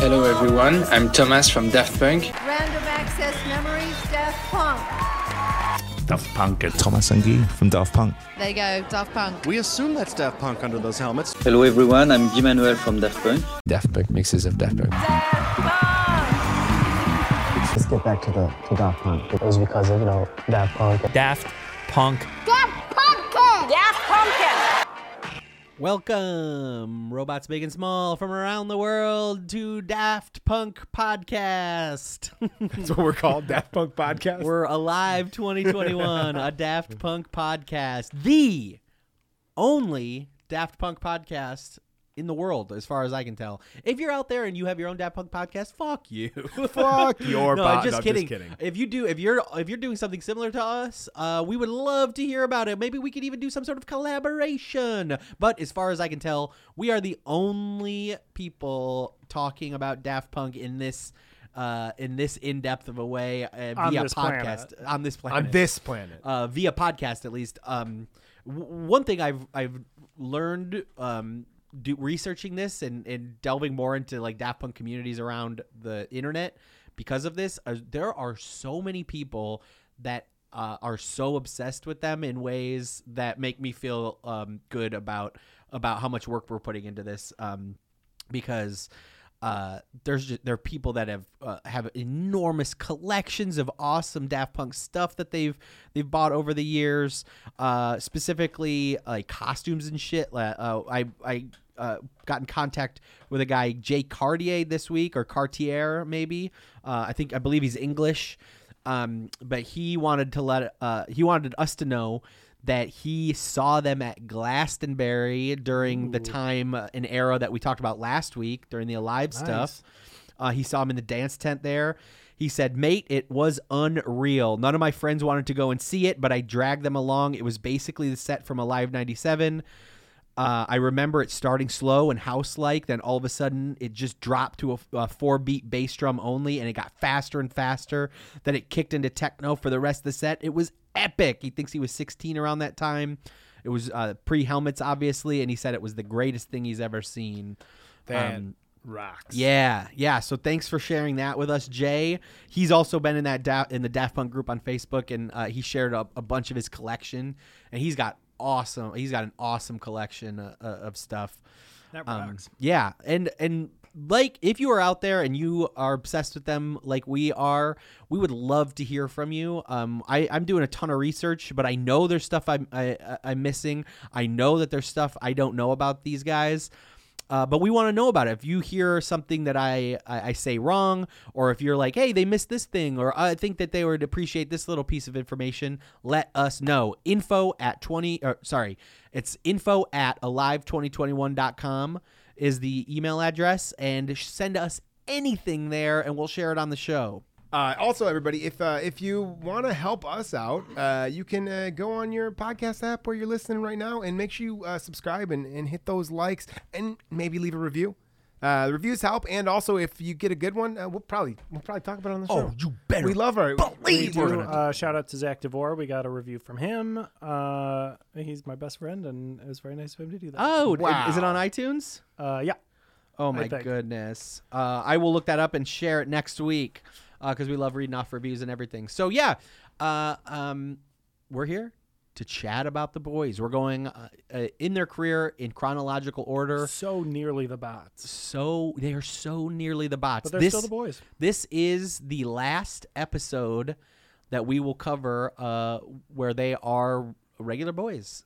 Hello everyone, I'm Thomas from Daft Punk. Random Access Memories, Daft Punk. Daft Punk and Thomas and Guy from Daft Punk. There you go, Daft Punk. We assume that's Daft Punk under those helmets. Hello everyone, I'm Guy Manuel from Daft Punk. Daft Punk mixes of Daft Punk. Let's get back to the to Daft Punk. It was because of you know Daft Punk. Daft Punk. Welcome, robots big and small from around the world to Daft Punk Podcast. That's what we're called, Daft Punk Podcast. We're alive 2021, a Daft Punk podcast, the only Daft Punk podcast in the world, as far as I can tell. If you're out there and you have your own Daft Punk podcast, fuck you. Fuck your no, I'm just, no, kidding. just kidding. If you do, if you're if you're doing something similar to us, uh, we would love to hear about it. Maybe we could even do some sort of collaboration. But as far as I can tell, we are the only people talking about Daft Punk in this. Uh, in this in-depth of a way uh, via podcast planet. on this planet On this planet. uh, via podcast at least. Um, w- one thing I've I've learned um, do, researching this and, and delving more into like Daft Punk communities around the internet because of this, uh, there are so many people that uh, are so obsessed with them in ways that make me feel um, good about about how much work we're putting into this. Um, because uh, there's just, there are people that have uh, have enormous collections of awesome Daft Punk stuff that they've they've bought over the years, uh, specifically like costumes and shit. Uh, I I uh, got in contact with a guy Jay Cartier this week or Cartier maybe. Uh, I think I believe he's English, um, but he wanted to let uh, he wanted us to know that he saw them at Glastonbury during the time uh, an era that we talked about last week during the Alive stuff. Uh, he saw him in the dance tent there. He said, "Mate, it was unreal. None of my friends wanted to go and see it, but I dragged them along. It was basically the set from Alive '97." Uh, I remember it starting slow and house like, then all of a sudden it just dropped to a, a four beat bass drum only, and it got faster and faster. Then it kicked into techno for the rest of the set. It was epic. He thinks he was 16 around that time. It was uh, pre helmets, obviously, and he said it was the greatest thing he's ever seen. That Um, rocks. yeah, yeah. So thanks for sharing that with us, Jay. He's also been in that da- in the Daft Punk group on Facebook, and uh, he shared a, a bunch of his collection, and he's got awesome. He's got an awesome collection uh, uh, of stuff. That Um, rocks. yeah, and and like if you are out there and you are obsessed with them like we are, we would love to hear from you. Um, I I'm doing a ton of research, but I know there's stuff I'm I, I'm missing. I know that there's stuff I don't know about these guys. Uh, but we want to know about it. If you hear something that I, I I say wrong, or if you're like, hey, they missed this thing, or I think that they would appreciate this little piece of information, let us know. Info at 20, or sorry, it's info at alive2021.com is the email address, and send us anything there, and we'll share it on the show. Uh, also, everybody, if uh, if you want to help us out, uh, you can uh, go on your podcast app where you're listening right now and make sure you uh, subscribe and, and hit those likes and maybe leave a review. Uh, the reviews help, and also if you get a good one, uh, we'll probably we'll probably talk about it on the show. Oh, you better We love our believe we do, uh, Uh, shout out to Zach DeVore. We got a review from him. Uh, he's my best friend, and it was very nice of him to do that. Oh, wow. is it on iTunes? Uh, yeah. Oh my goodness! Uh, I will look that up and share it next week because we love reading off reviews and everything. So yeah, uh, um, we're here to chat about the boys. We're going uh, uh, in their career in chronological order. So nearly the bots. So they are so nearly the bots. But they're this, still the boys. This is the last episode that we will cover uh, where they are regular boys.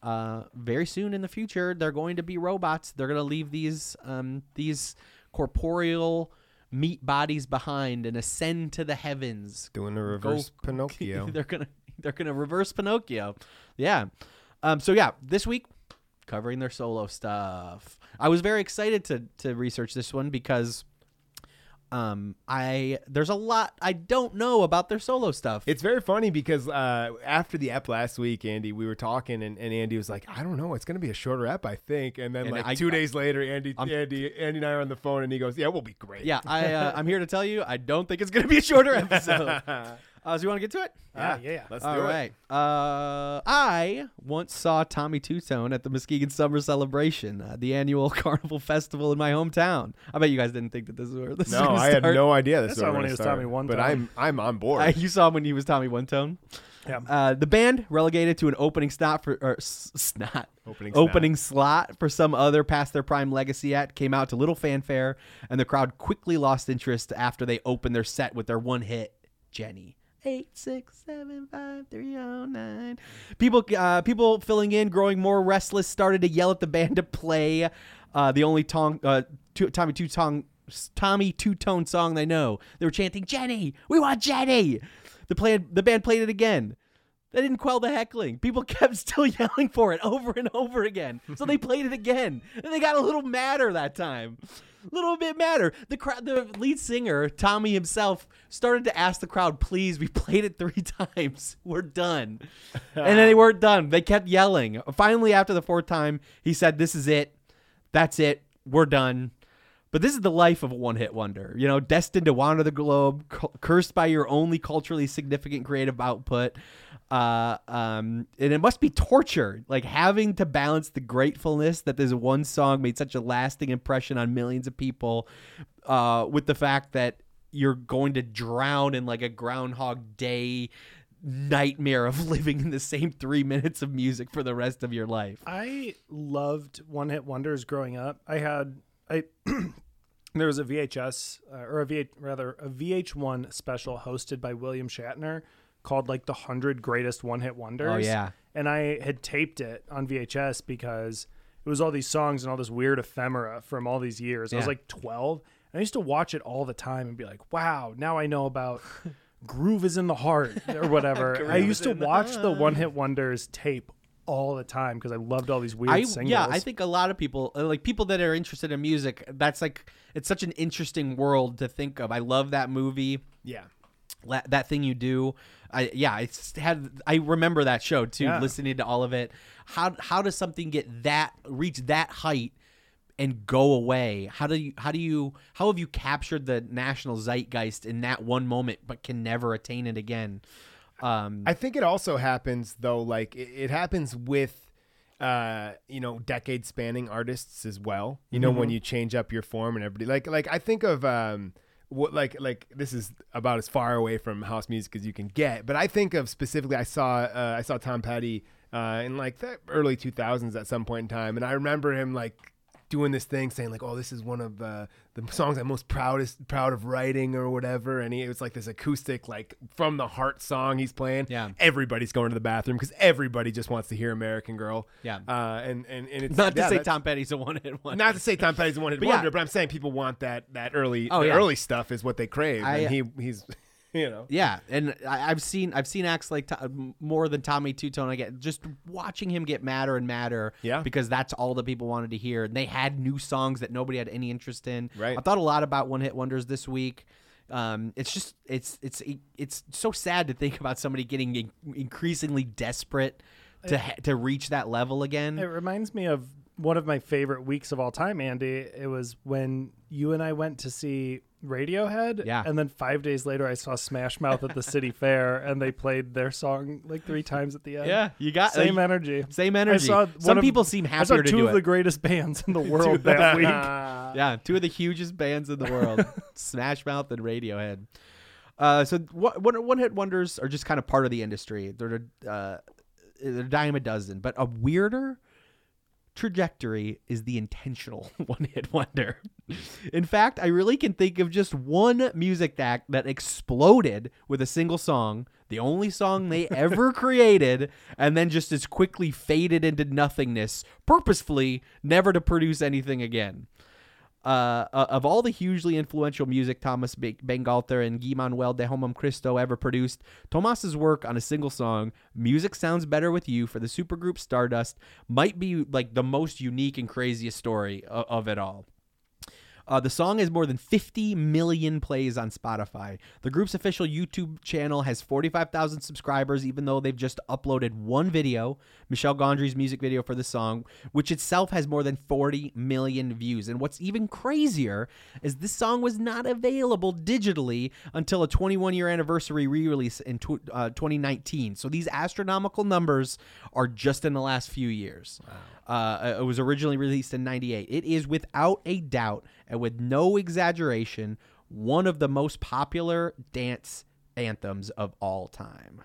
Uh, very soon in the future, they're going to be robots. They're going to leave these um, these corporeal meat bodies behind and ascend to the heavens. doing the reverse Pinocchio. they're gonna they're gonna reverse Pinocchio. Yeah. Um. So yeah, this week covering their solo stuff. I was very excited to to research this one because um I there's a lot I don't know about their solo stuff. It's very funny because uh, after the ep last week, Andy, we were talking, and, and Andy was like, "I don't know, it's gonna be a shorter ep, I think." And then And like I- two days later, Andy, I'm- Andy, Andy and I are on the phone, and he goes, "Yeah, we'll be great." yeah, I uh, I'm here to tell you I don't think it's gonna be a shorter episode. Uh, so you want to get to it? Yeah, yeah, yeah. Let's All do right. Uh, I once saw Tommy Tutone at the Muskegon Summer Celebration, uh, the annual carnival festival in my hometown. I bet you guys didn't think that this was where this it. was No, gonna I had start. no idea this That's was why where when we're he was gonna Tommy start, One But Tone. I'm I'm on board. Uh, you saw him when he was Tommy One Tone. Yeah. Uh, the band relegated to an opening slot for or s- snot Opening snot. opening slot for some other past their prime legacy act came out to little fanfare, and the crowd quickly lost interest after they opened their set with their one hit, Jenny. Eight six seven five three oh nine. People, uh, people filling in, growing more restless, started to yell at the band to play uh, the only tong, uh, two, Tommy Two Tong, Tommy Tutone song they know. They were chanting, "Jenny, we want Jenny." The the band played it again. They didn't quell the heckling. People kept still yelling for it over and over again. So they played it again, and they got a little madder that time. A little bit madder. The crowd, the lead singer Tommy himself started to ask the crowd, "Please, we played it three times. We're done." and then they weren't done. They kept yelling. Finally, after the fourth time, he said, "This is it. That's it. We're done." But this is the life of a one hit wonder, you know, destined to wander the globe, cu- cursed by your only culturally significant creative output. Uh, um, and it must be torture, like having to balance the gratefulness that this one song made such a lasting impression on millions of people uh, with the fact that you're going to drown in like a Groundhog Day nightmare of living in the same three minutes of music for the rest of your life. I loved one hit wonders growing up. I had I there was a VHS uh, or a V rather a VH1 special hosted by William Shatner called like the 100 greatest one hit wonders. Oh, yeah. And I had taped it on VHS because it was all these songs and all this weird ephemera from all these years. I was like 12 and I used to watch it all the time and be like, "Wow, now I know about Groove is in the Heart or whatever." I used to in the watch the one hit wonders tape all the time because I loved all these weird I, singles. yeah, I think a lot of people, uh, like people that are interested in music, that's like it's such an interesting world to think of. I love that movie. yeah. La- that thing you do. I yeah, I had I remember that show too, Yeah. listening to all of it. How how does something get that reach that height and go away? How do you how do you how have you captured the national zeitgeist in that one moment but can never attain it again? Um I think it also happens though, like it, it happens with uh you know decade spanning artists as well you know when you change up your form and everybody like like i think of um what like like this is about as far away from house music as you can get. But i think of specifically i saw uh, i saw tom petty uh in like the early 2000s at some point in time and i remember him like doing this thing saying like oh this is one of uh, the songs i'm most proudest proud of writing or whatever and he, it was like this acoustic like from the heart song he's playing Yeah. everybody's going to the bathroom because everybody just wants to hear American Girl. Yeah. Uh, and, and, and it's not to say Tom Petty's a one hit one. Not to say Tom Petty's a one hit But yeah. wonder, but I'm saying people want that that early Oh, the yeah. early stuff is what they crave. I- and he he's you know Yeah, and I, I've seen I've seen acts like To- more than Tommy Tutone. I get just watching him get madder and madder. Yeah. because that's all the people wanted to hear, and they had new songs that nobody had any interest in. Right. I thought a lot about one hit wonders this week. Um, it's just it's it's it's so sad to think about somebody getting in- increasingly desperate to ha- to reach that level again. It reminds me of one of my favorite weeks of all time, Andy. It was when you and I went to see Radiohead. Yeah. And then five days later, I saw Smash Mouth at the City Fair, and they played their song like three times at the end. yeah, you got Same uh, energy. Same energy. I saw Some one of- people seem I saw happier two of it. the greatest bands in the world that week. yeah, two of the hugest bands in the world, Smash Mouth and Radiohead. Uh, so what, what one hit wonders are just kind of part of the industry. They're uh, they're a dime a dozen, but a weirder trajectory is the intentional one hit wonder. In fact, I really can think of just one music act that exploded with a single song, the only song they ever created, and then just as quickly faded into nothingness, purposefully, never to produce anything again. Uh, uh, of all the hugely influential music Thomas Bangalter and Guy Manuel de Homem Christo ever produced, Tomas's work on a single song, "Music Sounds Better with You" for the supergroup Stardust, might be like the most unique and craziest story of, of it all. Uh, the song has more than 50 million plays on Spotify. The group's official YouTube channel has 45,000 subscribers, even though they've just uploaded one video, Michel Gondry's music video for the song, which itself has more than 40 million views. And what's even crazier is this song was not available digitally until a 21 year anniversary re release in tw- uh, 2019. So these astronomical numbers are just in the last few years. Uh, it was originally released in 98. It is without a doubt and with no exaggeration one of the most popular dance anthems of all time.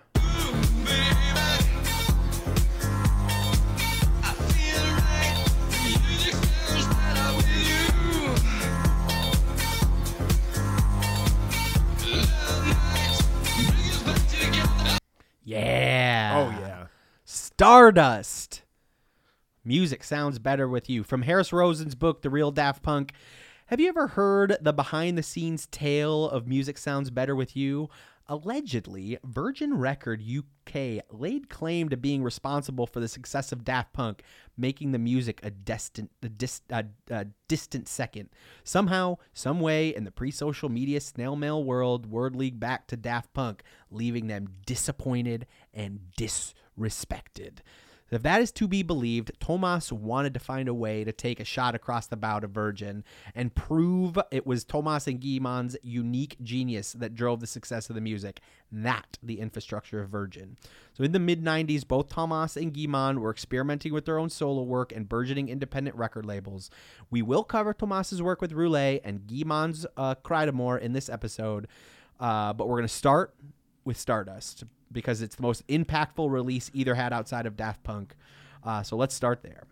Yeah. Oh yeah. Stardust. Music sounds better with you. From Harris Rosen's book, The Real Daft Punk. Have you ever heard the behind the scenes tale of Music Sounds Better with You? Allegedly, Virgin Record UK laid claim to being responsible for the success of Daft Punk, making the music a, distant, a, dis, a, a distant second. Somehow, some way, in the pre social media snail mail world, word leaked back to Daft Punk, leaving them disappointed and disrespected. If that is to be believed, Tomas wanted to find a way to take a shot across the bow to Virgin and prove it was Tomas and Guy-Man's unique genius that drove the success of the music, not the infrastructure of Virgin. So in the mid 90s, both Tomas and Guy-Man were experimenting with their own solo work and burgeoning independent record labels. We will cover Tomas's work with Roulé and Guy-Man's uh, Crydamoure in this episode, uh, but we're going to start with Stardust because it's the most impactful release either had outside of Daft Punk. Uh, so let's start there.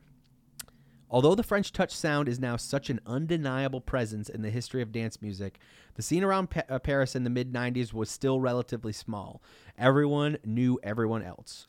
Although the French touch sound is now such an undeniable presence in the history of dance music, the scene around pa- uh, Paris in the mid 90s was still relatively small. Everyone knew everyone else.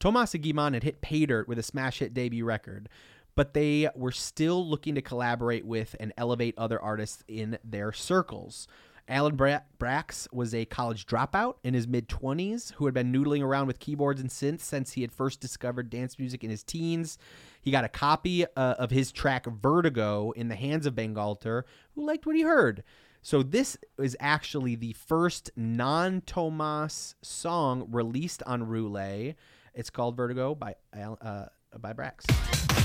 Thomas Guy-Man had hit pay dirt with a smash hit debut record, but they were still looking to collaborate with and elevate other artists in their circles. Alan Bra- Braxe was a college dropout in his mid 20s who had been noodling around with keyboards and synths since he had first discovered dance music in his teens. He got a copy uh, of his track Vertigo in the hands of Bangalter, who liked what he heard. So this is actually the first non-Tomas song released on Roulé. It's called Vertigo by uh, by Braxe.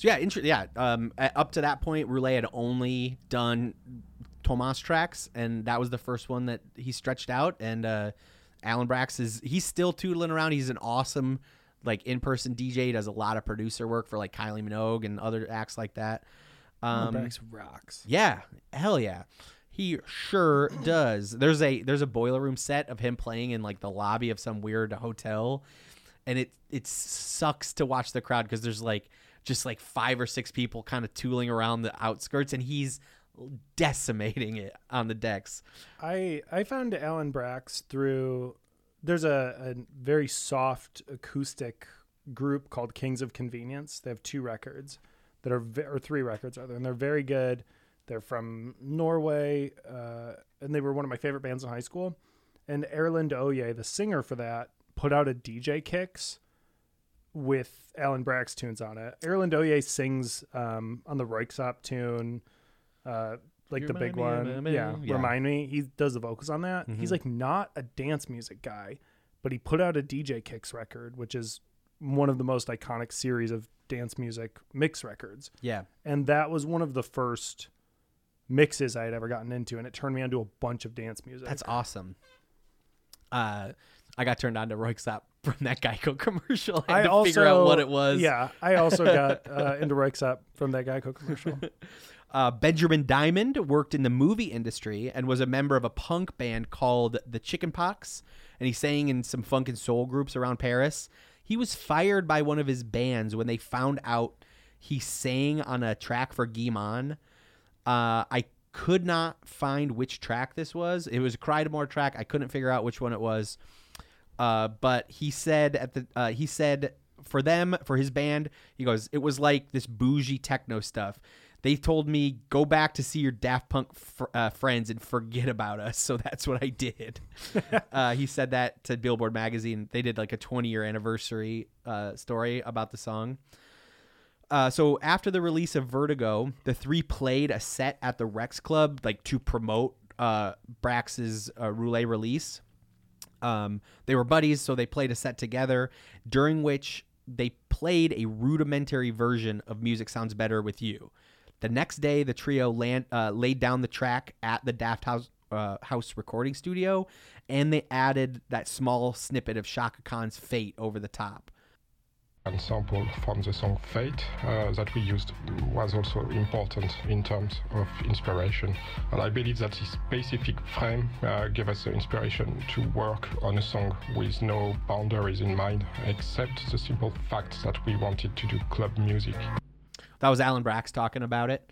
So yeah, inter- yeah. Um, a- up to that point, Roulé had only done Tomas tracks, and that was the first one that he stretched out. And uh, Alan Braxe is he's still tootling around. He's an awesome like in person DJ. He does a lot of producer work for like Kylie Minogue and other acts like that. Um, Braxe rocks. yeah, hell yeah. He sure does. There's a there's a boiler room set of him playing in like the lobby of some weird hotel, and it it sucks to watch the crowd because there's like just like five or six people kind of tooling around the outskirts, and he's decimating it on the decks. I I found Alan Braxe through there's a, a very soft acoustic group called Kings of Convenience. They have two records that are ve- or three records rather, and they're very good. They're from Norway, uh, and they were one of my favorite bands in high school. And Erlend Øye, the singer for that, put out a DJ Kicks with Alan Braxe tunes on it. Erlend Øye sings um, on the Röyksopp tune, uh, like You the big me one. a- Yeah, yeah. remind me. He does the vocals on that. He's like not a dance music guy, but he put out a DJ Kicks record, which is one of the most iconic series of dance music mix records. Yeah, And that was one of the first mixes I had ever gotten into, and it turned me onto a bunch of dance music. that's awesome. Uh, I got turned on to Röyksopp from that Geico commercial. I had to figure out what it was. Yeah, I also got uh, into Rexap from that Geico commercial. Uh, Benjamin Diamond worked in the movie industry and was a member of a punk band called the Chicken Pox, and he sang in some funk and soul groups around Paris. He was fired by one of his bands when they found out he sang on a track for Guy-Man. Uh, I could not find which track this was. It was a Crydamoure track. I couldn't figure out which one it was. Uh, but he said at the uh, he said for them, for his band, he goes, it was like this bougie techno stuff. They told me go back to see your Daft Punk fr- uh, friends and forget about us. So that's what I did. uh, he said that to Billboard magazine. They did like a 20 year anniversary uh, story about the song. Uh, so after the release of Vertigo, the three played a set at the Rex Club, like to promote uh, Braxe's uh, Roulette release. Um, they were buddies, so they played a set together, during which they played a rudimentary version of "Music Sounds Better with You." The next day, the trio land, uh, laid down the track at the Daft House uh, House recording studio, and they added that small snippet of Chaka Khan's "Fate" over the top. And sample from the song Fate uh, that we used was also important in terms of inspiration. And I believe that this specific frame uh, gave us the inspiration to work on a song with no boundaries in mind, except the simple fact that we wanted to do club music. That was Alan Braxe talking about it.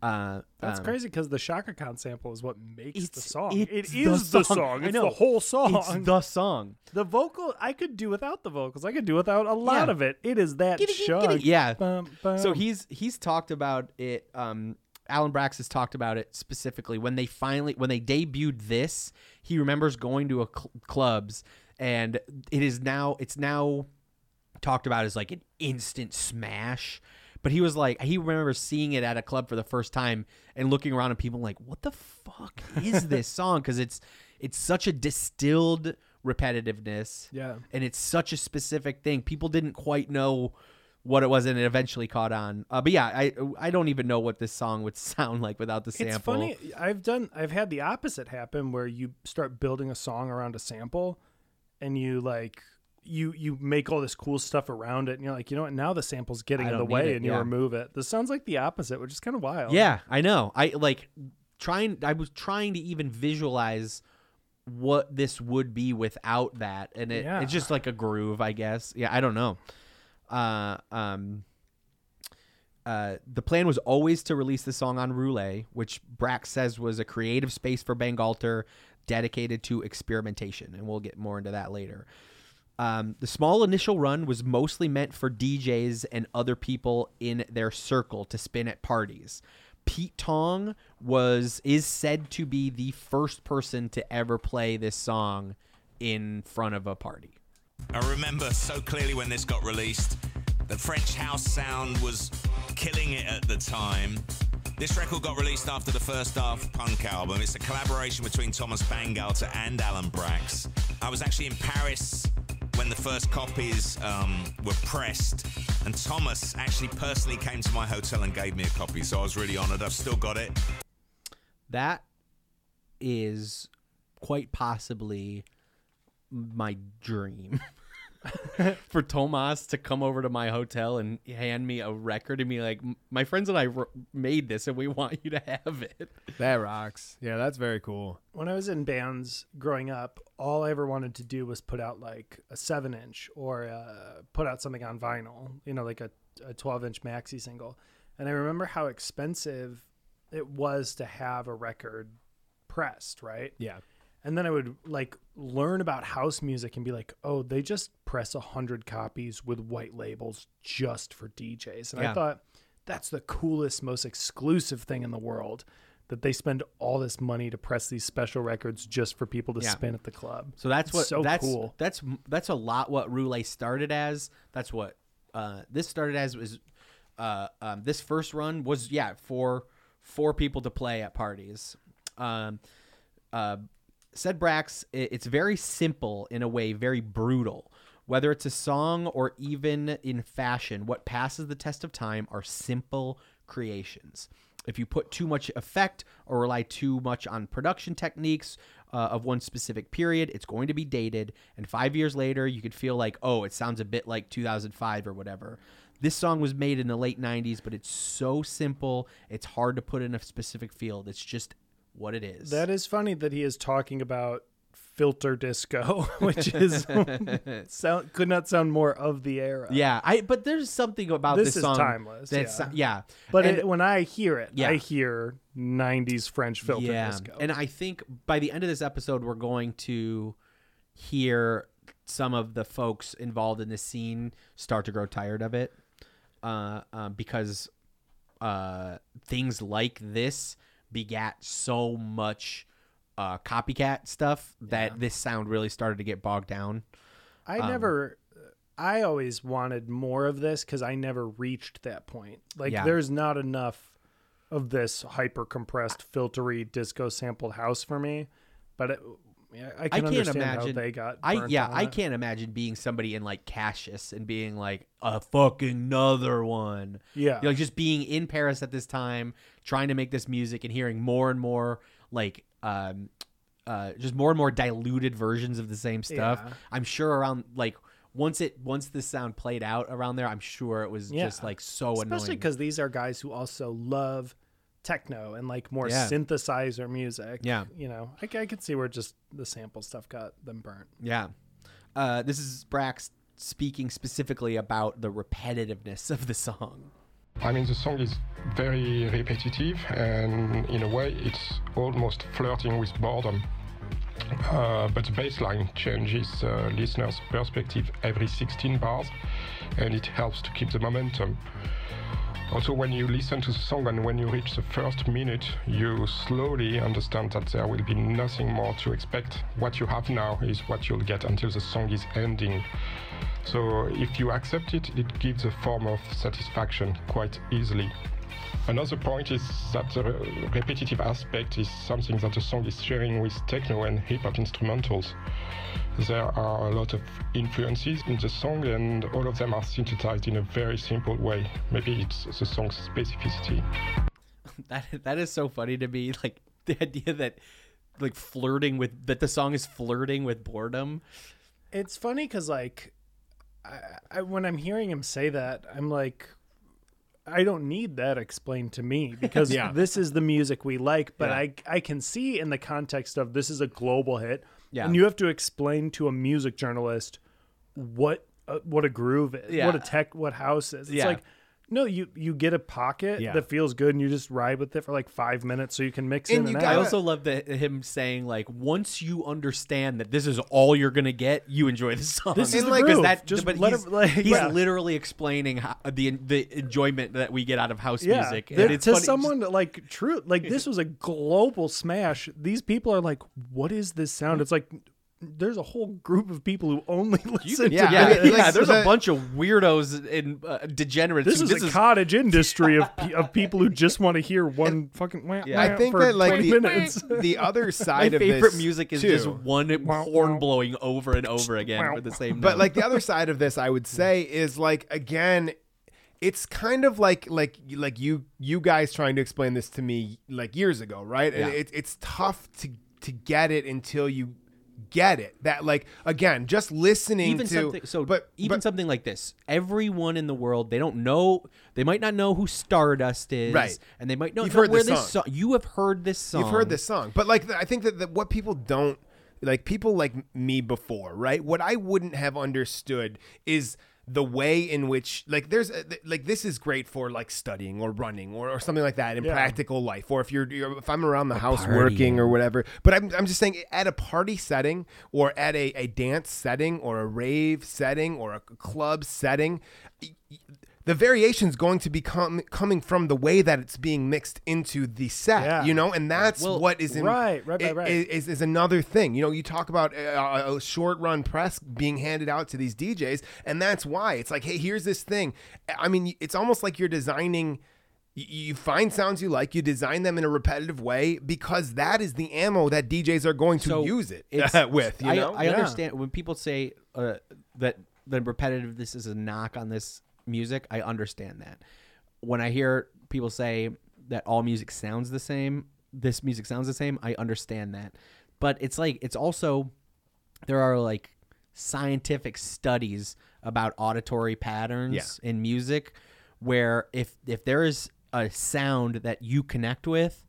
Uh, That's um, crazy because the Chaka Khan sample is what makes the song. It it's is the the song. song. I It's know. the whole song. It's the song. The vocal, I could do without the vocals. I could do without a lot Yeah. of it. It is that Giddy, giddy, Yeah. Bum, So he's he's talked about it. Um, Alan Braxe has talked about it specifically when they finally when they debuted this. He remembers going to a cl- clubs and it is now it's now talked about as like an instant smash. But he was like he remembers seeing it at a club for the first time and looking around and people like, what the fuck is this song? Because it's it's such a distilled repetitiveness. Yeah. and it's such a specific thing. People didn't quite know what it was, and it eventually caught on. Uh, but yeah, I I don't even know what this song would sound like without the sample. It's funny. I've done. I've had the opposite happen where you start building a song around a sample, and you like you you make all this cool stuff around it, and you're like, you know what? Now the sample's getting in the way, it, and you remove it. This sounds like the opposite, which is kind of wild. Yeah, I know. I like trying. I was trying to even visualize what this would be without that, and it, Yeah. it's just like a groove, I guess. Yeah, I don't know. Uh, um, uh, the plan was always to release the song on Roulette, which Braxe says was a creative space for Bangalter dedicated to experimentation, and we'll get more into that later. Um, the small initial run was mostly meant for DJs and other people in their circle to spin at parties. Pete Tong was is said to be the first person to ever play this song in front of a party. I remember so clearly when this got released. The French house sound was killing it at the time. This record got released after the first Daft Punk album. It's a collaboration between Thomas Bangalter and Alan Braxe. I was actually in Paris when the first copies um, were pressed, and Thomas actually personally came to my hotel and gave me a copy, so I was really honored. I've still got it. That is quite possibly my dream. For Tomas to come over to my hotel and hand me a record and be like, "My friends and I r- made this, and we want you to have it." That rocks. Yeah, that's very cool. when I was in bands growing up, all I ever wanted to do was put out like a seven inch or uh, put out something on vinyl, you know, like a, a 12 inch maxi single. And I remember how expensive it was to have a record pressed, right? Yeah. And then I would like learn about house music and be like, oh, they just press a hundred copies with white labels just for DJs. And Yeah. I thought that's the coolest, most exclusive thing in the world that they spend all this money to press these special records just for people to Yeah. spin at the club. So that's It's what so that's cool. that's that's a lot what Roulette started as. That's what uh, this started as was uh, um, this first run was yeah for for people to play at parties. Um, uh, said Braxe, it's very simple in a way, very brutal. Whether it's a song or even in fashion, what passes the test of time are simple creations. If you put too much effect or rely too much on production techniques uh, of one specific period, it's going to be dated. And five years later, you could feel like, oh, it sounds a bit like 2005 or whatever. This song was made in the late 90s, but it's so simple, it's hard to put in a specific field. It's just what it is. That is funny that he is talking about filter disco, which is sound could not sound more of the era. Yeah, I but there's something about This this, is song timeless, That's yeah. yeah, But And- it, when I hear it, Yeah. I hear '90s French filter yeah, disco. and I think by the end of this episode, we're going to hear some of the folks involved in the scene start to grow tired of it, uh, um, because uh, things like this begat so much uh, copycat stuff that this sound really started to get bogged down. I Um, never. I always wanted more of this because I never reached that point. Like, Yeah. there's not enough of this hyper compressed, filtery, disco sampled house for me. But it, yeah, I I can can't imagine they got. I yeah, I can't imagine being somebody in like Cassius and being like a fucking another one. Yeah. You know, like just being in Paris at this time, trying to make this music and hearing more and more like um uh just more and more diluted versions of the same stuff. Yeah. I'm sure around like once it once this sound played out around there, I'm sure it was Yeah. just like so Especially annoying. because these are guys who also love techno and like more Yeah. synthesizer music. Yeah. You know, I could see where just the sample stuff got them burnt. Yeah. Uh, this is Braxe speaking specifically about the repetitiveness of the song. I mean, the song is very repetitive, and in a way, it's almost flirting with boredom. Uh, but the bass line changes uh, listeners' perspective every 16 bars, and it helps to keep the momentum. Also, when you listen to the song and when you reach the first minute, you slowly understand that there will be nothing more to expect. What you have now is what you'll get until the song is ending. So, if you accept it, it gives a form of satisfaction quite easily. Another point is that the repetitive aspect is something that the song is sharing with techno and hip hop instrumentals. There are a lot of influences in the song, and all of them are synthesized in a very simple way. Maybe it's the song's specificity. That that is so funny to me. Like the idea that like flirting with that the song is flirting with boredom. It's funny because like, I, I, when I'm hearing him say that, I'm like, I don't need that explained to me because Yeah. this is the music we like. But Yeah. I I can see in the context of this is a global hit, Yeah. and you have to explain to a music journalist what uh, what a groove is, Yeah. what a tech, what house is. It's Yeah. like. No, you you get a pocket Yeah. that feels good, and you just ride with it for like five minutes, so you can mix And in you and gotta- out. I also love that him saying like once you understand that this is all you're gonna get, you enjoy the song. This is And, the like, groove. that Just but let he's, it- like, he's yeah. literally explaining how, the the enjoyment that we get out of house yeah, music. there- And it's to funny, just- someone like true, like this was a global smash. These people are like, "What is this sound?" It's like there's a whole group of people who only listen yeah, to yeah, this. yeah, there's a bunch of weirdos and uh, degenerates. This who- is a cottage industry of of people who just want to hear one fucking. Wah, Yeah. I think for that like 20 the, minutes. the other My side of favorite this music is too, just one Wow, horn blowing over and over again for the same. But note. like the other side of this, I would say is like again, it's kind of like like like you you guys trying to explain this to me like years ago, right? And Yeah. it, it's tough to to get it until you get it. That like again, just listening even to something so but even but, something like this everyone in the world they don't know they might not know who stardust is Right. and they might not You've know heard where this this song. song you have heard this song You've heard this song, but like I think that, that what people don't like, people like me before, right? What I wouldn't have understood is the way in which like there's uh, a, like this is great for like studying or running or, or something like that in Yeah. practical life or if you're, you're if I'm around the house working or whatever but I'm, I'm just saying at a party setting or at a, a dance setting or a rave setting or a club setting y- variation is going to be com- coming from the way that it's being mixed into the set Yeah. you know and that's Well, what is in, right, right, right, right. is, is another thing. You know, you talk about uh, a short run press being handed out to these DJs, and that's why it's like, hey, here's this thing. I mean, it's almost like you're designing. You find sounds you like, you design them in a repetitive way because that is the ammo that DJs are going to so use it it's- with. You I, know, I Yeah. understand when people say uh, that the repetitive this is a knock on this music I understand that. When I hear people say that all music sounds the same this music sounds the same I understand that. But it's like it's also there are like scientific studies about auditory patterns in music where if if there is a sound that you connect with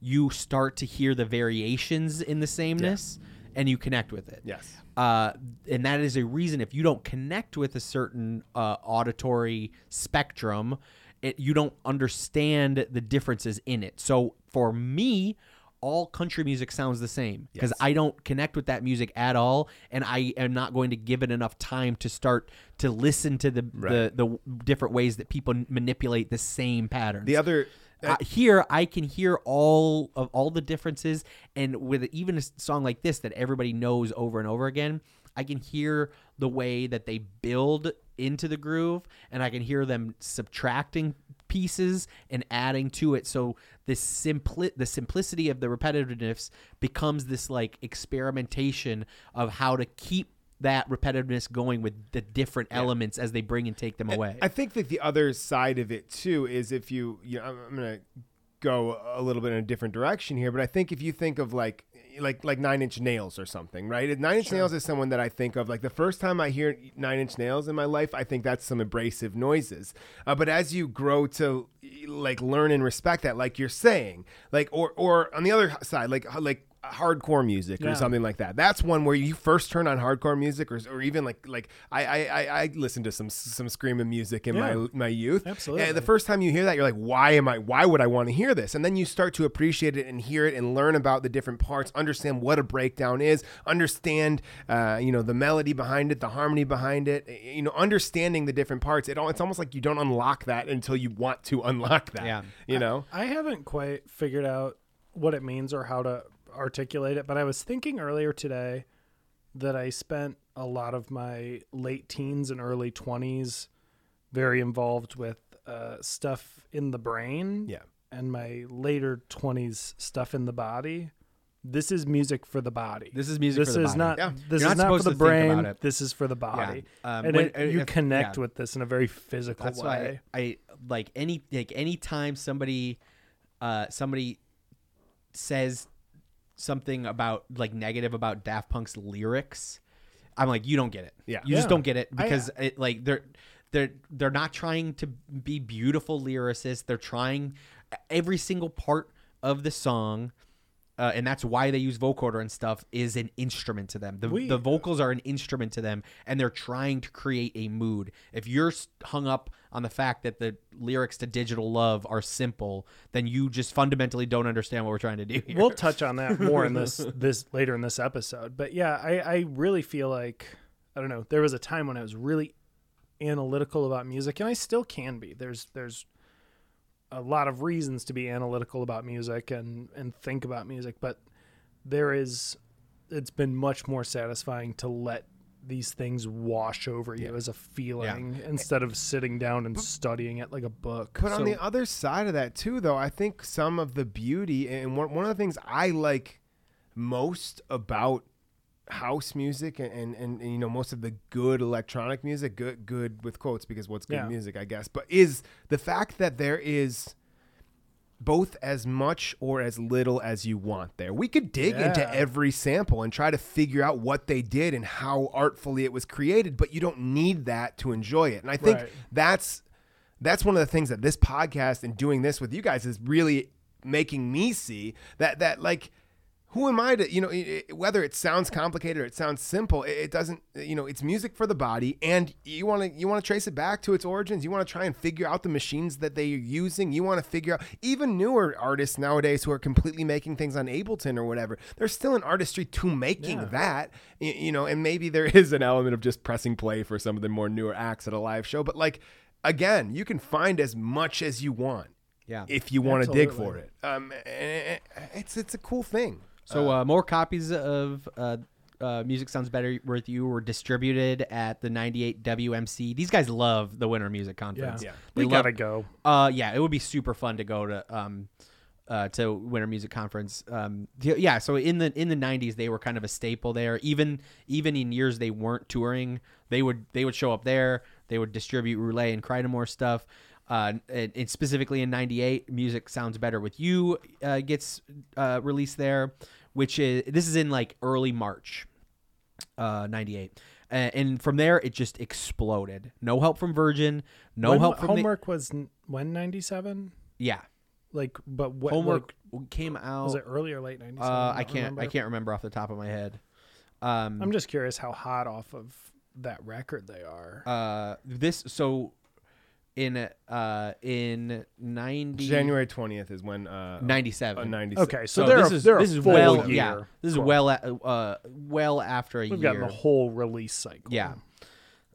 you start to hear the variations in the sameness and you connect with it. Yes. Uh, and that is a reason if you don't connect with a certain uh, auditory spectrum, it, you don't understand the differences in it. So for me, all country music sounds the same because Yes. I don't connect with that music at all, and I am not going to give it enough time to start to listen to the the, the different ways that people manipulate the same patterns. The other uh, here I can hear all of all the differences, and with even a song like this that everybody knows over and over again, I can hear the way that they build into the groove, and I can hear them subtracting pieces and adding to it. So this simpli- the simplicity of the repetitiveness becomes this like experimentation of how to keep that repetitiveness going with the different elements as they bring and take them away. I think that the other side of it too is if you, you know, I'm, I'm gonna go a little bit in a different direction here, but I think if you think of like like like Nine Inch Nails or something, right? Nine Inch Nails is someone that I think of like the first time I hear Nine Inch Nails in my life, I think that's some abrasive noises. Uh, but as you grow to like learn and respect that, like you're saying, like or or on the other side, like like hardcore music or something like that. That's one where you first turn on hardcore music, or, or even like like I I I, I listened to some some screaming music in Yeah. my my youth. Absolutely. And the first time you hear that, you're like, why am I? Why would I want to hear this? And then you start to appreciate it and hear it and learn about the different parts, understand what a breakdown is, understand uh, you know the melody behind it, the harmony behind it. You know, understanding the different parts. It all it's almost like you don't unlock that until you want to unlock that. Yeah. You know. I haven't quite figured out what it means or how to articulate it, but I was thinking earlier today that I spent a lot of my late teens and early 20s very involved with uh, stuff in the brain. Yeah. And my later 20s stuff in the body. This is music for the body. This is music this for the is body. not Yeah. this You're is not not for the to think about brain. This is for the body. Um, and when- it- you if- connect yeah. with this in a very physical That's way. why I like any like anytime somebody uh somebody says something about like negative about Daft Punk's lyrics, I'm like, you don't get it. Yeah. You just don't get it I- because uh, it like they're they're they're not trying to be beautiful lyricists. They're trying every single part of the song. Uh, and that's why they use vocoder and stuff is an instrument to them. The, We- the vocals are an instrument to them, and they're trying to create a mood. If you're hung up on the fact that the lyrics to "Digital Love" are simple, then you just fundamentally don't understand what we're trying to do. Here. we'll touch on that more in this this later in this episode. But yeah, I, I really feel like I don't know. There was a time when I was really analytical about music, and I still can be. There's there's a lot of reasons to be analytical about music and and think about music, but there is it's been much more satisfying to let these things wash over you as a feeling instead of sitting down and studying it like a book. But on the other side of that too, though, I think some of the beauty and one, one of the things I like most about house music and, and, and, you know most of the good electronic music, good good with quotes because what's good Yeah. music, I guess, but is the fact that there is both as much or as little as you want there. We could dig into every sample and try to figure out what they did and how artfully it was created, but you don't need that to enjoy it. And I think Right. that's that's one of the things that this podcast and doing this with you guys is really making me see that that like who am I to you know i- i- whether it sounds complicated or it sounds simple it, it doesn't you know it's music for the body and you want to you want to trace it back to its origins. You want to try and figure out the machines that they're using. You want to figure out even newer artists nowadays who are completely making things on Ableton or whatever there's still an artistry to making Yeah. that y- you know and maybe there is an element of just pressing play for some of the more newer acts at a live show but like again you can find as much as you want Yeah. if you want to dig for it. Um it's it's a cool thing So uh, more copies of uh, uh, "Music Sounds Better with You" were distributed at the '98 WMC. These guys love the Winter Music Conference. Yeah. They We love- gotta go. Uh, yeah, it would be super fun to go to um, uh, to Winter Music Conference. Um, yeah. So in the in the '90s, they were kind of a staple there. Even even in years they weren't touring, they would they would show up there. They would distribute Roulette and Crydamoure stuff. Uh, and, and specifically in '98, "Music Sounds Better with You" uh, gets uh, released there, which is this is in like early March, uh, '98. Uh, and from there, it just exploded. No help from Virgin. No When- help from the- homework was n- when 97 yeah, like but what homework like, came out. was it early or late 97 Uh, I don't can't. I remember. can't remember off the top of my head. Um, i'm just curious how hot off of that record they are uh, this so in uh in 90 January twentieth is when uh, 97. Uh, Ninety seven. Okay, so, they're this a, is they're this is full well year. yeah this is well a- uh well after a We've year gotten the whole release cycle. yeah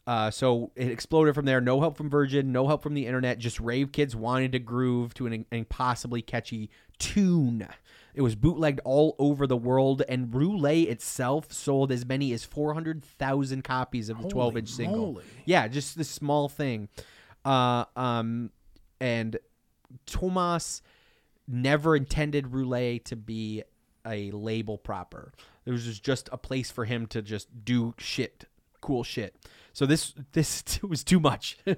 uh, so it exploded from there. No help from Virgin, no help from the internet. Just rave kids wanted to groove to an impossibly catchy tune. It was bootlegged all over the world, and Roulette itself sold as many as 400,000 copies of the 12 inch single. moly. Yeah, just this small thing. Uh, um, and Tomas never intended Roulette to be a label proper. It was just a place for him to just do shit, cool shit. So this this was too much. uh,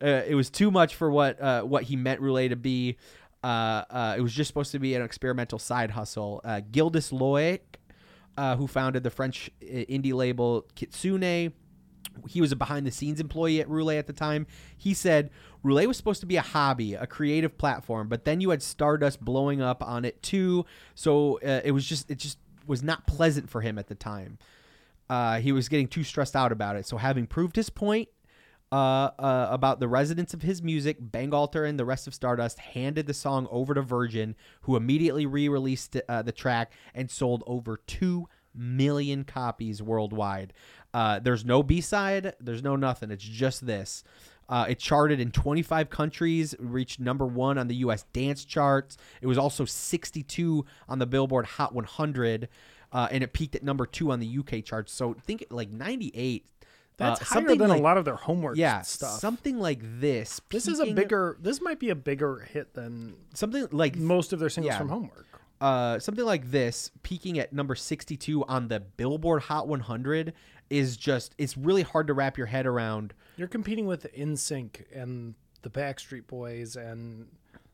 it was too much for what uh, what he meant Roulette to be. Uh, uh, it was just supposed to be an experimental side hustle. Uh, Gildas Loaëc, uh, who founded the French indie label Kitsune, he was a behind the scenes employee at Roulé at the time. He said Roulé was supposed to be a hobby, a creative platform, but then you had Stardust blowing up on it too. So uh, it was just it just was not pleasant for him at the time. Uh, he was getting too stressed out about it. So having proved his point uh, uh, about the resonance of his music, Bangalter and the rest of Stardust handed the song over to Virgin, who immediately re-released uh, the track and sold over two million copies worldwide. Uh, there's no B-side, there's no nothing. It's just this. Uh, it charted in 25 countries, reached number one on the U.S. dance charts. It was also 62 on the Billboard Hot 100, uh, and it peaked at number two on the UK charts. So think like 98. That's uh, higher something than like- a lot of their homework yeah, stuff. something like this. this is a bigger. This might be a bigger hit than something like most of their singles yeah. from homework. Uh, something like this peaking at number 62 on the Billboard Hot 100 is just it's really hard to wrap your head around. You're competing with NSYNC and the Backstreet Boys and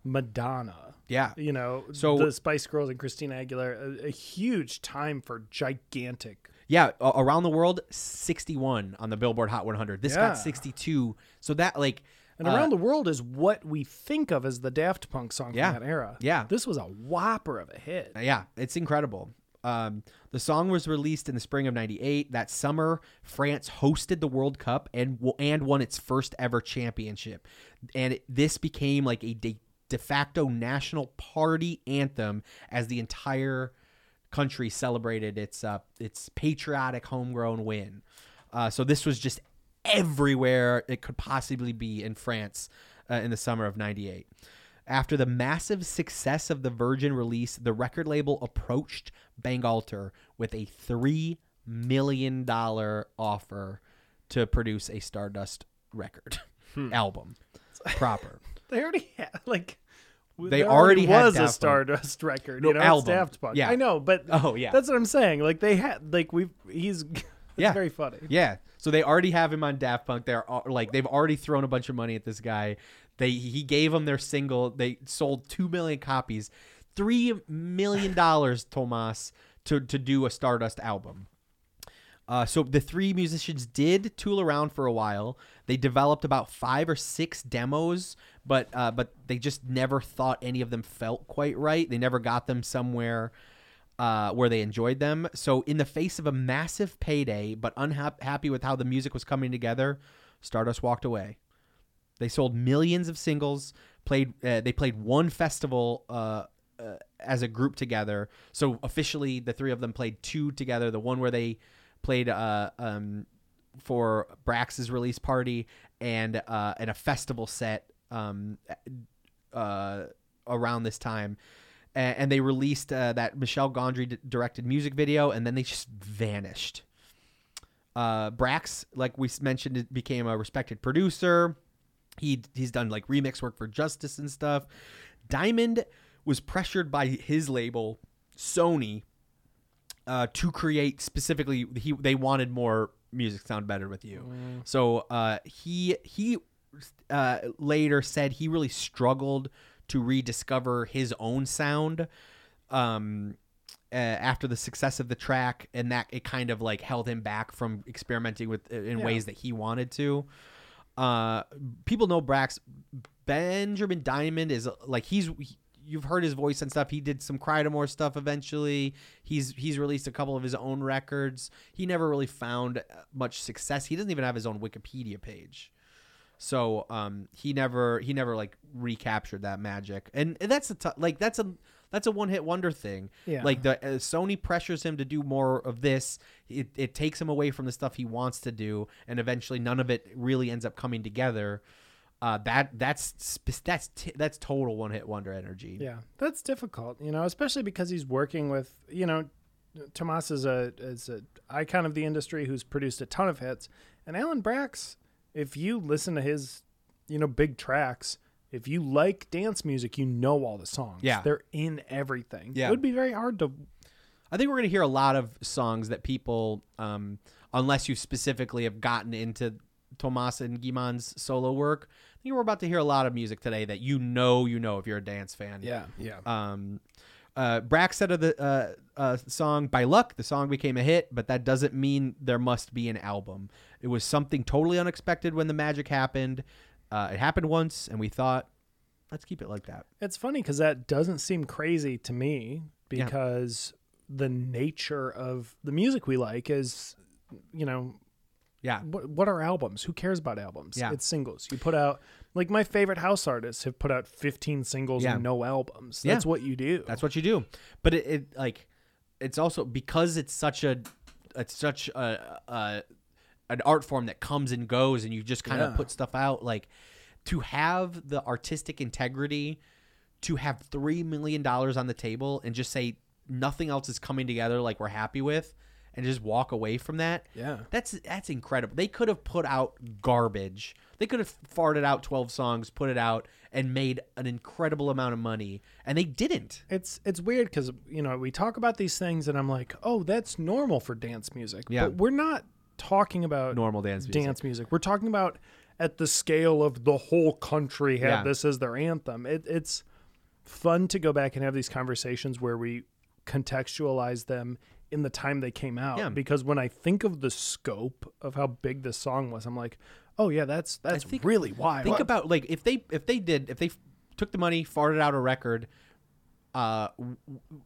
Madonna. Yeah. You know, So- the Spice Girls and Christina Aguilera, a, a huge time for gigantic. Yeah, around the world 61 on the Billboard Hot 100. This Yeah. got 62. So that like And uh, around the world is what we think of as the Daft Punk song Yeah. from that era. Yeah. This was a whopper of a hit. Yeah, it's incredible. Um, the song was released in the spring of '98. That summer, France hosted the World Cup and and won its first ever championship, and it, this became like a de, de facto national party anthem as the entire country celebrated its uh, its patriotic homegrown win. Uh, so this was just everywhere it could possibly be in France uh, in the summer of '98. After the massive success of the Virgin release, the record label approached Bangalter with a $3 million offer to produce a Stardust record album proper. They already had like They there already had was a Stardust record. No, you know, album. Daft Punk. Yeah. I know, but Oh, yeah. that's what I'm saying. Like they had like we've he's Yeah. very funny. Yeah. So they already have him on Daft Punk. They're like they've already thrown a bunch of money at this guy. They he gave them their single. They sold two million copies, three million dollars, Tomas, to to do a Stardust album. Uh, so the three musicians did tool around for a while. They developed about five or six demos, but uh, but they just never thought any of them felt quite right. They never got them somewhere uh, where they enjoyed them. So in the face of a massive payday, but unhappy with how the music was coming together, Stardust walked away. They sold millions of singles. Played. Uh, they played one festival uh, uh, as a group together. So officially, the three of them played two together. The one where they played uh, um, for Braxe's release party and and a festival set um, around this time. And they released uh, that Michel Gondry d- directed music video, and then they just vanished. Uh, Braxe, like we mentioned, it became a respected producer. He he's done like remix work for Justice and stuff. Diamond was pressured by his label Sony uh, to create specifically. He they wanted more music sound better with you. So uh, he he uh, later said he really struggled to rediscover his own sound. Um, uh, after the success of the track, and that it kind of like held him back from experimenting with in Yeah. ways that he wanted to. Uh, people know Braxe. Benjamin Diamond is like he's. he- You've heard his voice and stuff. He did some Crydamoure stuff eventually. He's he's released a couple of his own records. He never really found uh, much success. He doesn't even have his own Wikipedia page. So um, he never he never like recaptured that magic, and, and that's a t- like that's a that's a one hit wonder thing. Yeah. Like the uh, Sony pressures him to do more of this. It it takes him away from the stuff he wants to do, and eventually none of it really ends up coming together. Uh, that that's that's t- that's total one hit wonder energy. Yeah, that's difficult, you know, especially because he's working with, you know, Tomas is a is a icon of the industry who's produced a ton of hits, and Alan Braxe, if you listen to his, you know, big tracks, if you like dance music, you know all the songs. Yeah. they're in everything. Yeah. it would be very hard to. I think we're going to hear a lot of songs that people, um, unless you specifically have gotten into Tomas and Guy-Man's solo work, I think we're about to hear a lot of music today that you know, you know, if you're a dance fan. Yeah, yeah. Um, uh, Braxe said of the uh, uh, song by luck, the song became a hit, but that doesn't mean there must be an album. It was something totally unexpected when the magic happened. Uh, it happened once, and we thought, let's keep it like that. It's funny because that doesn't seem crazy to me Yeah. because the nature of the music we like is, you know, Yeah. what what are albums? Who cares about albums? Yeah. It's singles. You put out like my favorite house artists have put out 15 singles Yeah. and no albums. Yeah. That's what you do. That's what you do. But it, it like it's also because it's such a it's such a, a an art form that comes and goes and you just kind of Yeah. put stuff out like to have the artistic integrity to have 3 million dollars on the table and just say nothing else is coming together like we're happy with and just walk away from that. Yeah. That's that's incredible. They could have put out garbage. They could have farted out 12 songs, put it out and made an incredible amount of money and they didn't. It's it's weird because you know we talk about these things and I'm like, oh, that's normal for dance music. Yeah. But we're not talking about Normal dance music. Dance music. We're talking about at the scale of the whole country had Yeah. this as their anthem. It, it's fun to go back and have these conversations where we contextualize them in the time they came out. Yeah. Because when I think of the scope of how big this song was, I'm like, oh yeah, that's that's think- really wild. Think about like if they if they did if they f- took the money, farted out a record, uh,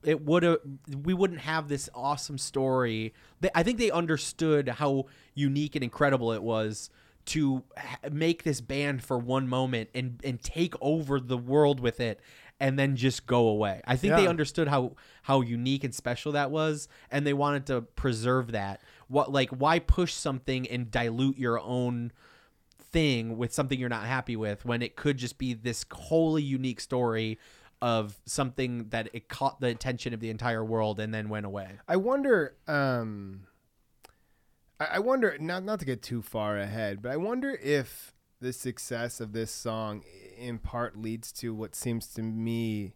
it would have we wouldn't have this awesome story. They, I think they understood how unique and incredible it was to ha- make this band for one moment and and take over the world with it and then just go away. I think they understood how how unique and special that was and they wanted to preserve that. What like why push something and dilute your own thing with something you're not happy with when it could just be this wholly unique story of something that it caught the attention of the entire world and then went away. I wonder. Um, I, I wonder not not to get too far ahead, but I wonder if the success of this song, in part, leads to what seems to me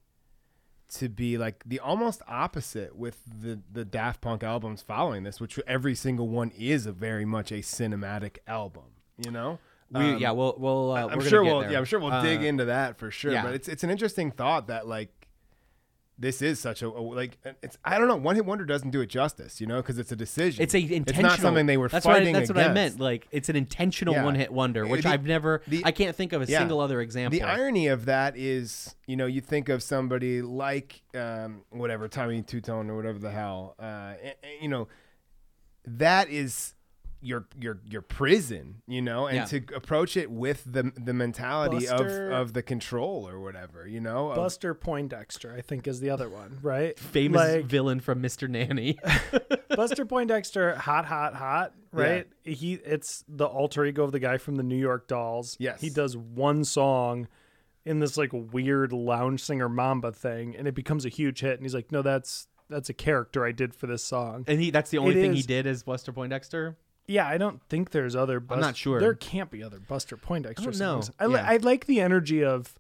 to be like the almost opposite with the the Daft Punk albums following this, which every single one is a very much a cinematic album. You know. We, Um, yeah, we'll we'll. Uh, I'm sure we'll there. yeah I'm sure we'll dig Uh, into that for sure. yeah. But it's it's an interesting thought that like this is such a, a- like it's I don't know one hit wonder doesn't do it justice you know because it's a decision. It's a intentional. It's not something they were that's fighting What I, that's what I meant. Like it's an intentional Yeah. one hit wonder, which The- I've never. the- I can't think of a Yeah. single other example. The irony of that is, you know, you think of somebody like um, whatever Tommy Tutone or whatever the hell, uh, you know, that is your your your prison, you know, and Yeah. to approach it with the the mentality Buster- of of the control or whatever, you know, of- Buster Poindexter, I think, is the other one, right? Famous Like, villain from Mr. Nanny. Buster Poindexter, hot, hot, hot, right? He it's the alter ego of the guy from the New York Dolls. Yes. He does one song in this like weird lounge singer mamba thing, and it becomes a huge hit. And he's like, "No, that's that's a character I did for this song." and he that's the only It thing he did as Buster Poindexter. Yeah, I don't think there's other. Bust- not sure. There can't be other Buster Poindexter I don't know. songs. I, li- Yeah. I like the energy of.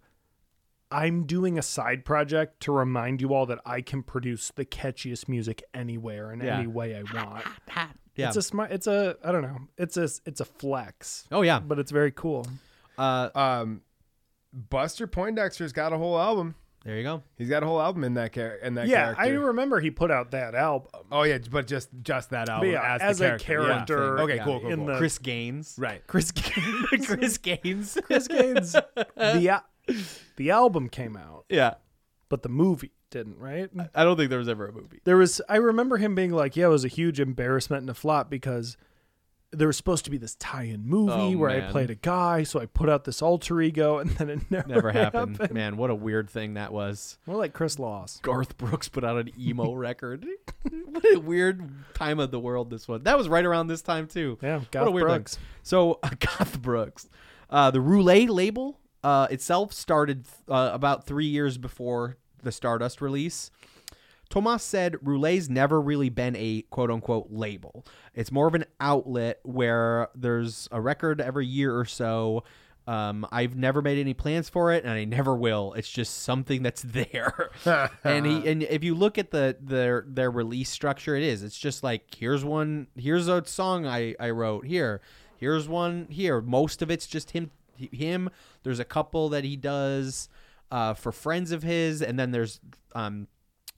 I'm doing a side project to remind you all that I can produce the catchiest music anywhere in Yeah. any way I want. Yeah. It's a smart. It's a. I don't know. It's a. It's a flex. Oh yeah. but it's very cool. Uh, um, Buster Poindexter's got a whole album. There you go. He's got a whole album in that char- in that yeah, I remember he put out that album. oh yeah, but just just that album yeah, as, as the a character. Yeah. Okay, Yeah. cool, cool, cool. the- Chris Gaines. right. Chris Gaines. Chris Gaines. Chris Gaines. the al- the album came out, yeah. but the movie didn't. Right? I don't think there was ever a movie. There was. I remember him being like, "Yeah, it was a huge embarrassment and a flop because there was supposed to be this tie-in movie Oh, where I played a guy, so I put out this alter ego, and then it never, Never happened. Man, what a weird thing that was. More like Chris Loss. Garth Brooks put out an emo record. what a weird time of the world this was. That was right around this time too. Yeah, Garth weird thing. Brooks. So Garth Brooks, uh, the Roulé label uh, itself started uh, about three years before the Stardust release. Tomas said Roulé's never really been a quote unquote label. It's more of an outlet where there's a record every year or so. Um, I've never made any plans for it, and I never will. It's just something that's there. and he and if you look at the their their release structure, it is. It's just like here's one, here's a song I I wrote here, here's one here. Most of it's just him him. There's a couple that he does uh, for friends of his, and then there's um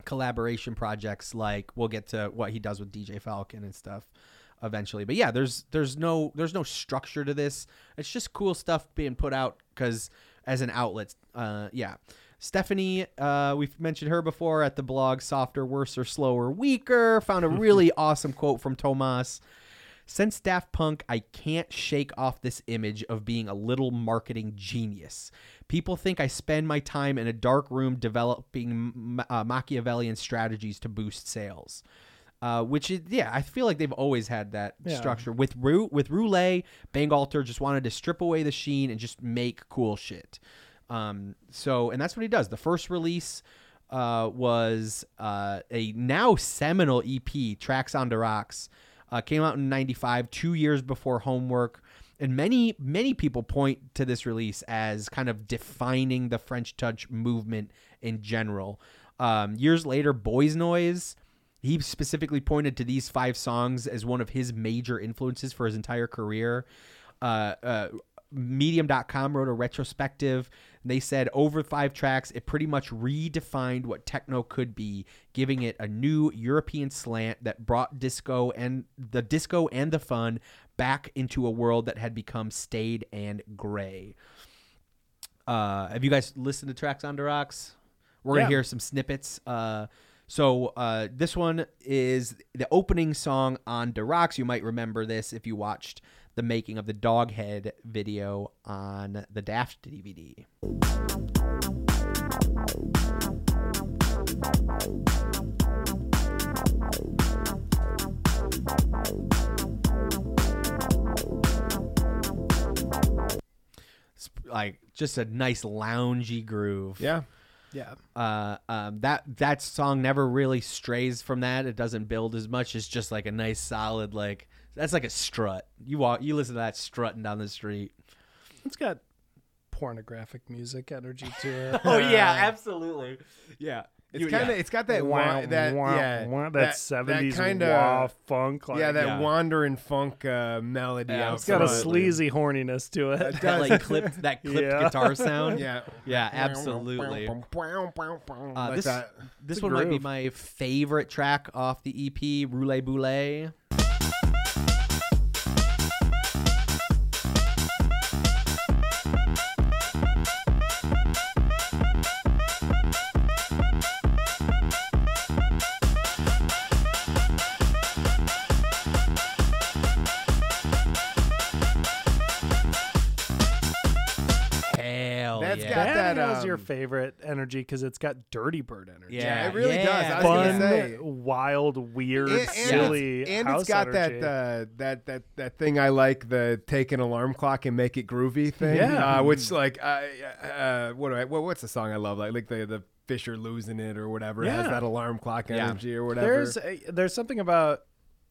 collaboration projects like we'll get to what he does with DJ Falcon and stuff eventually. But yeah, there's there's no there's no structure to this. It's just cool stuff being put out cuz as an outlet. Uh yeah. Stephanie, uh, we've mentioned her before at the blog Softer, Worse, or Slower, Weaker. Found a really awesome quote from Tomas. Since Daft Punk, I can't shake off this image of being a little marketing genius. People think I spend my time in a dark room developing uh, Machiavellian strategies to boost sales. Uh, which is, yeah, I feel like they've always had that Yeah. structure. With Ru- with Roulé, Bangalter just wanted to strip away the sheen and just make cool shit. Um, so, and that's what he does. The first release uh, was uh, a now seminal EP, Tracks on the Rocks. Uh, came out in 95, two years before Homework. And many, many people point to this release as kind of defining the French touch movement in general. Um, years later, Boys Noize, he specifically pointed to these five songs as one of his major influences for his entire career. Uh, uh, Medium.com wrote a retrospective. They said over five tracks, it pretty much redefined what techno could be, giving it a new European slant that brought disco and the disco and the fun back into a world that had become staid and gray. Uh, have you guys listened to tracks on the rocks? We're gonna hear some snippets. Uh, so uh, this one is the opening song on the rocks. You might remember this if you watched the making of the Doghead video on the Daft DVD. It's like just a nice loungy groove. Yeah. Yeah. Uh, um, that that song never really strays from that. It doesn't build as much. It's just like a nice solid like that's like a strut. You walk, you listen to that strutting down the street. It's got pornographic music energy to it. oh yeah, absolutely. Yeah, It's kind of yeah. it's got that Wah, wa- that wah, yeah wah, that 70s kind of funk, like- yeah that Yeah. wandering funk uh, melody. Yeah, It's got a sleazy horniness to it. It that does. like clipped that clipped Yeah. guitar sound. Yeah. yeah, absolutely. Uh, this that. this It's a one might be my favorite track off the EP, Roulé Boulé. Favorite energy because it's got Dirty Bird energy. Yeah, it really yeah. does. I was Fun, gonna say. wild, weird, And, and silly, it's, and house it's got energy. that uh, that that that thing I like the take an alarm clock and make it groovy thing. Yeah. uh, which like uh, uh, what do I what, what's the song I love like like the the Fisher losing it or whatever it has Yeah. that alarm clock Yeah. energy or whatever. There's a, there's something about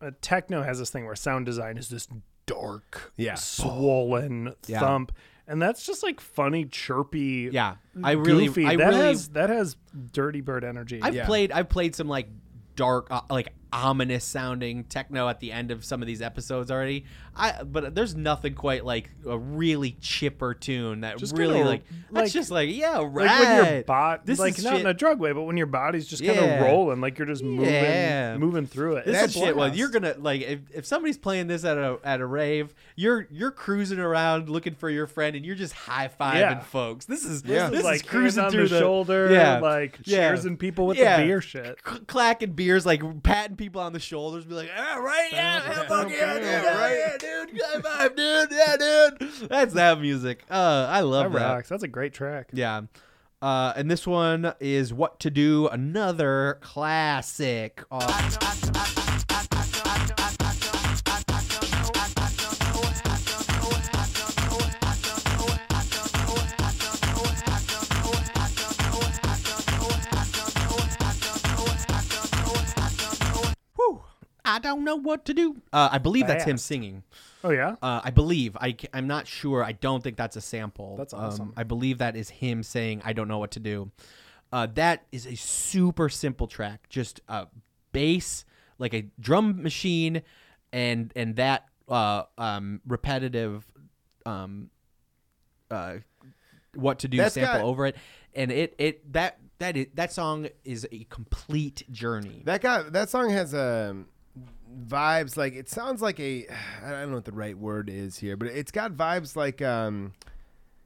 uh, techno has this thing where sound design is this dark, Yeah. swollen Yeah. thump, and that's just like funny, chirpy. Yeah, I really, goofy. I that really, has that has Dirty Bird energy. I've Yeah. played, I've played some like dark, uh, like ominous sounding techno at the end of some of these episodes already. I, but there's nothing quite like a really chipper tune that Just really kinda, like, like- that's just like yeah, right. like when your body, This like is not shit- in a drug way, but when your body's just kind of rolling, like you're just moving, Yeah. moving through it. This a shit. Well, you're gonna like if, if somebody's playing this at a at a rave, you're you're cruising around looking for your friend, and you're just high fiving Yeah. folks. This is Yeah. this like is cruising through on the, shoulder, yeah, like yeah. cheersing people with the beer shit. c- clacking beers, like patting people on the shoulders, be like, "Ah, right, yeah, yeah, Yeah. fuck yeah, dude, Yeah, yeah, right. yeah, dude, good vibe, dude, yeah, dude." That's that music. Uh, I love That that. That's a great track. Yeah. Uh, and this one is What to Do, another classic. I don't know what to do. Uh, I believe that's him singing. Oh yeah. Uh, I believe. I, I'm not sure. I don't think that's a sample. That's Um, awesome. I believe that is him saying, I don't know what to do. Uh, that is a super simple track. Just a bass, like a drum machine, and and that uh, um, repetitive um, uh, what to do That's sample got- over it. And it, it that that is, that song is a complete journey. That guy, that song has um, vibes like it sounds like a I don't know what the right word is here, but it's got vibes like um,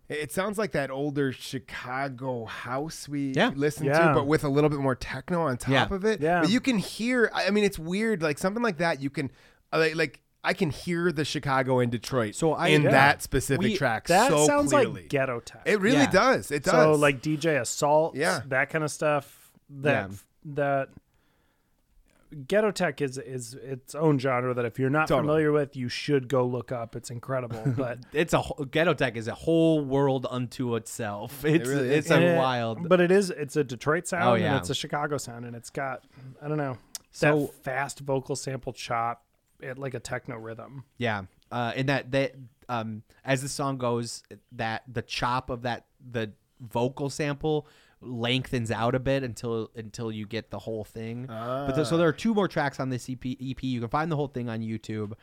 it sounds like that older Chicago house we Yeah. listened Yeah. to, but with a little bit more techno on top Yeah. of it. Yeah. but you can hear. I I mean, it's weird. Like something like that, you can uh, like. like I can hear the Chicago and Detroit So I- in Yeah. that specific We- track That so sounds clearly. like ghetto tech. it really Yeah. does. It does. So like DJ Assault, Yeah. that kind of stuff. That Yeah. that ghetto tech is is its own genre that if you're not Totally. familiar with, you should go look up. It's incredible. But It's a ghetto tech is a whole world unto itself. It's really it's and a it- wild. But it is it's a Detroit sound Oh, yeah. and it's a Chicago sound and it's got I don't know So- that fast vocal sample chop at like a techno rhythm. Yeah, uh, and that that um, as the song goes, that the chop of that the vocal sample lengthens out a bit until until you get the whole thing. But so there are two more tracks on this EP. EP. You can find the whole thing on YouTube.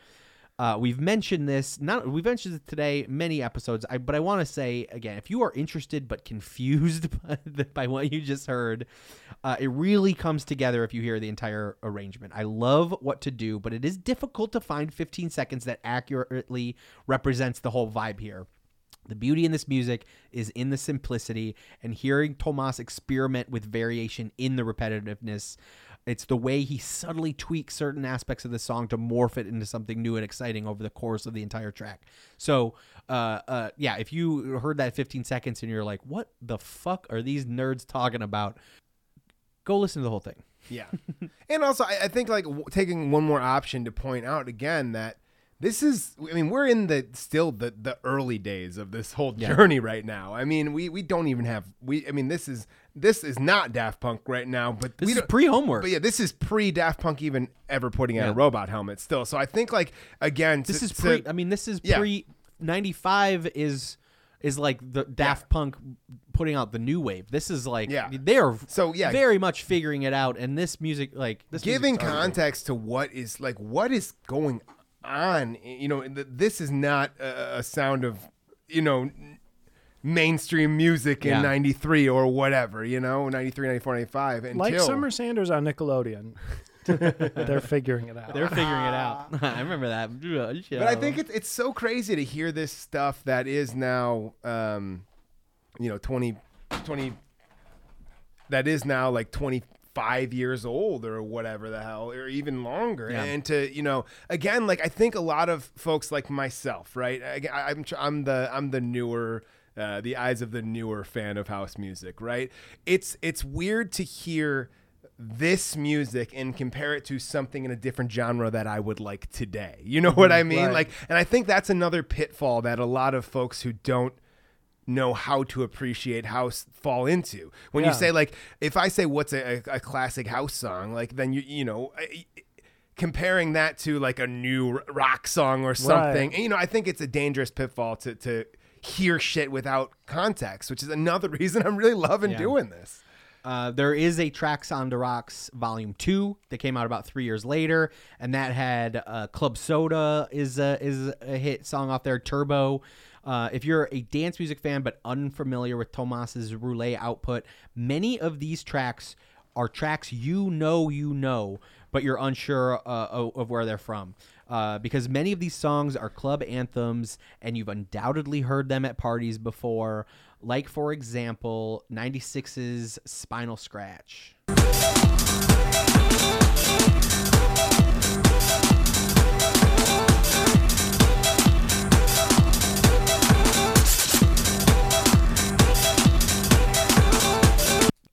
Uh, we've mentioned this. Not we've mentioned it today many episodes. I, but I want to say again, if you are interested but confused by, the, by what you just heard, uh, it really comes together if you hear the entire arrangement. I love what to do, but it is difficult to find 15 seconds that accurately represents the whole vibe here. The beauty in this music is in the simplicity and hearing Tomas experiment with variation in the repetitiveness. It's the way he subtly tweaks certain aspects of the song to morph it into something new and exciting over the course of the entire track. So, uh, uh, yeah, if you heard that 15 seconds and you're like, what the fuck are these nerds talking about? Go listen to the whole thing. Yeah, and also I, I think like w- taking one more option to point out again that this is I mean we're in the still the the early days of this whole Yeah. journey right now. I mean we we don't even have we I mean this is this is not Daft Punk right now, but This we is pre-homework. But yeah, this is pre Daft Punk even ever putting out Yeah. a robot helmet still. So I think like again This to- is to- pre. I mean, this is Yeah. pre. 95 is is like the Daft Punk putting out the new wave. This is like Yeah. they're So, yeah. very much figuring it out. And this music, like this, giving context to what is like what is going on you know this is not a, a sound of you know mainstream music in Yeah. 93 or whatever you know 93 94 95 until Like Summer Sanders on Nickelodeon. They're figuring it out. They're figuring it out. I remember that. but i think it's, it's so crazy to hear this stuff that is now um you know 20 20 that is now like 25 years old or whatever the hell or even longer Yeah. and to you know again like i think a lot of folks like myself right I, I- i'm i'm the i'm the newer uh, the eyes of the newer fan of house music right it's it's weird to hear this music and compare it to something in a different genre that I would like today. You know what I mean? Right. Like and I think that's another pitfall that a lot of folks who don't know how to appreciate house fall into. When you say like if I say what's a, a, classic house song, like then you you know comparing that to like a new rock song or something. Right. You know, I think it's a dangerous pitfall to to hear shit without context, which is another reason I'm really loving Yeah. doing this. Uh, there is a Tracks on the Rocks Volume Two that came out about three years later, and that had uh, Club Soda is a, is a hit song off there. Turbo. Uh, if you're a dance music fan but unfamiliar with Tomas's Roulé output, many of these tracks are tracks you know you know, but you're unsure uh, of where they're from. Uh, because many of these songs are club anthems, and you've undoubtedly heard them at parties before. Like, for example, 96's Spinal Scratch.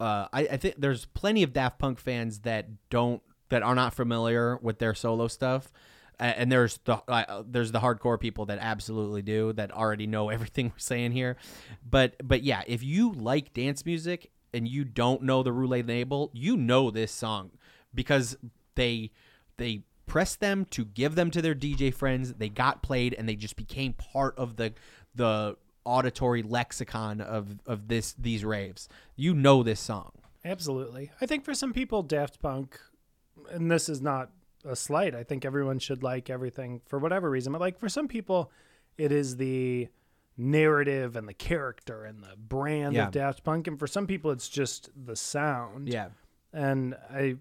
I, I think there's plenty of Daft Punk fans that don't that are not familiar with their solo stuff. And there's the uh, there's the hardcore people that absolutely do that already know everything we're saying here, but but yeah, if you like dance music and you don't know the Roulé label, you know this song because they they pressed them to give them to their DJ friends. They got played and they just became part of the the auditory lexicon of of this these raves. You know this song. Absolutely. I think for some people, Daft Punk, and this is not a slight, I think everyone should like everything for whatever reason. But like for some people, it is the narrative and the character and the brand Yeah. of Daft Punk. And for some people, it's just the sound. Yeah. And I,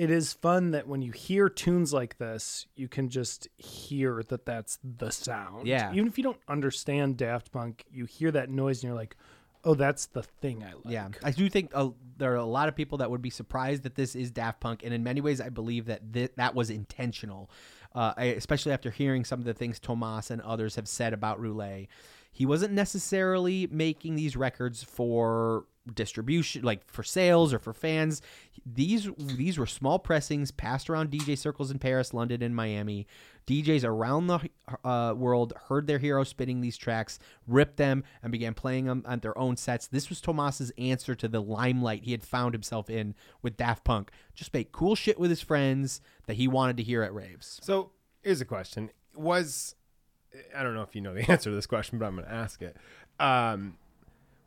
it is fun that when you hear tunes like this, you can just hear that that's the sound. Yeah. Even if you don't understand Daft Punk, you hear that noise and you're like, oh, that's the thing I like. Yeah, I do think uh, there are a lot of people that would be surprised that this is Daft Punk, and in many ways, I believe that th- that was intentional. Uh, I, especially after hearing some of the things Tomas and others have said about Roulé. he wasn't necessarily making these records for distribution, like for sales or for fans. These these were small pressings passed around DJ circles in Paris, London, and Miami. DJs around the uh, world heard their heroes spinning these tracks, ripped them, and began playing them on their own sets. This was Tomas's answer to the limelight he had found himself in with Daft Punk. Just make cool shit with his friends that he wanted to hear at raves. So here's a question: Was I don't know if you know the answer to this question, but I'm going to ask it. Um,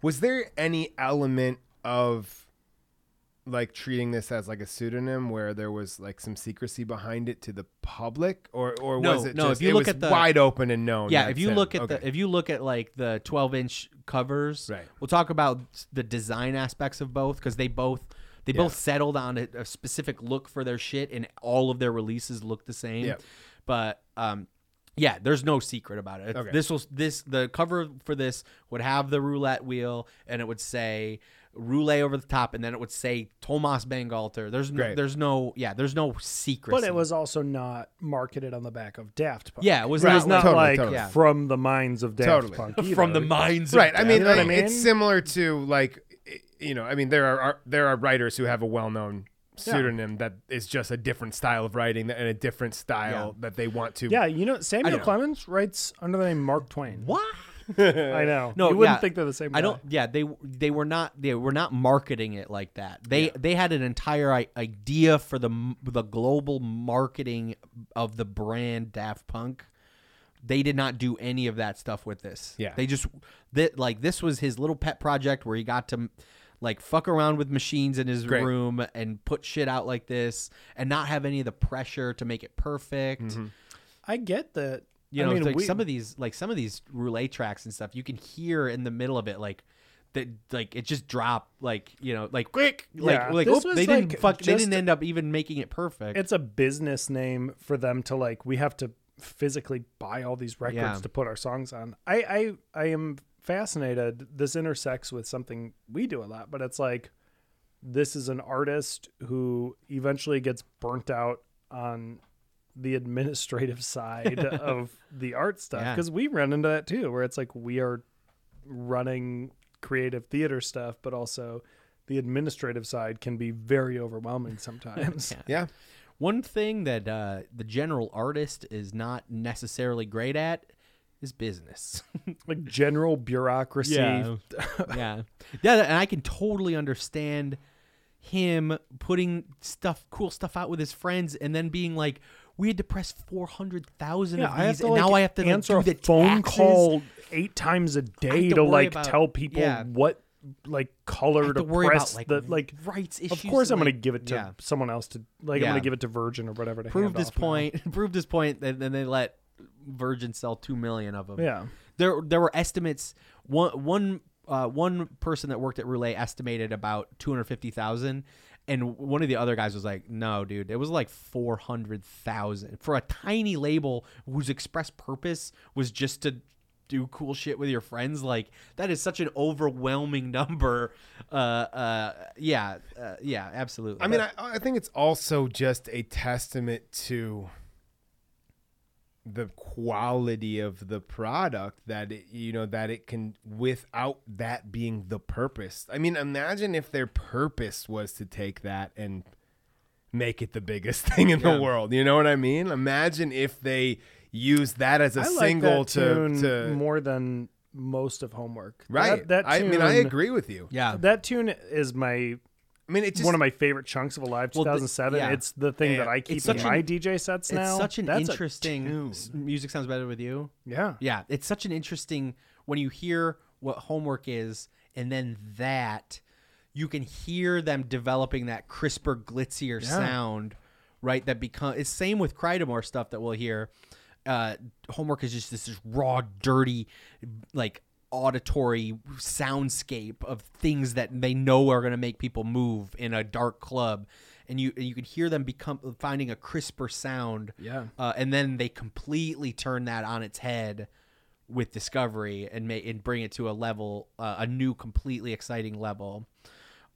was there any element of like treating this as like a pseudonym where there was like some secrecy behind it to the public or or No, was it no, just if you it look at the- wide open and known Yeah, if you it? look at Okay. the if you look at like the 12 inch covers, Right. We'll talk about the design aspects of both because they both they Yeah. both settled on a, a specific look for their shit, and all of their releases look the same. Yeah. But um, yeah, there's no secret about it. Okay. This was this the cover for this would have the roulette wheel, and it would say roulette over the top, and then it would say Tomas Bangalter. There's no, Great. there's no yeah, there's no secret. But it was also not marketed on the back of Daft Punk. Yeah, it was it not was not Totally, like totally. Yeah. from the minds of Daft Totally. Punk. either. from the minds of right. I mean, You know what I like, mean? it's similar to like i- you know, I mean, there are, are there are writers who have a well-known pseudonym that is just a different style of writing and a different style that they want to. Yeah, you know, Samuel know. Clemens writes under the name Mark Twain. what? I know. No, you wouldn't yeah. think they're the same. I don't. Yeah, they they were not they were not marketing it like that. They they had an entire idea for the the global marketing of the brand Daft Punk. They did not do any of that stuff with this. Yeah. they just that like this was his little pet project where he got to like fuck around with machines in his Great. room and put shit out like this and not have any of the pressure to make it perfect mm-hmm. I get that. you I know mean, like we- some of these like some of these roulette tracks and stuff you can hear in the middle of it like that like it just dropped like you know like quick like Yeah, like this oop, was, they didn't like, fuck they didn't end up even making it perfect it's a business name for them to like. We have to physically buy all these records Yeah. to put our songs on. I I I am fascinated. This intersects with something we do a lot, but it's like this is an artist who eventually gets burnt out on the administrative side of the art stuff Yeah. because we run into that too where it's like we are running creative theater stuff but also the administrative side can be very overwhelming sometimes Yeah. one thing that uh the general artist is not necessarily great at is business like general bureaucracy yeah yeah yeah and i can totally understand him putting stuff cool stuff out with his friends and then being like we had to press 400,000 Yeah, of these to, and like, now I have to like, answer do a the phone taxes. call eight times a day to to, like about- tell people yeah. what like color to, to worry about, press like, the like rights issue. Of issues course, I'm going to give it to yeah. someone else to like. I'm going to give it to Virgin or whatever to proved hand his off now. point proved his point and then they let Virgin sell 2 million of them Yeah. there there were estimates one one uh, one person that worked at Roulé estimated about 250,000 and one of the other guys was like no dude it was like 400,000 for a tiny label whose express purpose was just to do cool shit with your friends. Like that is such an overwhelming number. Uh uh yeah uh, yeah absolutely. I mean, I, I think it's also just a testament to the quality of the product that it, you know that it can without that being the purpose. I mean, imagine if their purpose was to take that and make it the biggest thing in Yeah. the world. You know what I mean? Imagine if they use that as a I like single that to, tune to more than most of homework. Right. That, that I mean, I agree with you. Yeah. That tune is my. I mean, it's one of my favorite chunks of Alive Well, the- 2007. yeah. it's the thing that I keep in such my an- DJ sets now. It's such an That's interesting music sounds better with you. Yeah. Yeah, it's such an interesting when you hear what homework is and then that you can hear them developing that crisper glitzier Yeah. sound, right? That become it's same with Crydamoure stuff that we'll hear. Uh homework is just this, this raw dirty like auditory soundscape of things that they know are going to make people move in a dark club. And you and you can hear them become finding a crisper sound. Yeah. uh, and then they completely turn that on its head with discovery and make and bring it to a level uh, a new completely exciting level.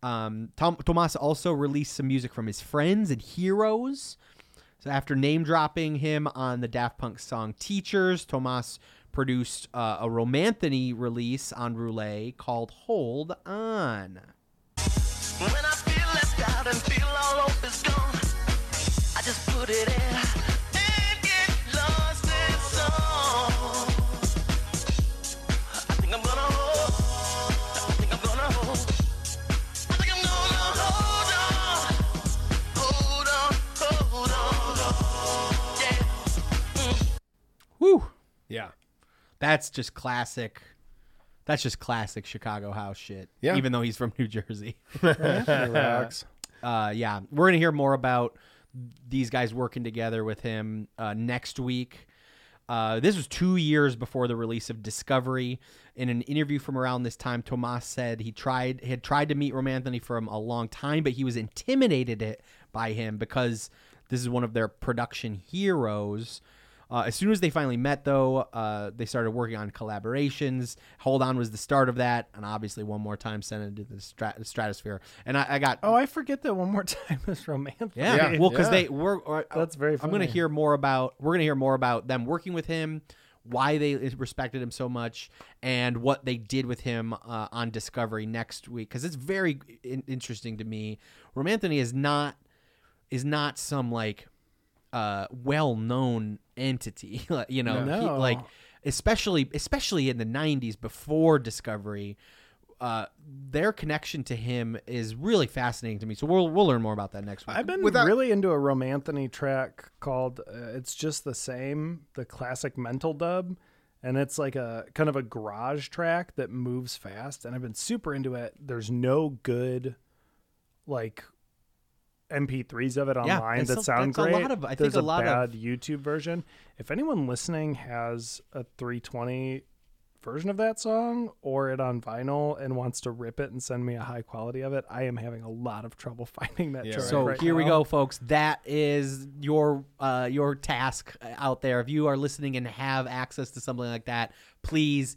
Um Tom Tomas also released some music from his friends and heroes. So after name dropping him on the Daft Punk song Teachers, Tomas produced uh, a Romanthony release on Roulé called Hold On. When I feel left out and feel all hope is gone, I just put it in and get lost in song. I think I'm gonna hold. I think I'm gonna hold. I think I'm gonna hold on. Hold on, hold on. Yeah. Whew. Yeah. That's just classic. That's just classic Chicago house shit. Yeah. Even though he's from New Jersey. Uh, yeah. We're going to hear more about these guys working together with him uh, next week. Uh, this was two years before the release of Discovery. In an interview from around this time, Tomas said he tried had tried to meet Romanthony for a long time, but he was intimidated it by him because this is one of their production heroes. Uh, as soon as they finally met, though, uh, they started working on collaborations. Hold On was the start of that, and obviously, one more time sent into the strat- stratosphere. And I, I got Oh, I forget that one more time is romantic. yeah, well, because they were. Or, That's very I'm going to hear more about. We're going to hear more about them working with him, why they respected him so much, and what they did with him uh, on Discovery next week. Because it's very in- interesting to me. Romanthony is not is not some like uh, well-known entity. you know, No. he- like especially especially in the 90s before Discovery. Uh, their connection to him is really fascinating to me. So we'll we'll learn more about that next week. I've been really into a Romanthony track called uh, "It's Just the Same," the classic mental dub, and it's like a kind of a garage track that moves fast. And I've been super into it. There's no good, like. MP3s of it Yeah, online that's that a- sound that's a great. lot of- I think There's a a, lot of- YouTube version. If anyone listening has a 320 version of that song or it on vinyl and wants to rip it and send me a high quality of it, I am having a lot of trouble finding that track. So right here we go, folks. That is your uh, your task out there. If you are listening and have access to something like that, please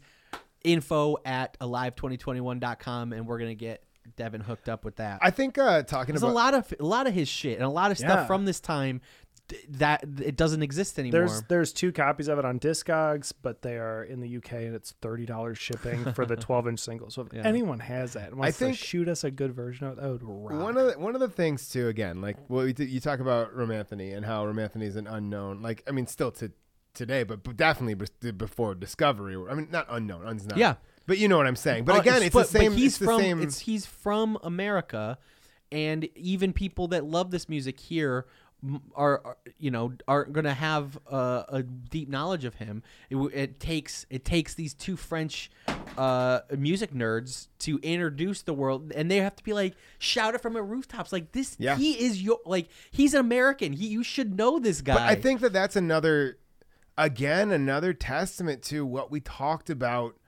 info at alive2021.com and we're gonna get Devin hooked up with that. I think uh, talking There's about a lot of a lot of his shit and a lot of stuff Yeah. from this time d- that it doesn't exist anymore. There's there's two copies of it on Discogs, but they are in the UK and it's thirty dollars shipping for the twelve inch single. So if Yeah. anyone has that and wants think- to shoot us a good version of it, that would rock. One of the, one of the things too, again, like well, you, you talk about Romanthony and how Romanthony is an unknown. Like I mean, still to today, but, but definitely bes- before Discovery. I mean, not unknown. Un's not. Yeah. But you know what I'm saying. But Uh, again, it's, the same. he's it's the from same. it's he's from America, and even people that love this music here are, are you know aren't going to have uh, a deep knowledge of him. It, it takes it takes these two French uh, music nerds to introduce the world, and they have to be like shout it from the rooftops, like this. Yeah. He is your like he's an American. He you should know this guy. But I think that that's another, again, another testament to what we talked about uh,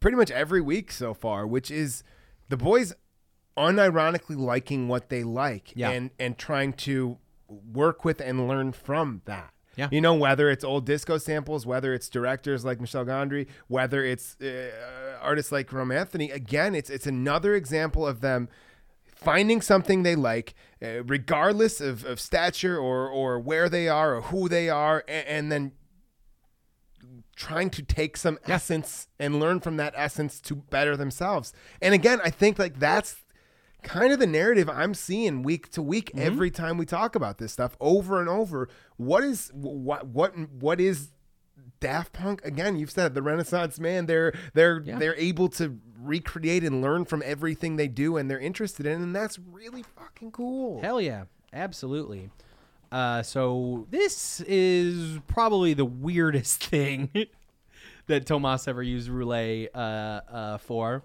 pretty much every week so far, which is the boys unironically liking what they like Yeah. and and trying to work with and learn from that. Yeah. You know, whether it's old disco samples, whether it's directors like Michel Gondry, whether it's uh, artists like Romanthony, again, it's it's another example of them finding something they like, uh, regardless of, of stature or, or where they are or who they are, and, and then trying to take some essence and learn from that essence to better themselves. And again, I think like that's kind of the narrative I'm seeing week to week Mm-hmm. every time we talk about this stuff over and over. What is what what what is Daft Punk again? You've said it, the Renaissance man. They're they're Yeah. they're able to recreate and learn from everything they do, and they're interested in, and that's really fucking cool. Hell yeah, absolutely. Uh, so this is probably the weirdest thing that Tomas ever used Roulé uh, uh, for.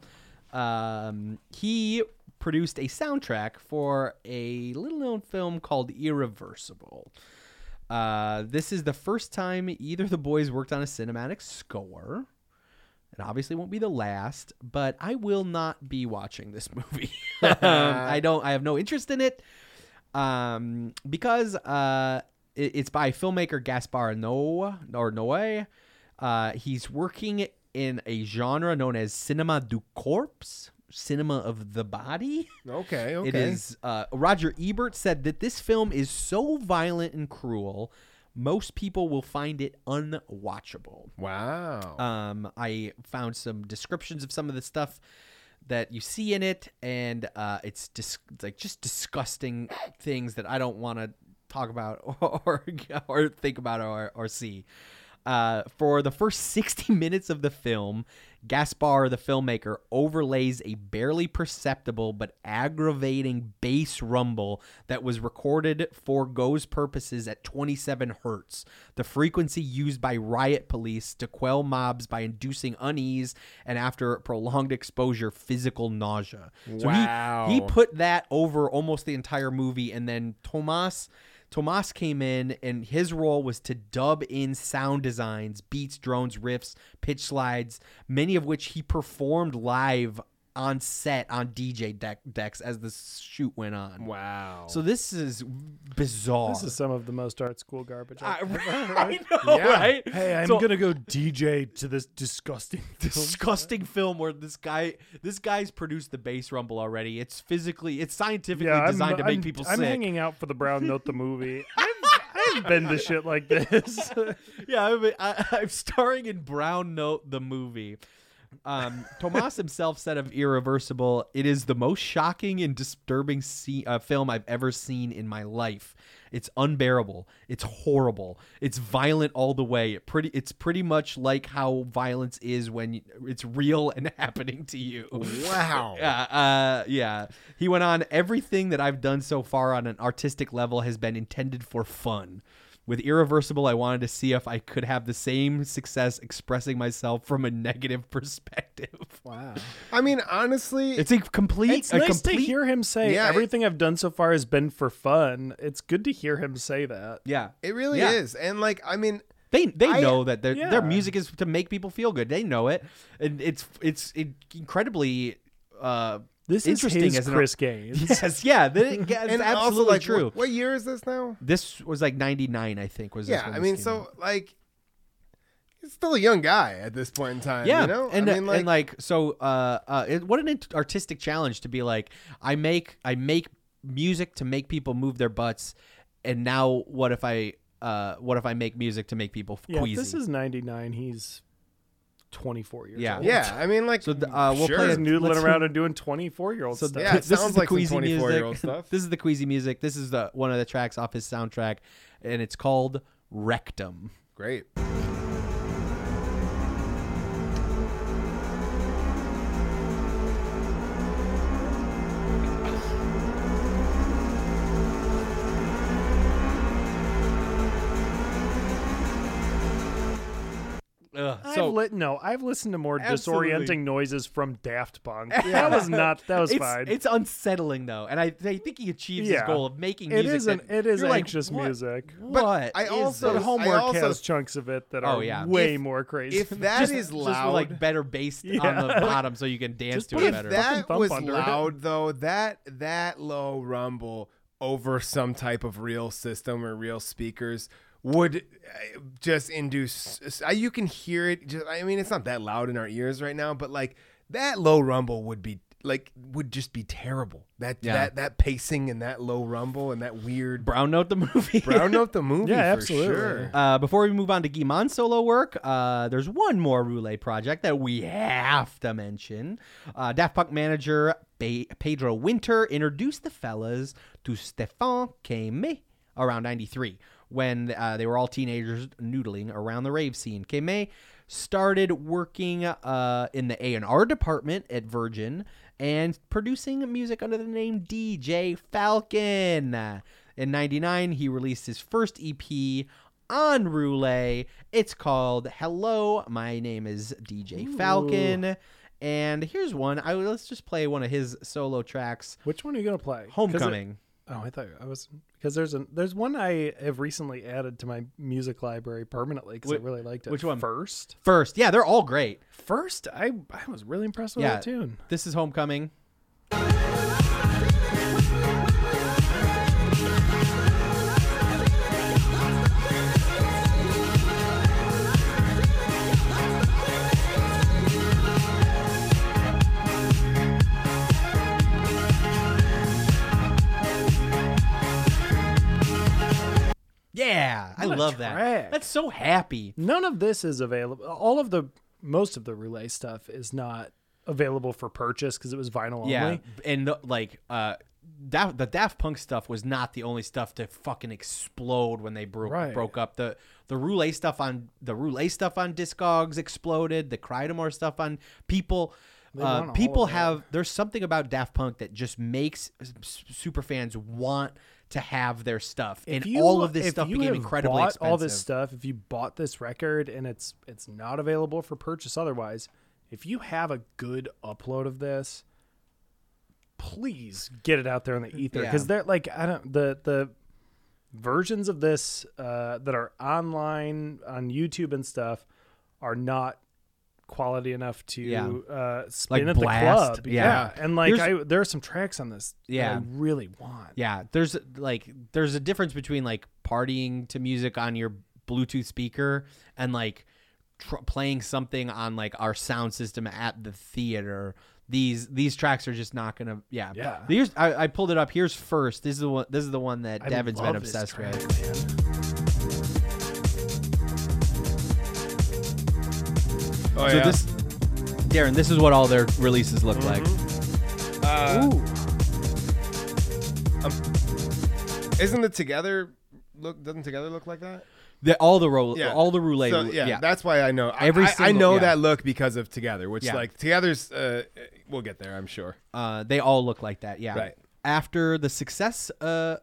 Um, he produced a soundtrack for a little-known film called Irreversible. Uh, this is the first time either the boys worked on a cinematic score. It obviously won't be the last, but I will not be watching this movie. um, I don't. I have no interest in it um, because uh, it- it's by filmmaker Gaspar Noé or Noé. Uh, he's working in a genre known as cinema du corps, cinema of the body. Okay, okay. It is. Uh, Roger Ebert said that this film is so violent and cruel, most people will find it unwatchable. Wow. Um, I found some descriptions of some of the stuff that you see in it, and uh, it's dis- like just disgusting things that I don't want to talk about or or think about or, or see. Uh, for the first 60 minutes of the film, Gaspar, the filmmaker, overlays a barely perceptible but aggravating bass rumble that was recorded for Go's purposes at 27 hertz, the frequency used by riot police to quell mobs by inducing unease and, after prolonged exposure, physical nausea. So he- Wow. he put that over almost the entire movie, and then Tomas. Tomas came in, and his role was to dub in sound designs, beats, drones, riffs, pitch slides, many of which he performed live on set on DJ deck decks as the shoot went on. Wow! So this is bizarre. This is some of the most art school garbage. I, I've ever heard. I know, right? Hey, I'm So- gonna go DJ to this disgusting, film. disgusting film where this guy this guy's produced the bass rumble already. It's physically it's scientifically Yeah, I'm, designed to make I'm- people I'm sick. hanging out for the Brown Note the movie. I've, I've been to shit like this. yeah, I mean, I, I'm starring in Brown Note the movie. Um, Tomas himself said of Irreversible, "It is the most shocking and disturbing see, uh, film I've ever seen in my life. It's unbearable. It's horrible. It's violent all the way. It pretty. It's pretty much like how violence is when it's real and happening to you. Wow. Yeah, uh, yeah. He went on. Everything that I've done so far on an artistic level has been intended for fun. With Irreversible, I wanted to see if I could have the same success expressing myself from a negative perspective. Wow. I mean, honestly, It's a complete. It's a nice complete, to hear him say Yeah, it- everything I've done so far has been for fun. It's good to hear him say that. Yeah, it really Yeah. is. And like, I mean, They they I- know that their yeah. their music is to make people feel good. They know it, and it's it's incredibly uh, This is interesting his as an- Chris Gaines. Yes, yeah, that, yeah, it's and absolutely also like, true. What, what year is this now? This was like '99, I think. Was this Yeah, when I this mean, so out. like, he's still a young guy at this point in time. yeah, you know, and I mean, and like so, uh, uh, it, what an artistic challenge to be like, I make I make music to make people move their butts, and now what if I uh, what if I make music to make people Yeah, if queasy? this is 99. He's 24 years Yeah. old. yeah, I mean, like, So the- uh, we'll sure. play He's it. noodling around and doing 24 year old So stuff. Yeah, it this is sounds the like queasy 24-year-old stuff. This is the queasy music. This is the one of the tracks off his soundtrack, and it's called Rectum. Great. I've so li- no, I've listened to more Absolutely. disorienting noises from Daft Punk. That was not. That was it's, fine. It's unsettling though, and I, I think he achieves his goal of making It music. is an- that it is you're like, anxious what- music. But what I also- but this? I homework also- has chunks of it that Oh, are yeah. way If- more crazy. If that just, is just loud, like better bass on the bottom, so you can dance Just to it a if better. that thump was under it. loud though, that that low rumble over some type of real system or real speakers would uh, just induce. You can hear it. Just I mean, it's not that loud in our ears right now, but like that low rumble would be like would just be terrible. That Yeah. that that pacing and that low rumble and that weird Brown Note the movie. Brown Note the movie. Yeah, for absolutely. Sure. Uh, before we move on to Guy-Man's solo work, uh, there's one more Roulé project that we have to mention. Uh, Daft Punk manager Pe- Pedro Winter introduced the fellas to Stefan Queme around 93 when uh, they were all teenagers noodling around the rave scene. Queme started working uh, in the A&R department at Virgin and producing music under the name DJ Falcon. In 99, he released his first EP on Roulé. It's called Hello, My Name is DJ Falcon. And here's one. I let's just play one of his solo tracks. Which one are you gonna play? 'Cause it- Homecoming. oh, I thought I was because there's a there's one I have recently added to my music library permanently because I really liked it. which one? First. First, yeah, they're all great. First, I I was really impressed with yeah, that tune. this is Homecoming. Yeah, I What love that. That's so happy. None of this is available. All of the most of the Roulé stuff is not available for purchase because it was vinyl Yeah, only. and the, like uh, the Daft Punk stuff was not the only stuff to fucking explode when they broke Right. broke up. The the Roulé stuff on the Roulé stuff on Discogs exploded. The Crydamoure stuff on people. Uh, want all of people have there's something about Daft Punk that just makes super fans want to have their stuff, If and you- all of this stuff became incredibly bought expensive. All this stuff, if you bought this record and it's it's not available for purchase otherwise, if you have a good upload of this, please get it out there in the ether Yeah. because they're like I don't the the versions of this uh, that are online on YouTube and stuff are not quality enough to Yeah. uh, spin Like at blast, the club. yeah. and like Here's- I, there are some tracks on this. that Yeah. I really want. Yeah, there's like there's a difference between like partying to music on your Bluetooth speaker and like tr- playing something on like our sound system at the theater. These these tracks are just not gonna. Yeah, Yeah. Here's I, I pulled it up. Here's first. This is the one. This is the one that I Devin's been obsessed track, with. Oh so yeah. this, Darren, this is what all their releases look like. Uh, Ooh. Isn't the together look? Doesn't together look like that? The, all the roll, Yeah. all the Roulé. So, yeah, that's why I know. I- Every I, I know yeah. that look because of Together, which Yeah. like Together's. Uh, we'll get there, I'm sure. Uh, they all look like that. Yeah. Right. After the success uh,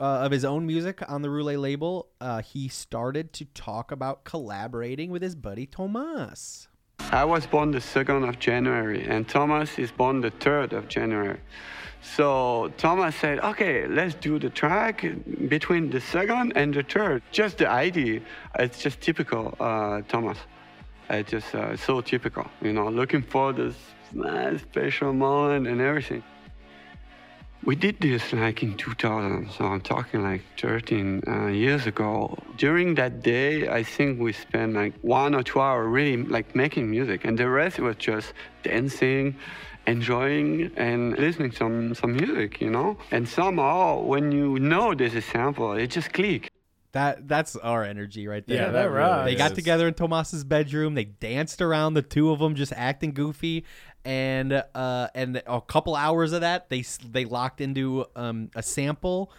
uh, of his own music on the Roulé label, uh, he started to talk about collaborating with his buddy Thomas. I was born the 2nd of January, and Thomas is born the 3rd of January. So Thomas said, okay, let's do the track between the 2nd and the 3rd. Just the idea, it's just typical uh, Thomas. It's just uh, so typical, you know, looking for this uh, special moment and everything. We did this like in 2000, so I'm talking like 13 uh, years ago. During that day, I think we spent like one or two hours really like making music, and the rest was just dancing, enjoying, and listening some some music, you know. And somehow, when you know there's a sample, it just click. That that's our energy right there. Yeah, that rocks. They got together in Tomas's bedroom. They danced around the two of them, just acting goofy, and uh, and a couple hours of that, they they locked into um, a sample,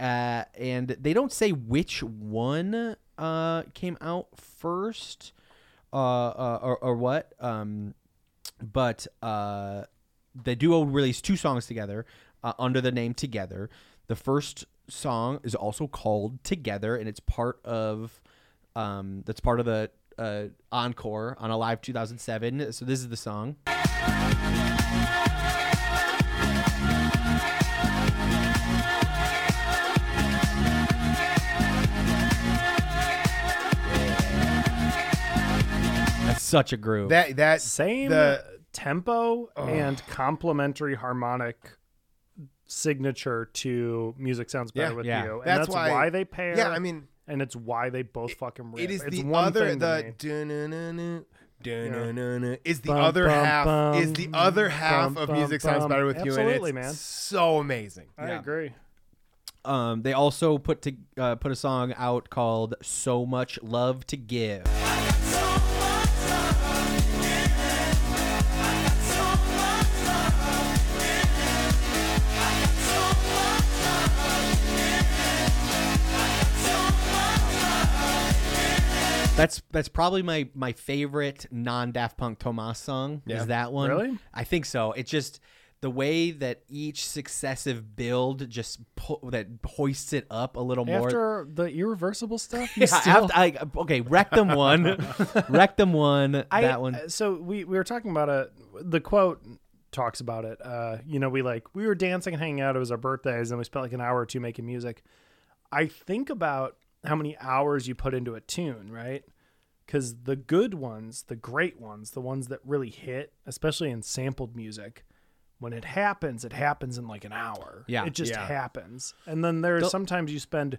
uh, and they don't say which one uh, came out first, uh, uh, or or what, um, but uh, the duo released two songs together uh, under the name Together. The first song is also called Together, and it's part of um, that's part of the uh, encore on a live 2007. So this is the song. That's such a groove. That that Same the tempo and complementary harmonic signature to music sounds better Yeah. with Yeah. you. And That's that's, why- why, they pair. yeah, I mean, and it's why they both fucking rip. it is it's the one other thing the is the Bum, other bum, half bum, is the other half of music sounds better with you and Absolutely, it's man. so amazing. I Yeah. agree. Um, they also put to uh, put a song out called "So Much Love to Give." That's that's probably my my favorite non Daft Punk Tomas song. Yeah. Is that one? Really? I think so. It's just the way that each successive build just po- that hoists it up a little more. After the irreversible stuff, Yeah, still- after- I, okay, Rectum one, Rectum one. I, that one. uh, So we we were talking about it. The quote talks about it. Uh, you know, we like we were dancing and hanging out. It was our birthdays, and we spent like an hour or two making music. I think about how many hours you put into a tune, right? Because the good ones, the great ones, the ones that really hit, especially in sampled music, when it happens, it happens in like an hour. Yeah. it just Yeah. happens. And then there's The- sometimes you spend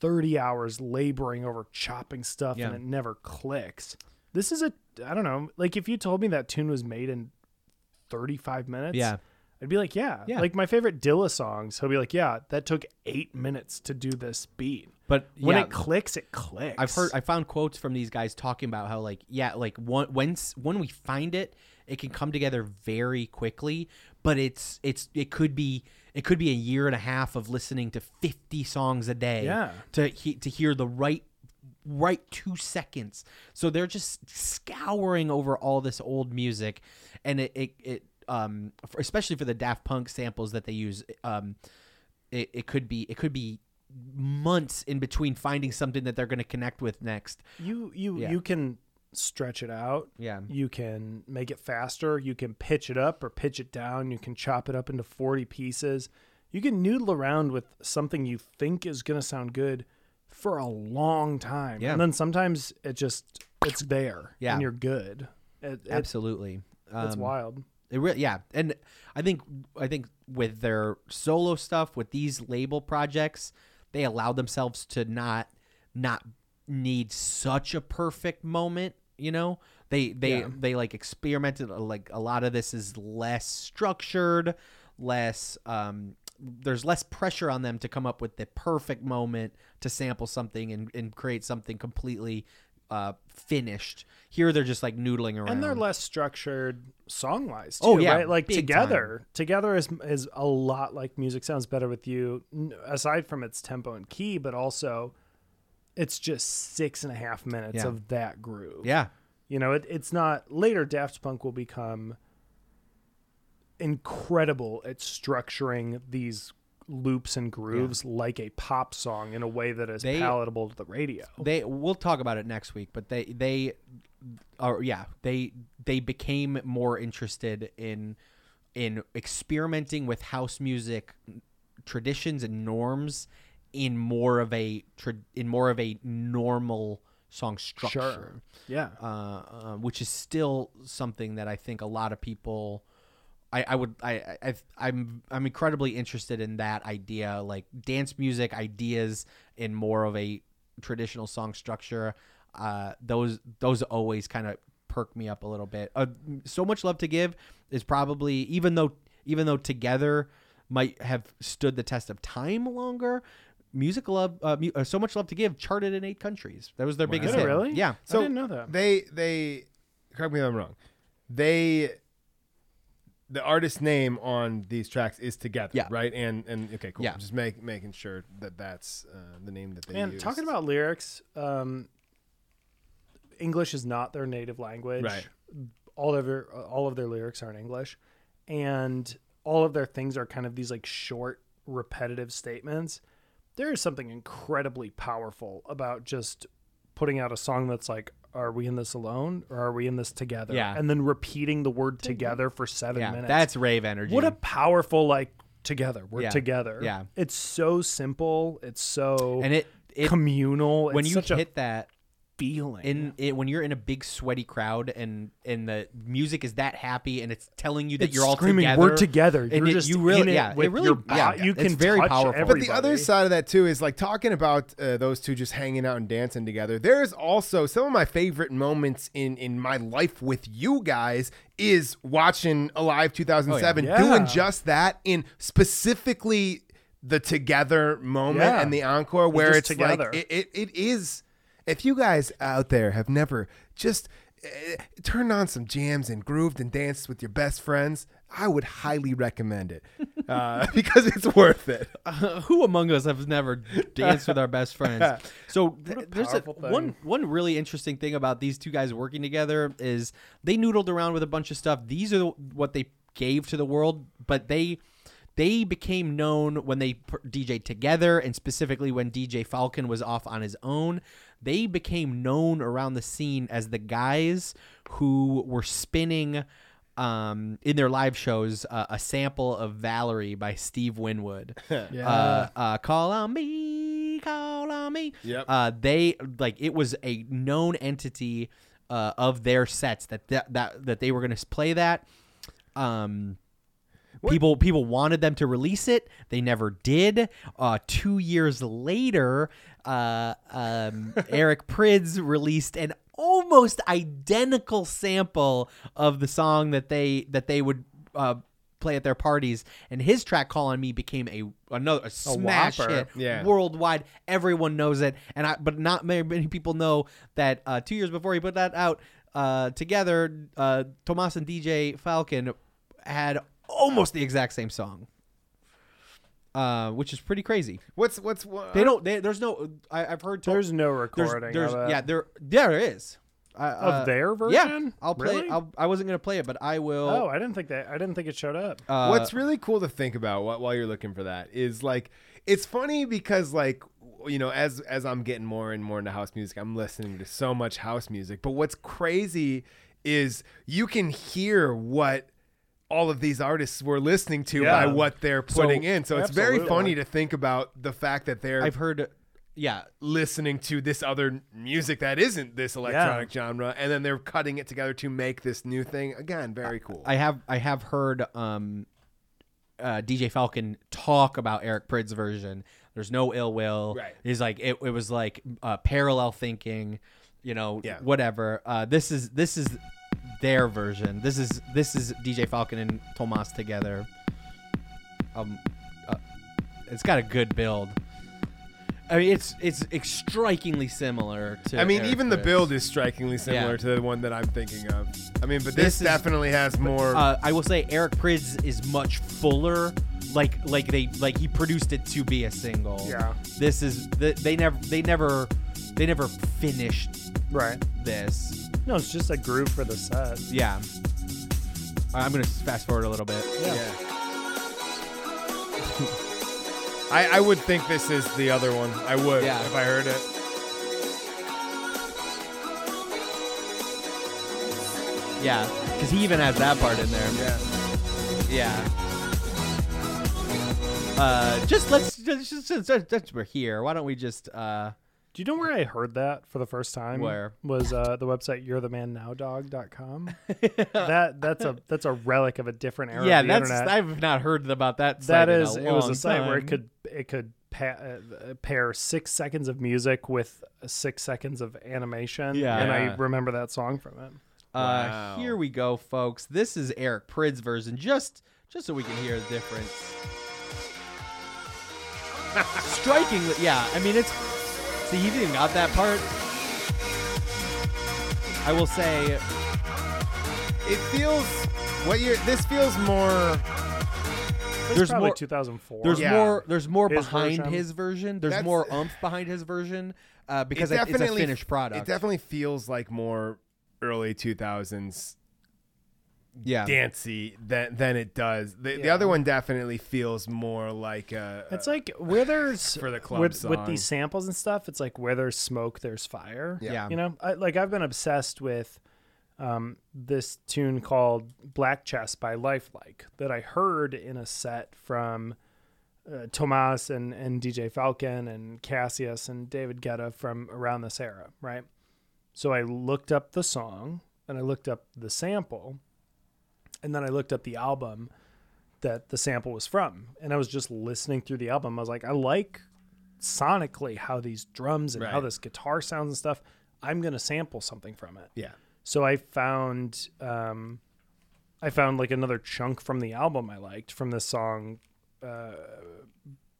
30 hours laboring over chopping stuff Yeah. and it never clicks. This is a I don't know, like if you told me that tune was made in 35 minutes, Yeah. I'd be like, yeah. Yeah. Like my favorite Dilla songs, he'll be like, yeah, that took 8 minutes to do this beat. But when yeah, it clicks, it clicks. I've heard I found quotes from these guys talking about how like yeah like one, once when we find it it can come together very quickly but it's it's it could be it could be a year and a half of listening to 50 songs a day Yeah. to he, to hear the right right 2 seconds so they're just scouring over all this old music and it it, it um especially for the Daft Punk samples that they use um it, it could be it could be months in between finding something that they're going to connect with next. You you Yeah. you can stretch it out. Yeah. You can make it faster. You can pitch it up or pitch it down. You can chop it up into 40 pieces. You can noodle around with something you think is going to sound good for a long time. Yeah. And then sometimes it just it's there Yeah. and you're good. It, it- Absolutely. It's Um, wild. It really, yeah, and I think I think with their solo stuff, with these label projects, they allow themselves to not not need such a perfect moment. You know, they they Yeah. they like experimented. uh, Like a lot of this is less structured, less. um there's less pressure on them to come up with the perfect moment to sample something and, and create something completely uh finished. Here they're just like noodling around. And they're less structured song wise too, Oh, yeah, right? Like together, together is is a lot like music sounds better with you. Aside from its tempo and key, but also it's just six and a half minutes Yeah. of that groove. Yeah. you know, it, it's not later. Daft Punk will become incredible at structuring these loops and grooves like a pop song in a way that is They- palatable to the radio. they we'll talk about it next week but they they are yeah they they became more interested in in experimenting with house music traditions and norms in more of a in more of a normal song structure Sure. Yeah. uh, uh, which is still something that I think a lot of people I, I would I, I I'm I'm incredibly interested in that idea like dance music ideas in more of a traditional song structure uh those those always kind of perk me up a little bit uh, so much love to give is probably even though even though together might have stood the test of time longer music love uh, mu- uh, so much love to give charted in eight countries that was their biggest Did hit really? yeah So I didn't know that. They they correct me if I'm wrong. They the artist name on these tracks is together, Yeah. right? And and okay, cool. Yeah. Just make making sure that that's uh, the name that they Man, use. talking about lyrics, um, English is not their native language. Right. All of their all of their lyrics are in English, and all of their things are kind of these like short, repetitive statements. There is something incredibly powerful about just putting out a song that's like, "Are we in this alone, or are we in this together?" Yeah. and then repeating the word "together" for seven Yeah, minutes. that's rave energy. What a powerful like together. We're Yeah. together. Yeah. it's so simple. It's so and it, it communal. when It's you such a- hit that feeling. in it when you're in a big sweaty crowd and and the music is that happy and it's telling you that It's you're all screaming, together. "We're together." and You're it- just you really in it yeah it really your bo- yeah, you it's can very touch powerful. But the other side of that too is like talking about uh, those two just hanging out and dancing together. There's also some of my favorite moments in in my life with you guys is watching Alive 2007 Oh, yeah. doing Yeah. just that in specifically the together moment Yeah. and the encore where just it's together. like it, it, it is if you guys out there have never just uh, turned on some jams and grooved and danced with your best friends, I would highly recommend it uh, because it's worth it. Uh, who among us have never danced with our best friends? So th- there's a, one one really interesting thing about these two guys working together is they noodled around with a bunch of stuff. These are the, what they gave to the world, but they they became known when they DJed together, and specifically when DJ Falcon was off on his own. They became known around the scene as the guys who were spinning um, in their live shows uh, a sample of Valerie by Steve Winwood. Yeah. Uh, uh, call on me, call on me. Yep. Uh, they like it was a known entity uh, of their sets that that that, that they were going to play that. Um, people people wanted them to release it. They never did. Uh, two years later, uh, um, Eric Prydz released an almost identical sample of the song that they that they would uh, play at their parties, and his track "Call on Me" became a another a smash whopper. hit Yeah. worldwide. Everyone knows it, and I but not very many people know that uh, two years before he put that out uh, together, uh, Tomas and DJ Falcon had almost the exact same song, uh, which is pretty crazy. What's what's what, They don't. They, there's no. I, I've heard. to- There's no recording there's, of yeah, there. Yeah, there is. Uh, Of their version. Yeah. I'll play. Really? I'll, I wasn't gonna play it, but I will. Oh, I didn't think that. I didn't think it showed up. uh, What's really cool to think about wh- while you're looking for that is like it's funny because like you know as as I'm getting more and more into house music, I'm listening to so much house music. But what's crazy is you can hear what all of these artists were listening to Yeah. by what they're So- putting in. So it's very funny to think about the fact that they're I've heard. Yeah, listening to this other music that isn't this electronic genre and then they're cutting it together to make this new thing. Again, very cool. I have I have heard um, uh, DJ Falcon talk about Eric Prydz version. There's no ill will. Right. He's like it, it was like uh, parallel thinking, you know, Yeah. whatever. Uh, this is this is their version. This is this is DJ Falcon and Tomas together. Um, uh, it's got a good build. I mean, it's it's strikingly similar to. I mean, Eric even the build is strikingly similar Yeah. to the one that I'm thinking of. I mean, but this, This is- definitely has more. Uh, I will say Eric Prydz is much fuller. Like like they like he produced it to be a single. Yeah. This is th- they never they never they never finished Right. this. No, it's just a groove for the set. Yeah. I'm gonna fast forward a little bit. yeah. I, I would think this is the other one. I would Yeah. if I heard it. Yeah, because he even has that part in there. Yeah. Yeah. Uh, just let's just, just, just, just, just we're here. Why don't we just uh Do you know where I heard that for the first time? Where? was uh, the website you'rethemanNowDog.com? that that's a that's a relic of a different era. yeah of the that's internet. I've not heard about that. that site in is a it was a site where it could it could pa- uh, pair six seconds of music with six seconds of animation. Yeah. and Yeah. I remember that song from it. Uh, Wow. Here we go, folks. This is Eric Prydz version, just just so we can hear the difference. Strikingly, yeah. I mean, it's see, he even got that part. I will say, It feels what you're This feels more. That's There's probably more- 2004. there's Yeah. more. There's more His behind version. his version. There's That's- more umph behind his version uh, because it it- it's a finished product. It definitely feels like more early 2000s yeah. dancey than than it does. The, the other one definitely feels more like a. It's like where there's For the club with, with these samples and stuff. It's like where there's smoke, there's fire. Yeah. you know, I, like I've been obsessed with um, this tune called "Black Chest" by Lifelike that I heard in a set from uh, Tomas and and DJ Falcon and Cassius and David Guetta from around this era, right? So I looked up the song and I looked up the sample and then I looked up the album that the sample was from. And I was just listening through the album. I was like, I like sonically how these drums and how this guitar sounds and stuff. I'm gonna sample something from it. Yeah. So I found um I found like another chunk from the album I liked from this song uh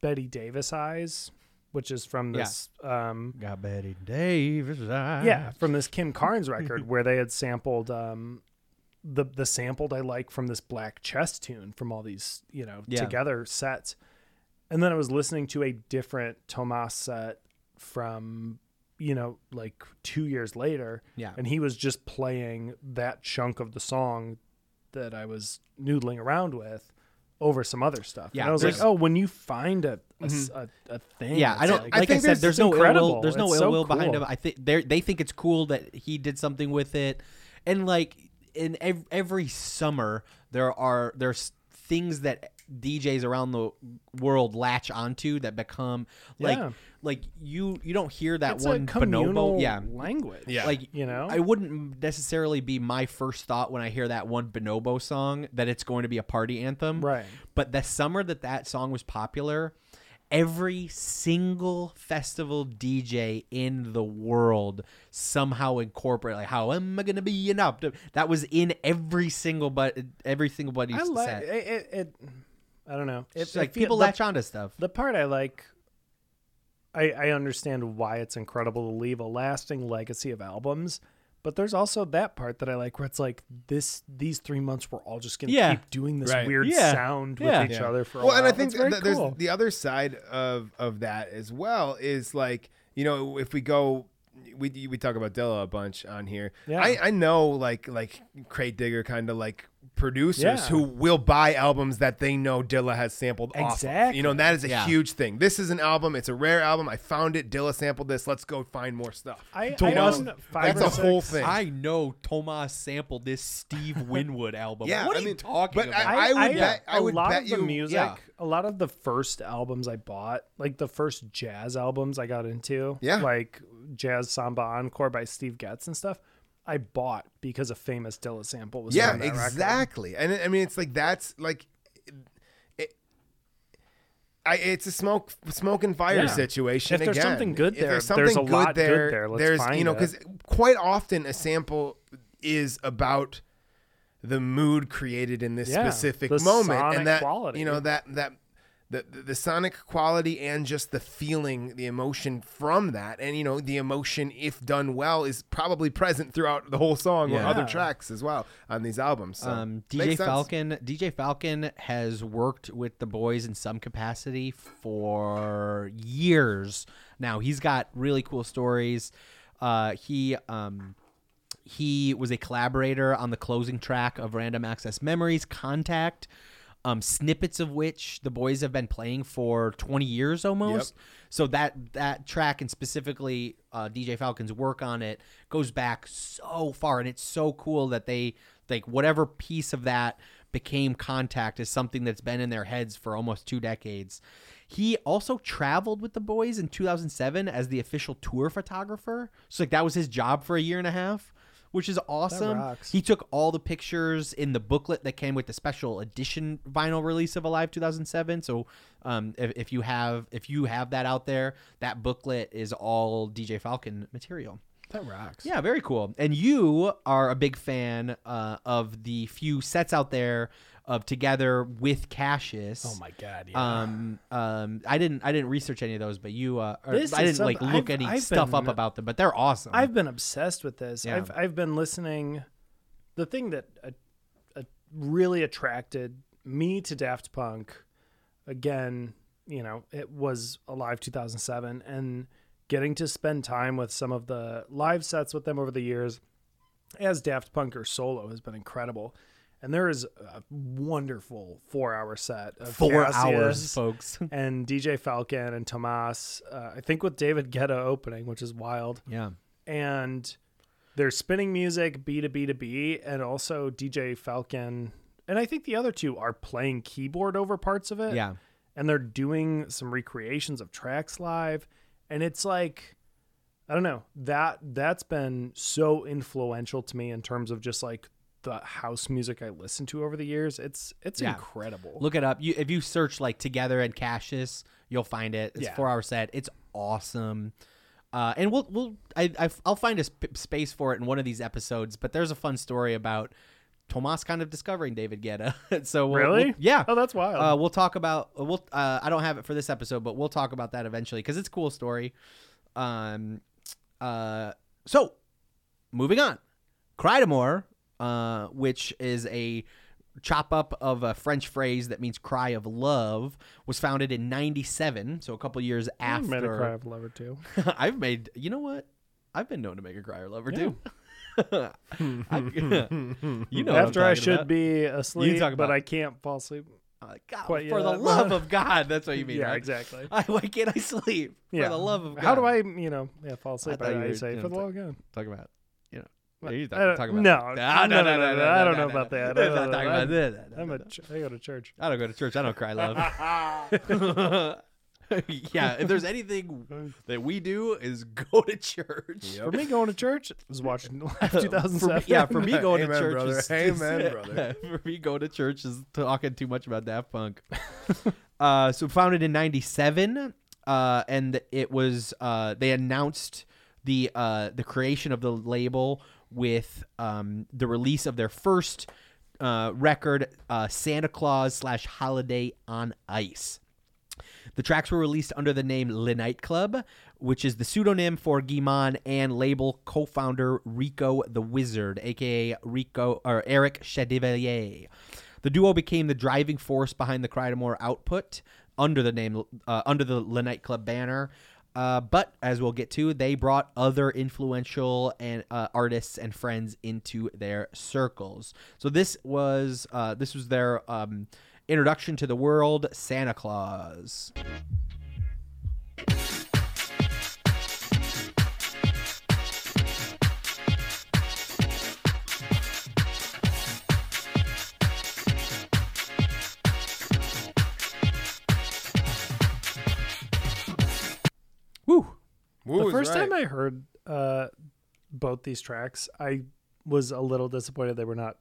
Bette Davis Eyes, which is from Yeah. this um Got Bette Davis. eyes. yeah, from this Kim Carnes record where they had sampled um the the sampled I like from this Black Chest tune from all these, you know, Yeah. together sets. And then I was listening to a different Tomas set from you know, like 2 years later. Yeah. And he was just playing that chunk of the song that I was noodling around with over some other stuff. Yeah, and I was like, "Oh, when you find a a, Mhm. a- a thing." Yeah, I don't. like, Like, I, said, there's no ill will. There's no It's ill so will behind cool. him. I think they they think it's cool that he did something with it, and like in ev- every summer there are there's things that DJs around the world latch onto that become like Yeah. like you you don't hear that It's one communal bonobo yeah language. Yeah. like You know? I wouldn't necessarily be my first thought when I hear that one bonobo song that it's going to be a party anthem Right. but the summer that that song was popular, every single festival DJ in the world somehow incorporate like how am I gonna be an up? That was in every single but every single buddy's I like set. it, it, it. I don't know. It, It's like people the- latch onto stuff. The part I like, I I understand why it's incredible to leave a lasting legacy of albums, but there's also that part that I like where it's like this these three months we're all just gonna Yeah. keep doing this Right. weird Yeah. sound Yeah. with each Yeah. other for a well, while. and I think th- there's cool. the other side of of that as well is like you know if we go. We, we talk about Dilla a bunch on here. Yeah. I, I know like like crate digger kind of like producers Yeah. who will buy albums that they know Dilla has sampled off of. Exactly. You know and that is a Yeah. huge thing. This is an album. It's a rare album. I found it. Dilla sampled this. Let's go find more stuff. I, You I know, own that's or a whole thing. I know Tomas sampled this Steve Winwood album. Yeah, what I are you talking but I- about? I would bet- I a would lot bet of the you- music, yeah. a lot of the first albums I bought, like the first jazz albums I got into, Yeah. like Jazz Samba Encore by Steve Getz and stuff, I bought because a famous Dilla sample was yeah on that record. exactly and i mean it's like that's like it, I, it's a smoke smoke and fire Yeah. situation If there's again. something good there, there's there's something a lot good there. Let's there's you know because quite often a sample is about the mood created in this Yeah, specific moment and that quality. you know that that the, the the sonic quality and just the feeling the emotion from that and you know the emotion if done well is probably present throughout the whole song or other tracks as well on these albums so um, DJ. Falcon. DJ Falcon has worked with the boys in some capacity for years now. He's got really cool stories. Uh, he um, he was a collaborator on the closing track of Random Access Memories, Contact. Um, snippets of which the boys have been playing for 20 years almost. So that that track and specifically uh, DJ Falcon's work on it goes back so far, and it's so cool that they like whatever piece of that became Contact is something that's been in their heads for almost two decades. He also traveled with the boys in 2007 as the official tour photographer. So like that was his job for a year and a half, which is awesome. He took all the pictures in the booklet that came with the special edition vinyl release of Alive 2007. So um, if, if you have if you have that out there, that booklet is all DJ Falcon material. That rocks. Yeah, very cool. And you are a big fan uh, of the few sets out there of Together with Cassius. Oh my god, yeah. Um, um, I didn't I didn't research any of those, but you uh, or I didn't like look I've- any I've stuff up about them, but they're awesome. I've been obsessed with this. Yeah. I've I've been listening. The thing that uh, uh, really attracted me to Daft Punk, again, you know, it was Alive 2007, and getting to spend time with some of the live sets with them over the years, as Daft Punk or solo, has been incredible. And there is a wonderful four-hour set of Four Cassius hours, folks. and DJ Falcon and Tomas. Uh, I think with David Guetta opening, which is wild yeah. And they're spinning music B to B to B, and also DJ Falcon, and I think the other two are playing keyboard over parts of it. Yeah. and they're doing some recreations of tracks live, and it's like I don't know that that's been so influential to me in terms of just like the house music I listened to over the years. It's it's Yeah. incredible. Look it up. You if you search like "Together" and Cassius, you'll find it. It's Yeah. four hour set. It's awesome. Uh, and we'll we'll I, I I'll find a sp- space for it in one of these episodes. But there's a fun story about Tomas kind of discovering David Guetta. so we'll, Really? we'll- yeah. Oh, that's wild. Uh, we'll talk about we'll. Uh, I don't have it for this episode, but we'll talk about that eventually because it's a cool story. Um. Uh. So, moving on. Crydamoure, uh, which is a chop up of a French phrase that means cry of love, was founded in 97, so a couple years I after. made a cry of lover too. I've made, you know what? I've been known to make a cry of lover Yeah. too. I- you know, after I should about. be asleep, talk but about- I can't fall asleep. God, quite for the love of God, that's what you mean. Yeah, right? exactly. I, why can't I sleep? Yeah. For the love of God. How do I, you know, yeah, fall asleep? I, I say for the love of talk- God. Talking about, you know. What? you I don't- talking about no, that. no, no, no, no, I don't know no, about no. that. We're I not don't talking about that. I'm a, ch- I go to church. I don't go to church. I don't cry love. yeah, if there's anything that we do is go to church. For me, going to church was watching Live For me- 2007. yeah, for me going to church brother. is Amen, brother. for me going to church is talking too much about Daft Punk. uh, so founded in '97, uh, and it was uh, they announced the uh, the creation of the label with um, the release of their first uh, record, uh, Santa Claus slash Holiday on Ice. The tracks were released under the name Le Knight Club, which is the pseudonym for Guy-Man and label co-founder Rico the Wizard, aka Rico or Eric Chedevalier. The duo became the driving force behind the Crydamoure output under the name uh, under the Le Knight Club banner. Uh, but as we'll get to, they brought other influential and uh, artists and friends into their circles. So this was uh, this was their um, introduction to the world, Santa Claus. The first time I heard uh, both these tracks, I was a little disappointed they were not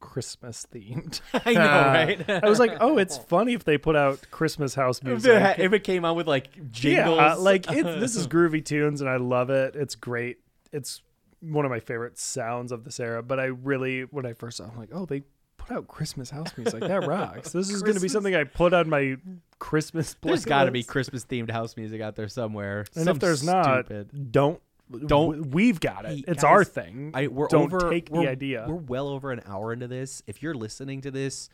Christmas themed. I know, right? I was like, oh, it's funny if they put out Christmas house If music. it, if it came out with like jingles, Yeah, like it, this is groovy tunes, and I love it. It's great. It's one of my favorite sounds of this era. But I really, when I first saw, it, I'm like, oh, they put out Christmas house music. That rocks. This is going to be Christmas- something I put on my Christmas. There's got to be playlist. Christmas themed house music out there somewhere. And Some if there's not, stupid. don't Don't- w- We've got it. Hey, It's guys, our thing. I, we're don't over, take we're- the idea. We're well over an hour into this. If you're listening to this,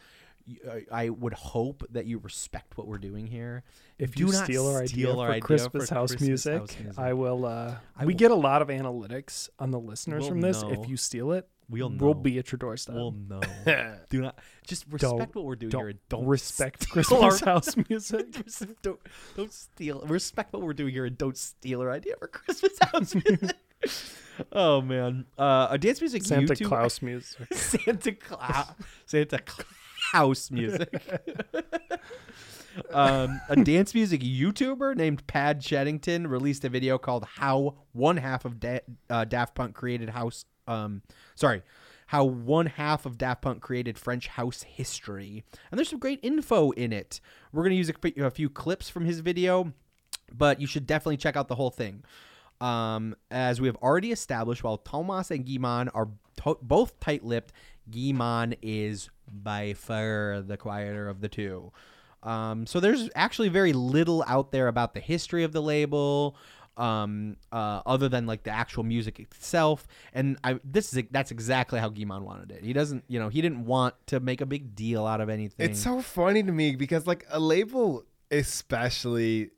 I would hope that you respect what we're doing here. If Do you not steal our idea steal for idea Christmas, for house, Christmas music, house music. I will. Uh, I we will- get a lot of analytics on the listeners We'll from this. know. If you steal it, We'll we'll be at your doorstep. We'll know. Do not just respect Don't- what we're doing don't here. and Don't respect Christmas our- house music. don't don't steal. Respect what we're doing here and don't steal our idea for Christmas house music. oh man, uh, a dance music Santa YouTube- Claus music. Santa Claus, Santa Claus music. um, a dance music YouTuber named Pad Sheddington released a video called "How One Half of da- uh, Daft Punk Created House." Um, sorry, how one half of Daft Punk created French house history, and there's some great info in it. We're gonna use a few clips from his video, but you should definitely check out the whole thing. Um, as we have already established, while Thomas and Guy-Man are to- both tight-lipped, Guy-Man is by far the quieter of the two. Um, so there's actually very little out there about the history of the label, um, uh, other than like the actual music itself. And I, this is that's exactly how Guy-Man wanted it. He doesn't, you know, he didn't want to make a big deal out of anything. It's so funny to me because like a label, especially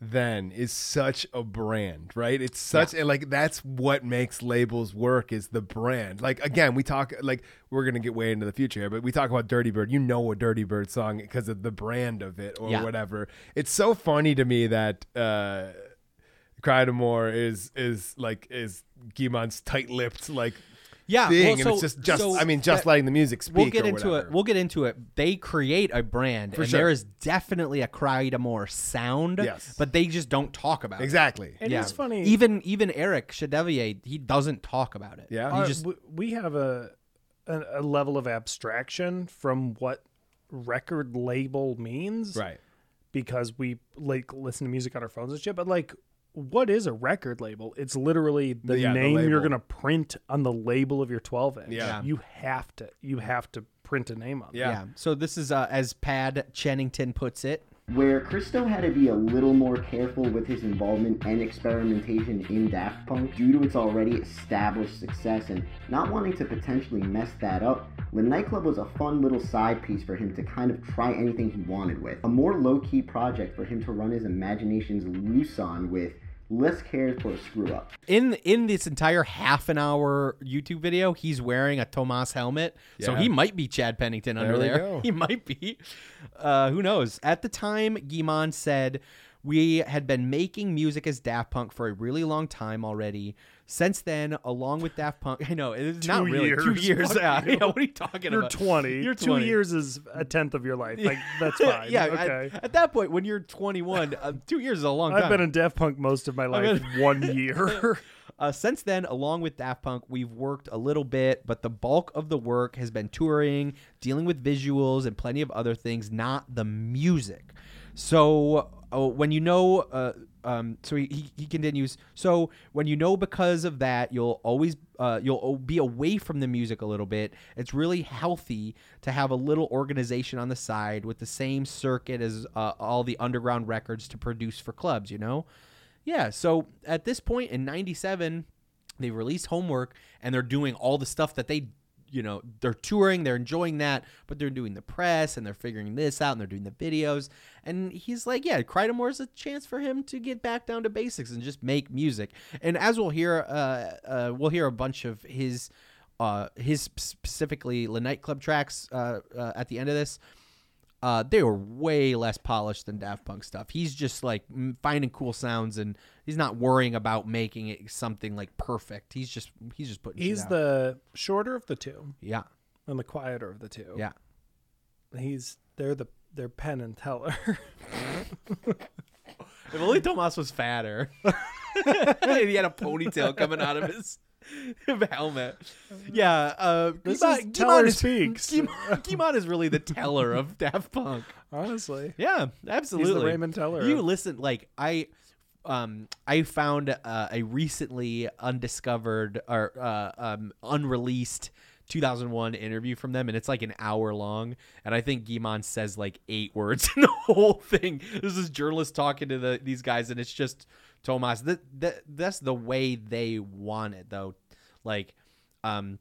then, is such a brand, right? It's such and like that's what makes labels work is the brand. Like again, we talk like we're gonna get way into the future here, but we talk about Dirty Bird. You know a Dirty Bird song because of the brand of it or Yeah. whatever. It's so funny to me that. uh Cry to is is like is Guy-Man's tight-lipped like yeah, thing, well, and it's just just so I mean just that- letting the music speak. We'll get or into whatever. it. We'll get into it. They create a brand, For and sure. there is definitely a cry to sound. Yes. but they just don't talk about it. Exactly. yeah. It is funny. Even even Eric Chadevier, he doesn't talk about it. Yeah. he Uh, just we have a, a a level of abstraction from what record label means, Right. Because we like listen to music on our phones and shit. But like, what is a record label? It's literally the Yeah, the name you're gonna print on the label of your 12 inch. Yeah. you have to you have to print a name on. it. yeah. So this is uh, as Pad Chennington puts it. Where Christo had to be a little more careful with his involvement and experimentation in Daft Punk due to its already established success and not wanting to potentially mess that up. The nightclub was a fun little side piece for him to kind of try anything he wanted with. A more low key project for him to run his imaginations loose on with less cares for a screw up. In in this entire half an hour YouTube video, he's wearing a Tomas helmet, so he might be Chad Pennington under There we there. go. He might be. Uh, who knows? At the time, Guy-Man said we had been making music as Daft Punk for a really long time already. Since then, along with Daft Punk, I know it's not Two really two years. years. Yeah, yeah, what are you talking You're about? 20. You're Two 20. years is a tenth of your life. Like that's fine. yeah, Okay. at, at that point, when you're 21, uh, two years is a long time. I've been in Daft Punk most of my life. been- one year. Uh, since then, along with Daft Punk, we've worked a little bit, but the bulk of the work has been touring, dealing with visuals, and plenty of other things, not the music. So uh, when you know, uh, um, so he, he- continues. So when you know because of that, you'll always uh, you'll be away from the music a little bit. It's really healthy to have a little organization on the side with the same circuit as uh, all the underground records to produce for clubs. You know. Yeah, so at this point in 97, they released Homework and they're doing all the stuff that they, you know, they're touring, they're enjoying that, but they're doing the press and they're figuring this out and they're doing the videos. And he's like, yeah, Crydamoure is a chance for him to get back down to basics and just make music. And as we'll hear, uh, uh, we'll hear a bunch of his, uh, his specifically the nightclub tracks uh, uh, at the end of this uh, they were way less polished than Daft Punk stuff. He's just like mm, finding cool sounds, and he's not worrying about making it something like perfect. He's just he's just putting. He's the shorter of the two. Yeah. And the quieter of the two. Yeah. He's they're the they're Penn and Teller. If only Thomas was fatter. he had a ponytail coming out of his helmet. Yeah, uh, This Guy-Man- is Teller speaks. Guy-Man, Guy-Man is really the teller of Daft Punk. Honestly. Yeah, absolutely. He's the Raymond Teller You listen, like I, um, I found uh, a recently undiscovered or uh, um, unreleased 2001 interview from them, and it's like an hour long. And I think Guy-Man says like eight words in the whole thing. This is journalist talking to the these guys, and it's just Thomas. That, that that's the way they want it, though. Like, um.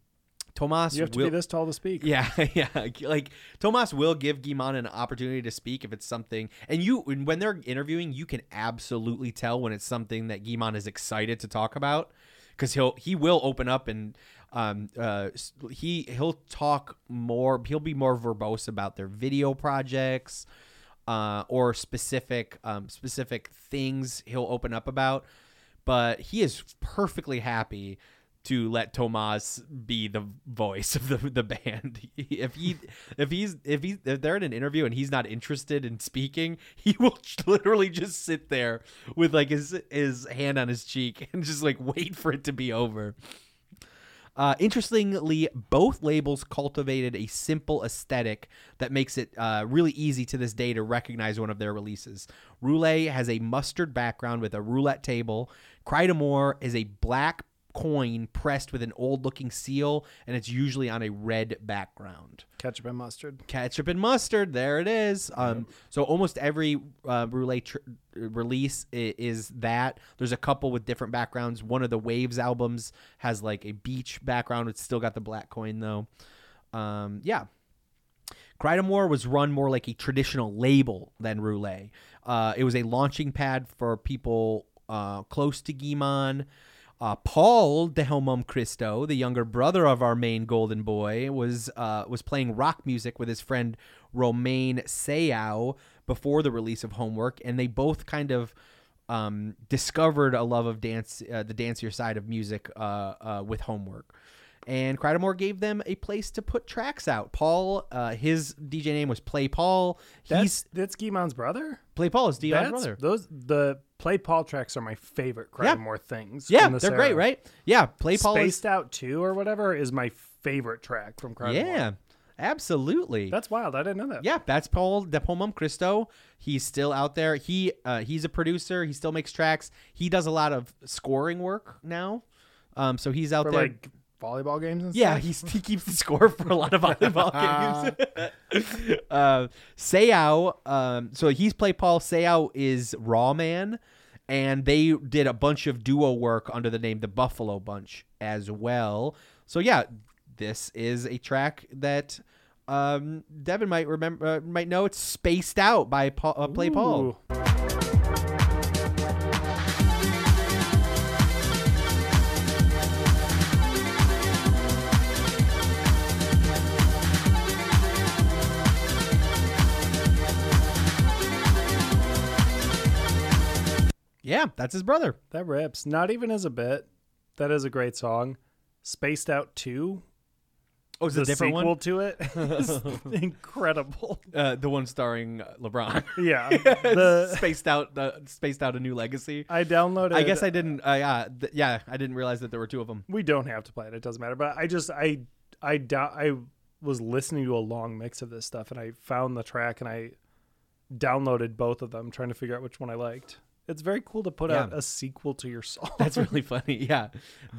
Thomas You have to will, be this tall to speak. Yeah, yeah. Like Thomas will give Guy-Man an opportunity to speak if it's something, and you when they're interviewing, you can absolutely tell when it's something that Guy-Man is excited to talk about, because he'll he will open up and um uh he he'll talk more. He'll be more verbose about their video projects, uh, or specific um specific things he'll open up about, but he is perfectly happy to let Thomas be the voice of the the band. If he if he's if he's if they're in an interview and he's not interested in speaking, he will literally just sit there with like his his hand on his cheek and just like wait for it to be over. Uh, interestingly, both labels cultivated a simple aesthetic that makes it uh, really easy to this day to recognize one of their releases. Roulé has a mustard background with a roulette table. Crydamoure is a black coin pressed with an old looking seal, and it's usually on a red background. Ketchup and mustard. Ketchup and mustard. There it is. Um, so almost every uh, Roulé tr- release is that. There's a couple with different backgrounds. One of the Waves albums has like a beach background. It's still got the black coin though. Um, yeah. Crydamoure was run more like a traditional label than Roulé. Uh, it was a launching pad for people uh, close to Guy-Man. Uh, Paul de Homem Christo, the younger brother of our main golden boy, was uh, was playing rock music with his friend Romain Sayao before the release of Homework, and they both kind of um, discovered a love of dance, uh, the dancier side of music uh, uh, with Homework. and Crydamoure gave them a place to put tracks out. Paul, uh, his DJ name was Play Paul. He's That's that's Guy-Man's brother. Play Paul is Dion's brother. Those the Play Paul tracks are my favorite Yeah. Crydamoure things. Yeah, they're great, right? Yeah, Play Paul is- Spaced Out Two or whatever is my favorite track from Crydamoure. Yeah, absolutely. That's wild. I didn't know that. Yeah, that's Paul De Homem Christo. He's still out there. He uh, he's a producer. He still makes tracks. He does a lot of scoring work now. Um, so he's out For there. like volleyball games and yeah, stuff. he's, he keeps the score for a lot of volleyball games. uh, Seau, um, so he's play Paul. Seau is Raw Man, and they did a bunch of duo work under the name the Buffalo Bunch as well. So yeah, this is a track that um, Devin might remember, uh, might know. It's spaced out by Paul, uh, Play Paul. Yeah, that's his brother. That rips. Not even as a bit. That is a great song. Spaced Out 2. Oh, it's the a different sequel one? to it. is incredible. Uh, the one starring uh, LeBron. Yeah, the- spaced out, the spaced out a new legacy. I downloaded. I guess I didn't. Uh, yeah, th- yeah, I didn't realize that there were two of them. We don't have to play it. It doesn't matter. But I just I I do, I was listening to a long mix of this stuff and I found the track and I downloaded both of them trying to figure out which one I liked. It's very cool to put out a sequel to your song. That's really funny. Yeah,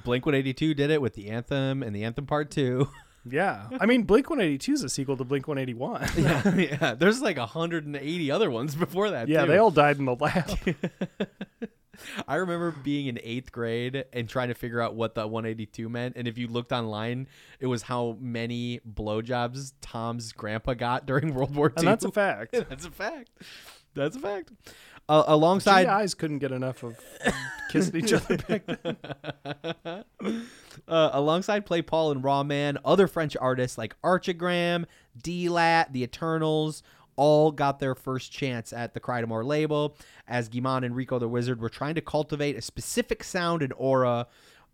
Blink One Eighty Two did it with the anthem and the anthem part two. yeah. I mean, Blink 182 is a sequel to Blink 181. yeah, yeah. There's like 180 other ones before that. Yeah, too. they all died in the lab. I remember being in eighth grade and trying to figure out what the 182 meant. And if you looked online, it was how many blowjobs Tom's grandpa got during World War II. And that's a fact. that's a fact. That's a fact. Uh, alongside GIs couldn't get enough of kissing each other back then. uh, alongside Play Paul and Raw Man, other French artists like Archigram, D-Lat, The Eternals, all got their first chance at the Crydamoure label, as Guy-Man and Rico the Wizard were trying to cultivate a specific sound and aura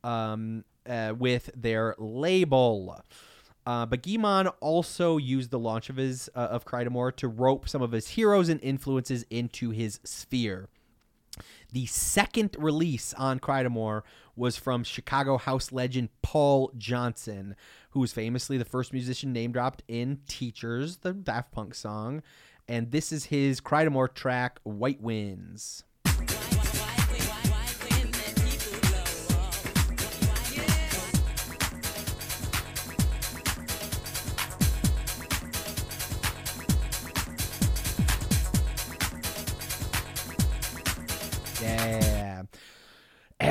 um, uh, with their label. Uh, but Guy-Man also used the launch of his uh, of Crydamoure to rope some of his heroes and influences into his sphere. The second release on Crydamoure was from Chicago house legend Paul Johnson, who was famously the first musician name dropped in Teachers, the Daft Punk song. And this is his Crydamoure track, White Winds.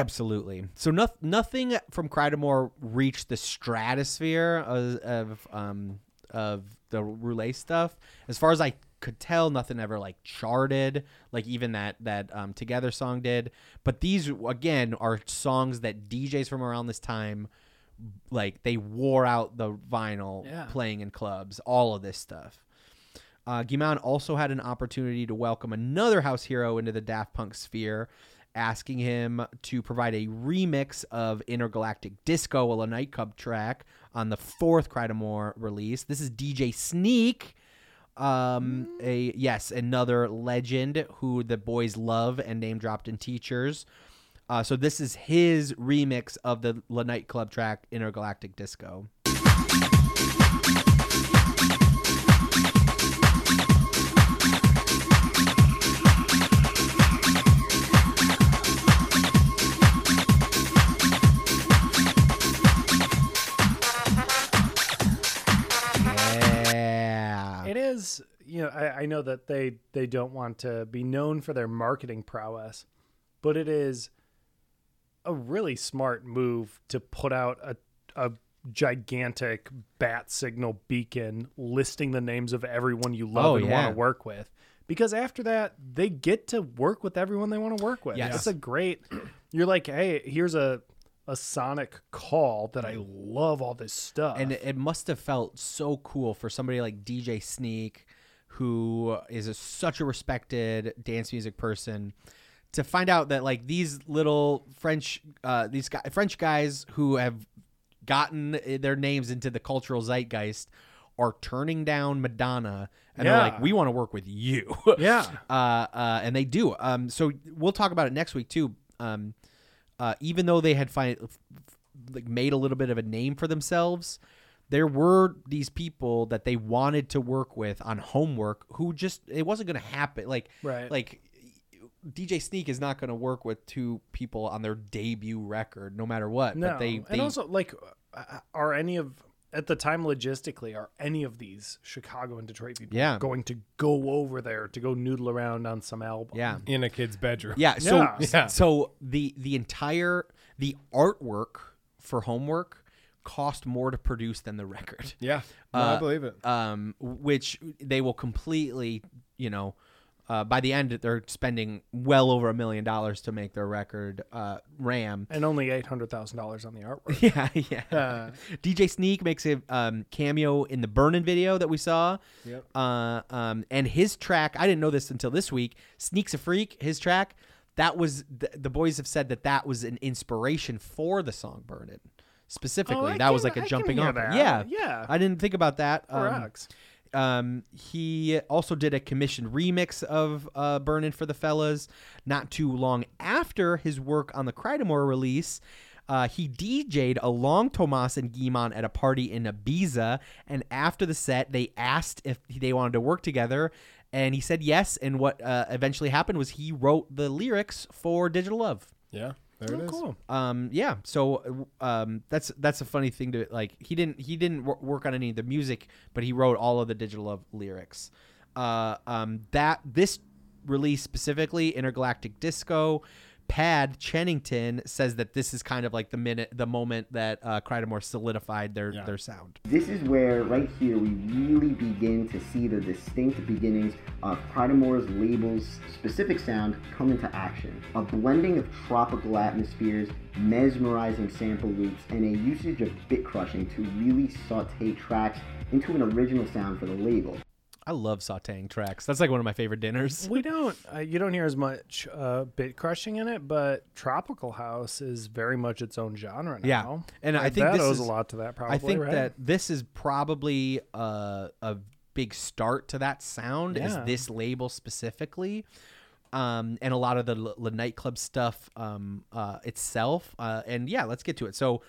Absolutely. So no, nothing from Crydamoure reached the stratosphere of of, um, of the Roulé stuff. As far as I could tell, nothing ever like charted, like even that that um, Together song did. But these again are songs that DJs from around this time, like they wore out the vinyl Yeah. playing in clubs. All of this stuff. Uh, Guy-Man also had an opportunity to welcome another house hero into the Daft Punk sphere, asking him to provide a remix of Intergalactic Disco, a nightclub track, on the fourth Crydamoure release. This is DJ Sneak. Um, a yes, another legend who the boys love and name dropped in Teachers. Uh, so this is his remix of the Le Knight Club track Intergalactic Disco. You know, I, I know that they they don't want to be known for their marketing prowess, but it is a really smart move to put out a a gigantic bat signal beacon listing the names of everyone you love Oh, and yeah. want to work with. Because after that, they get to work with everyone they want to work with. Yes. It's a great. You're like, hey, here's a a sonic call that I love all this stuff. and it, it must have felt so cool for somebody like DJ Sneak, who is a, such a respected dance music person, to find out that like these little French, uh, these guy, French guys who have gotten their names into the cultural zeitgeist are turning down Madonna and they're like, we want to work with you. Yeah. uh, uh, and they do. Um, so we'll talk about it next week too. Um, uh, even though they had find, like made a little bit of a name for themselves, there were these people that they wanted to work with on homework who just it wasn't going to happen. Like Right. like DJ Sneak is not going to work with two people on their debut record, no matter what. No, but they, and also like, uh, are any of at the time logistically are any of these Chicago and Detroit people Yeah. going to go over there to go noodle around on some album? Yeah. in a kid's bedroom. Yeah. So Yeah. Yeah. so the the entire the artwork for homework cost more to produce than the record. Yeah. No, I Uh, believe it. Um, which they will completely, you know, uh, by the end they're spending well over a million dollars to make their record uh, RAM. and only eight hundred thousand dollars on the artwork. Yeah, yeah. DJ Sneak makes a um, cameo in the Burnin' video that we saw. Yep. Uh, um, and his track, I didn't know this until this week. Sneak's a freak. His track, that was the, the boys have said that that was an inspiration for the song "Burnin'." Specifically, Oh, I that was like a I jumping off. that. Yeah, Yeah. I didn't think about that. Um, Correct. um, he also did a commissioned remix of uh, "Burnin' for the Fellas." Not too long after his work on the Crydamoure release, uh, he DJ'd along Thomas and Guy-Man at a party in Ibiza, and after the set, they asked if they wanted to work together, and he said yes. And what uh, eventually happened was he wrote the lyrics for "Digital Love." Yeah. There it is. cool. Um, yeah. So, um, that's that's a funny thing to like. He didn't he didn't wor- work on any of the music, but he wrote all of the digital love lyrics. Uh, um, that this release specifically, Intergalactic Disco. Pad Chennington says that this is kind of like the minute, the moment that uh, Crydamoure solidified their their sound. This is where, right here, we really begin to see the distinct beginnings of Crydamoure's label's specific sound come into action. A blending of tropical atmospheres, mesmerizing sample loops, and a usage of bit crushing to really saute tracks into an original sound for the label. I love sautéing tracks. That's like one of my favorite dinners. We don't. Uh, you don't hear as much uh, bit crushing in it, but tropical house is very much its own genre now. Yeah, and I, think that this owes is, a lot to that. Probably. I think right? that this is probably a, a big start to that sound. Is this label specifically? Um, and a lot of the, l- the nightclub stuff um, uh, itself, uh, and yeah, let's get to it. So,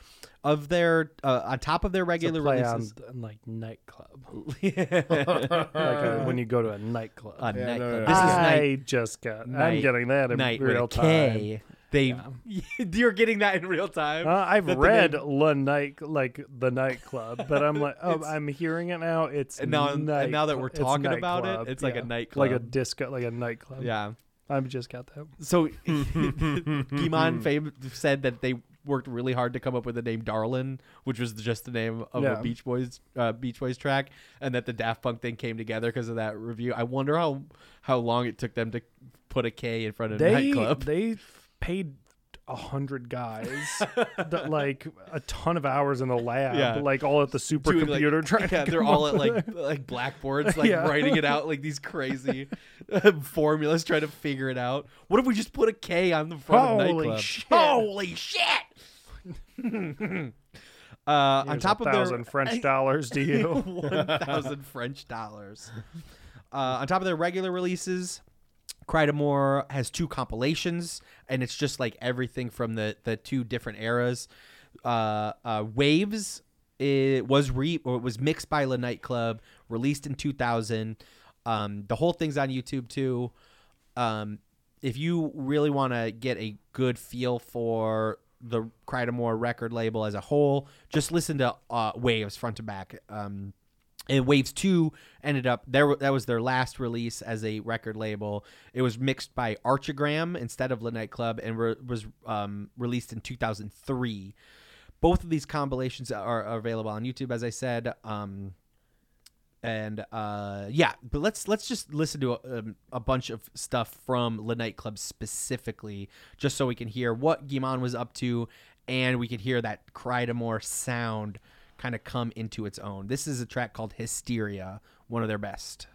of their uh, on top of their It's a regular play releases, on, on, like nightclub, like uh, when you go to a nightclub. A Yeah, nightclub. no, no, This is I night. just got. night I'm getting that in night with real a time. K. They, you're getting that in real time. Uh, I've That the read name- La Night like the nightclub, but I'm like, oh, I'm hearing it now. It's And now- and now that we're talking about it, nightclub, it's like a yeah. like a nightclub. disco, like a nightclub. yeah. I've just got that. So Guy-Man fame said that they worked really hard to come up with the name Darlin, which was just the name of Yeah. a Beach Boys uh, Beach Boys track, and that the Daft Punk thing came together because of that review. I wonder how how long it took them to put a K in front of They nightclub. they paid a hundred guys that, like a ton of hours in the lab, Yeah. like all at the Doing, like- supercomputer trying yeah, to they're all at like like blackboards, like Yeah. writing it out like these crazy formulas, trying to figure it out. What if we just put a K on the front of Holy nightclub? shit. Holy shit! uh, on top of their thousand French dollars to you. one thousand French dollars. Uh, on top of their regular releases, Crydamoure has two compilations, and it's just like everything from the the two different eras. Uh, uh, Waves it was re or it was mixed by Le Knight Club, released in two thousand. Um, the whole thing's on YouTube too. Um, if you really want to get a good feel for the Crydamoure record label as a whole, just listen to uh, Waves front to back. Um, and Waves Two ended up there. That was their last release as a record label. It was mixed by Archigram instead of Le Knight Club, and re- was um, released in 2003. Both of these compilations are, available on YouTube, as I said. Um, and uh, yeah, but let's let's just listen to a, um, a bunch of stuff from Le Knight Club specifically, just so we can hear what Guy-Man was up to, and we can hear that Crydamoure sound kind of come into its own. This is a track called Hysteria, one of their best.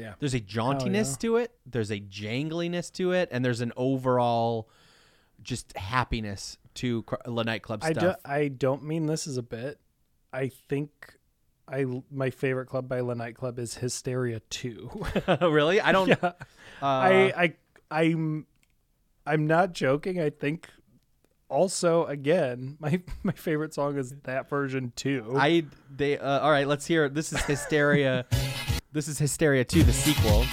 Yeah. There's a jauntiness yeah. to it. There's a jangliness to it, and there's an overall just happiness to the nightclub I, do, stuff. I don't mean this as a bit. I think I my favorite club by Le Knight Club is Hysteria 2. really? I don't. Yeah. Uh, I I I'm I'm not joking. I think also again my my favorite song is that version too. I they uh, all right. Let's hear. it. This is Hysteria. this is Hysteria 2, the sequel.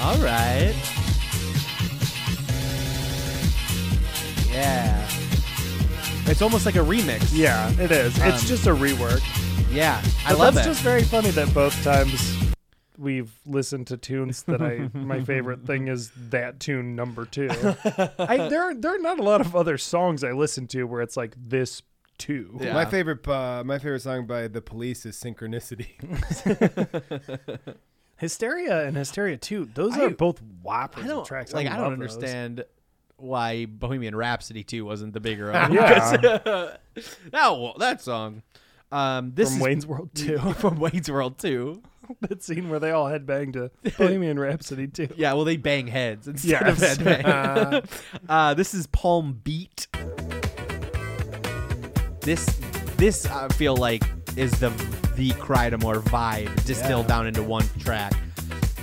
All right. Yeah. It's almost like a remix. yeah, it is. It's Um, just a rework. Yeah, I But love that's it. just very funny that both times we've listened to tunes that I my favorite thing is that tune number two. I, there are there are not a lot of other songs I listen to where it's like this two. My favorite, uh, my favorite song by the Police is "Synchronicity." Hysteria and Hysteria two. Those I- are both whoppers I don't tracks. like. I, don't understand. those. Why Bohemian Rhapsody 2 wasn't the bigger. One. yeah. that that song. Um, this From is Wayne's World 2. from Wayne's World 2. that scene where they all headbang to Bohemian Rhapsody too. Yeah, well, they bang heads instead Yes. of headbang. uh, this is Palm Beat. This, this I feel like is the the Crydamoure vibe distilled Yeah. down into one track.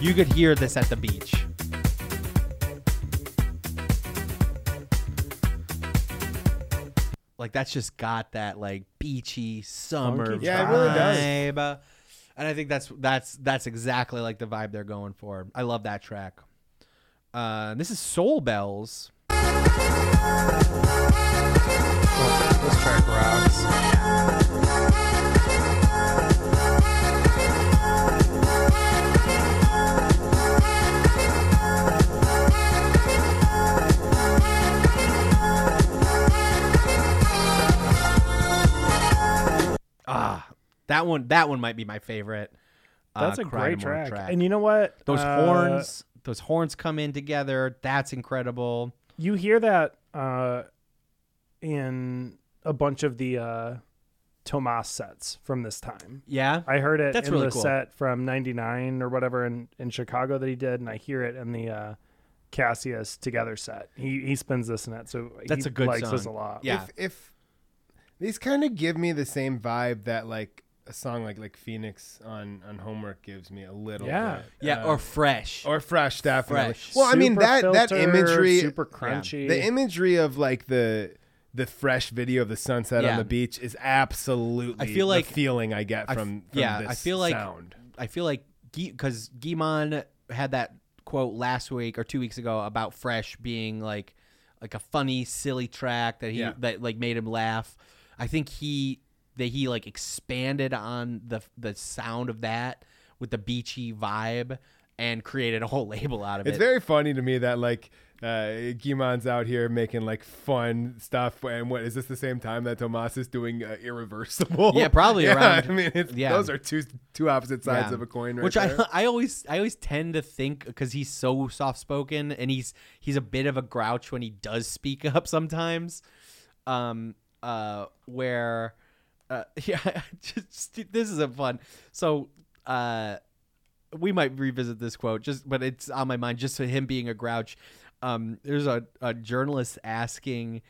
You could hear this at the beach. Like that's just got that like beachy summer Funky Yeah, it really does. vibe. And I think that's that's that's exactly like the vibe they're going for. I love that track. Uh, this is Soul Bells. This track rocks. That one that one might be my favorite. uh, That's a great Crydamoure track. And you know what? Those Uh, horns, those horns come in together. That's incredible. You hear that uh, in a bunch of the uh, Thomas sets from this time. Yeah, I heard it That's in really the cool. set from '99 or whatever in, in Chicago that he did, and I hear it in the uh, Cassius Together set. He he spins this in it, so That's he a good likes this a lot. Yeah. If, if these kind of give me the same vibe that like a song like like Phoenix on on Homework gives me a little. Yeah. bit. Yeah, Uh, or fresh. or fresh definitely. Fresh. Well, I mean Super that that imagery, super yeah, crunchy. the imagery of like the the fresh video of the sunset Yeah. on the beach is absolutely. I feel the like- feeling I get I f- from, from yeah, this I feel like sound. I feel like because Guy-Man had that quote last week or two weeks ago about Fresh being like like a funny, silly track that he Yeah. that like made him laugh. I think he that he like expanded on the the sound of that with the beachy vibe and created a whole label out of It's it. It's very funny to me that like uh, Guy-Man's out here making like fun stuff, and what is this the same time that Thomas is doing uh, irreversible? Yeah, probably yeah, around- I mean, it's, yeah. those are two two opposite sides Yeah. of a coin, right Which there. I I always I always tend to think because he's so soft spoken and he's he's a bit of a grouch when he does speak up sometimes, um uh where uh yeah just this is a fun so uh we might revisit this quote just but it's on my mind just him being a grouch. Um there's a, a journalist asking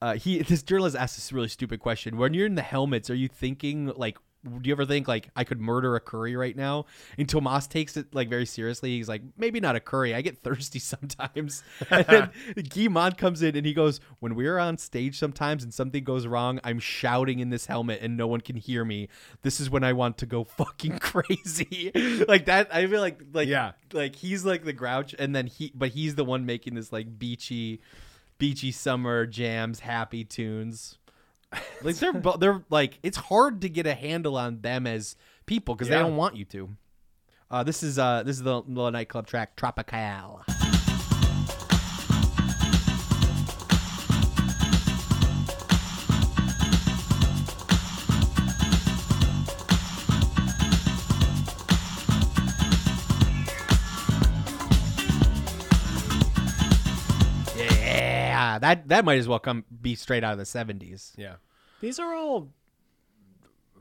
uh he this journalist asked this really stupid question. When you're in the helmets are you thinking like do you ever think like I could murder a curry right now? And Thomas takes it like very seriously. He's like, maybe not a curry. I get thirsty sometimes. and then Guy-Man comes in and he goes, when we're on stage sometimes and something goes wrong, I'm shouting in this helmet and no one can hear me. This is when I want to go fucking crazy. like that. I feel like like Yeah. like he's like the grouch, and then he but he's the one making this like beachy, beachy summer jams, happy tunes. Like they're they're like it's hard to get a handle on them as people because Yeah. they don't want you to. Uh, this is uh this is the little nightclub track Tropical. Yeah, that that might as well come be straight out of the seventies. yeah. These are all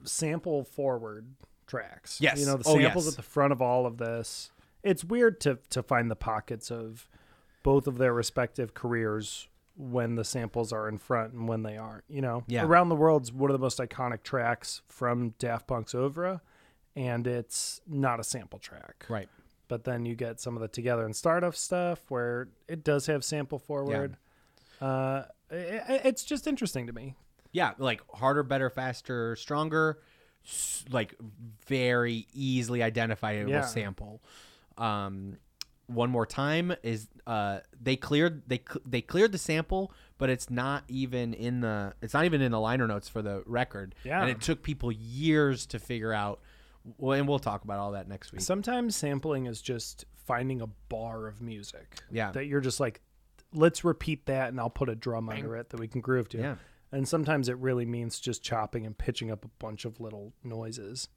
sample forward tracks. Yes. You know, the Oh, samples yes. at the front of all of this. It's weird to to find the pockets of both of their respective careers when the samples are in front and when they aren't. You know, Yeah. Around the World's one of the most iconic tracks from Daft Punk's oeuvre, and it's not a sample track. Right. But then you get some of the Together and Stardust stuff where it does have sample forward. Uh, i i- it's just interesting to me. Yeah, like harder, better, faster, stronger, like very easily identifiable Yeah. sample. Um, one more time is uh they cleared they they cleared the sample, but it's not even in the it's not even in the liner notes for the record. Yeah. and it took people years to figure out. Well, and we'll talk about all that next week. Sometimes sampling is just finding a bar of music. Yeah. That you're just like, let's repeat that and I'll put a drum under it that we can groove to. Yeah. And sometimes it really means just chopping and pitching up a bunch of little noises.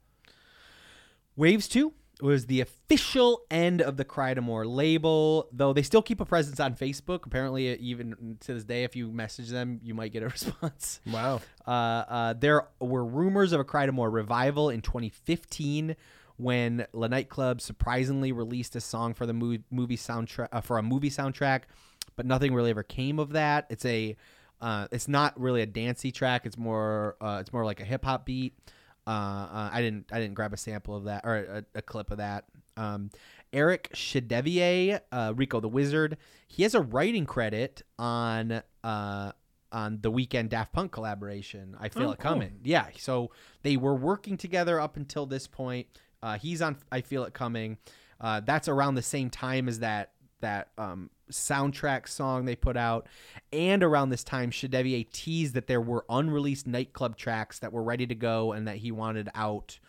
Waves 2 was the official end of the Crydamoure label, though they still keep a presence on Facebook. Apparently, even to this day, if you message them, you might get a response. Wow. Uh, uh, there were rumors of a Crydamoure revival in 2015 when Le Knight Club surprisingly released a song for the movie soundtrack uh, for a movie soundtrack, but nothing really ever came of that. It's a uh, it's not really a dancey track. It's more uh, it's more like a hip hop beat. Uh, uh, I didn't I didn't grab a sample of that or a, a clip of that. Um, Eric Chedeville, uh, Rico the Wizard, he has a writing credit on uh, on the Weeknd Daft Punk collaboration. I feel Oh, it cool. coming. Yeah, so they were working together up until this point. Uh, he's on I feel it coming. Uh, that's around the same time as that that um, soundtrack song they put out, and around this time, Chedeville teased that there were unreleased nightclub tracks that were ready to go and that he wanted out.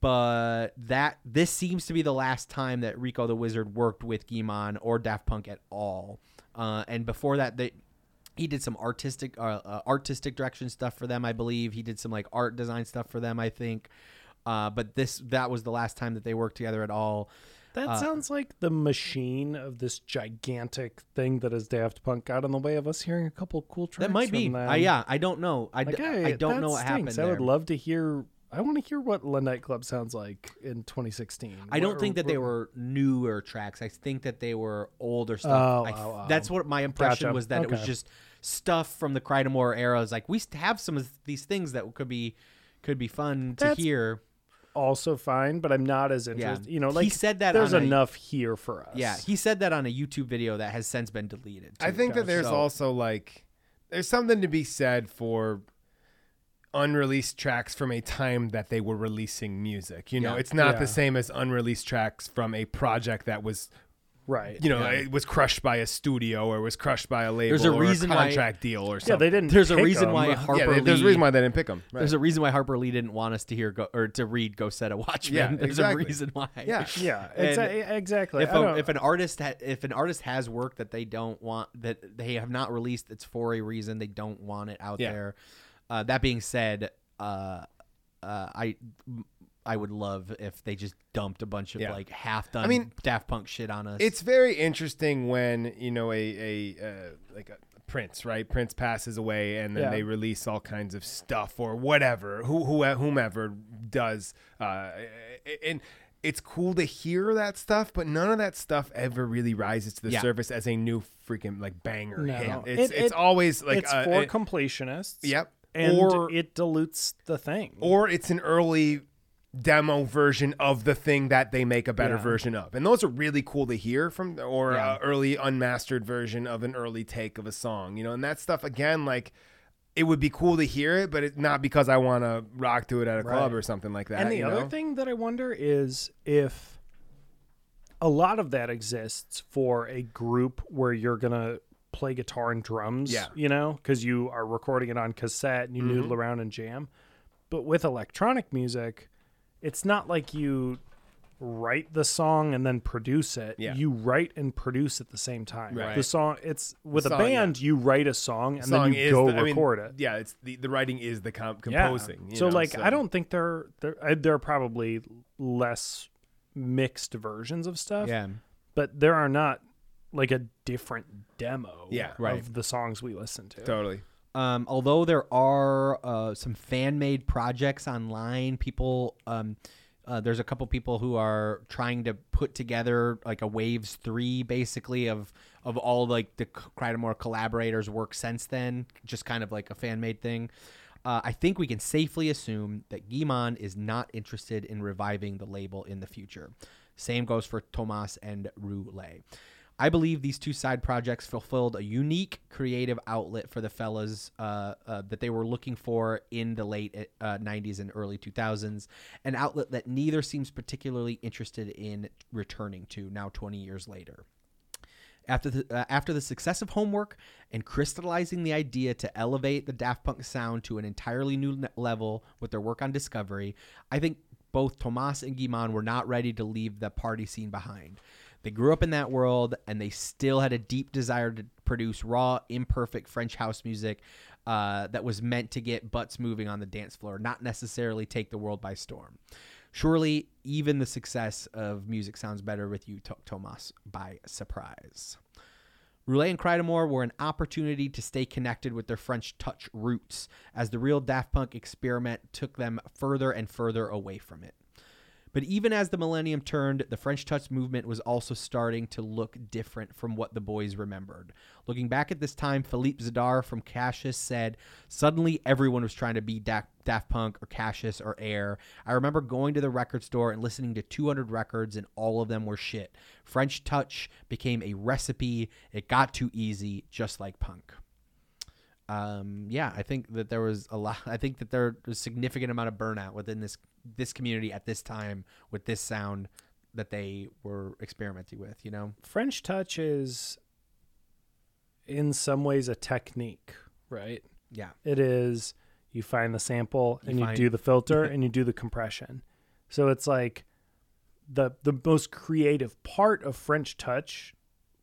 But that this seems to be the last time that Rico the Wizard worked with Guy-Man or Daft Punk at all. Uh, and before that, they he did some artistic uh, uh, artistic direction stuff for them, I believe. He did some like art design stuff for them, I think. Uh, but this that was the last time that they worked together at all. That Uh, sounds like the machine of this gigantic thing that is Daft Punk got in the way of us hearing a couple cool tracks. That might be. Uh, yeah, I don't know. I, d- Like, hey, I don't know what happened. stinks. I would love to hear. I want to hear what Le Knight Club sounds like in 2016. I don't What- think that they were newer tracks. I think that they were older stuff. Oh, I f- oh, oh. That's what my impression Gotcha. was that it was just stuff from the Crydamoure era. It's like we have some of these things that could be could be fun to hear. Also fine, but I'm not as Yeah. interested. You know, like He said that there's on a- enough here for us. Yeah, he said that on a YouTube video that has since been deleted. I too. think that there's So- also like there's something to be said for unreleased tracks from a time that they were releasing music. You know, Yeah. it's not Yeah. the same as unreleased tracks from a project that was right. you know, Yeah. it was crushed by a studio or was crushed by a label There's a or reason a why- contract deal or something Yeah, they didn't. There's a pick reason 'em. why Harper yeah, Lee. there's a reason why they didn't pick them. There's a reason why Harper Lee didn't want us to hear go or to read "Go Set a Watchman." Yeah, there's exactly. a reason why. Yeah. Yeah, And exa- exactly. If, I a, don't- if an artist ha- if an artist has work that they don't want that they have not released, it's for a reason. They don't want it out Yeah. there. Uh, that being said, uh, uh, I I would love if they just dumped a bunch of Yeah. like half done I mean, Daft Punk shit on us. It's very interesting when you know a a uh, like a Prince, right? Prince passes away, and then Yeah. they release all kinds of stuff or whatever, who, who whomever does, uh, and it's cool to hear that stuff, but none of that stuff ever really rises to the Yeah. surface as a new freaking like banger No. hit. It- It's it's it- always like it's uh, for it- completionists. Yep. and Or- it dilutes the thing. or it's an early demo version of the thing that they make a better Yeah. version of and those are really cool to hear from or Yeah. a early unmastered version of an early take of a song you know and that stuff again like it would be cool to hear it but it's not because i want to rock to it at a club or something like that and the other know? thing that I wonder is if a lot of that exists for a group where you're gonna play guitar and drums. Yeah. You know, because you are recording it on cassette and you Mhm. noodle around and jam. But with electronic music, it's not like you write the song and then produce it. Yeah. You write and produce at the same time. Right. The song it's with song, a band you write a song and Song then you go the- I mean, record it. yeah it's the, the writing is the com- Yeah. composing you So know, like I don't think they're they're there are probably less mixed versions of stuff. Yeah. But there are not like a different demo Yeah. of Right. the songs we listen to. totally Um, although there are uh, some fan made projects online, people. Um, uh, there's a couple people who are trying to put together like a waves three, basically of of all like the Crydamoure collaborators' work since then, just kind of like a fan made thing. Uh, I think we can safely assume that Guy-Man is not interested in reviving the label in the future. Same goes for Thomas and Roulé. I believe these two side projects fulfilled a unique creative outlet for the fellas uh, uh, that they were looking for in the late uh, 90s and early 2000s, an outlet that neither seems particularly interested in returning to now 20 years later. After the, uh, after the success of homework and crystallizing the idea to elevate the Daft Punk sound to an entirely new ne- level with their work on Discovery, I think both Thomas and Guy-Man were not ready to leave the party scene behind. They grew up in that world and they still had a deep desire to produce raw, imperfect French house music uh, that was meant to get butts moving on the dance floor, not necessarily take the world by storm. Surely, even the success of music sounds better with you, to- Thomas, by surprise. Roulé and Crydamoure were an opportunity to stay connected with their French touch roots as the real Daft Punk experiment took them further and further away from it. But even as the millennium turned, the French touch movement was also starting to look different from what the boys remembered. Looking back at this time, Philippe Zdar from Cassius said, Suddenly everyone was trying to be Da- Daft Punk or Cassius or Air. I remember going to the record store and listening to 200 records, and all of them were shit. French touch became a recipe. It got too easy, just like punk um, yeah, I think that there was a lot. I think that there was a significant amount of burnout within this this community at this time with this sound that they were experimenting with. You know, French touch is in some ways a technique, right? Yeah. It is you find the sample You and you find- do the filter and you do the compression. So it's like the the most creative part of French touch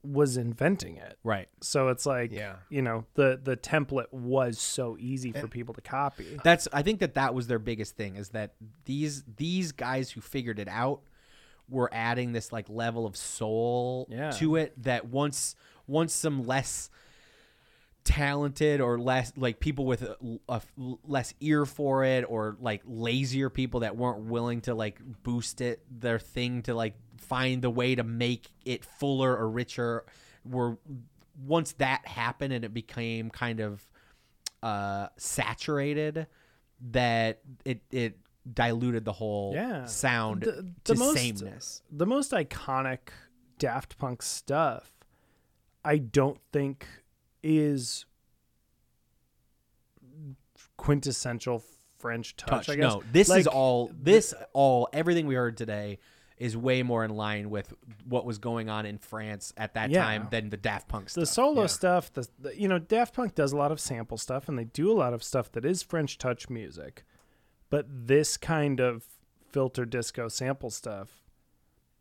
was inventing it. Right. So it's like Yeah. you know, the the template was so easy for And- people to copy. That's I think that that was their biggest thing is that these these guys who figured it out were adding this like level of soul Yeah. to it that once once some less talented or less like people with a, a less ear for it or like lazier people that weren't willing to like boost it their thing to like find the way to make it fuller or richer were once that happened and it became kind of uh saturated that it it diluted the whole yeah sound the, to most, sameness the most iconic daft punk stuff i don't think is quintessential french touch, touch. i guess No, this is all. This all everything we heard today is way more in line with what was going on in France at that Yeah. time than the Daft Punk stuff. the solo stuff the, the you know daft punk does a lot of sample stuff and they do a lot of stuff that is french touch music but this kind of filter disco sample stuff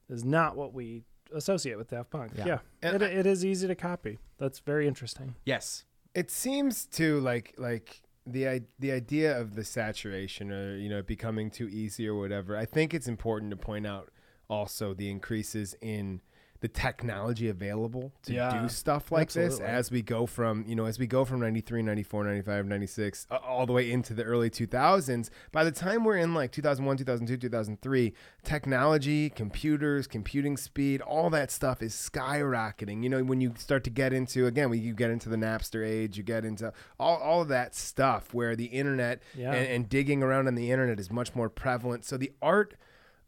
is not what we associate with daft punk Yeah. yeah, And it, it is easy to copy that's very interesting yes, it seems to like like the the idea of the saturation or you know becoming too easy or whatever. I think it's important to point out also the increases in the technology available to Yeah, do stuff like this as we go from you know as we go from 93 94 95 96 uh, all the way into the early 2000s by the time we're in like 2001 2002 2003 technology computers computing speed all that stuff is skyrocketing. You know when you start to get into again when you get into the napster age you get into all, all of that stuff where the internet Yeah. and, and digging around on the internet is much more prevalent. So the art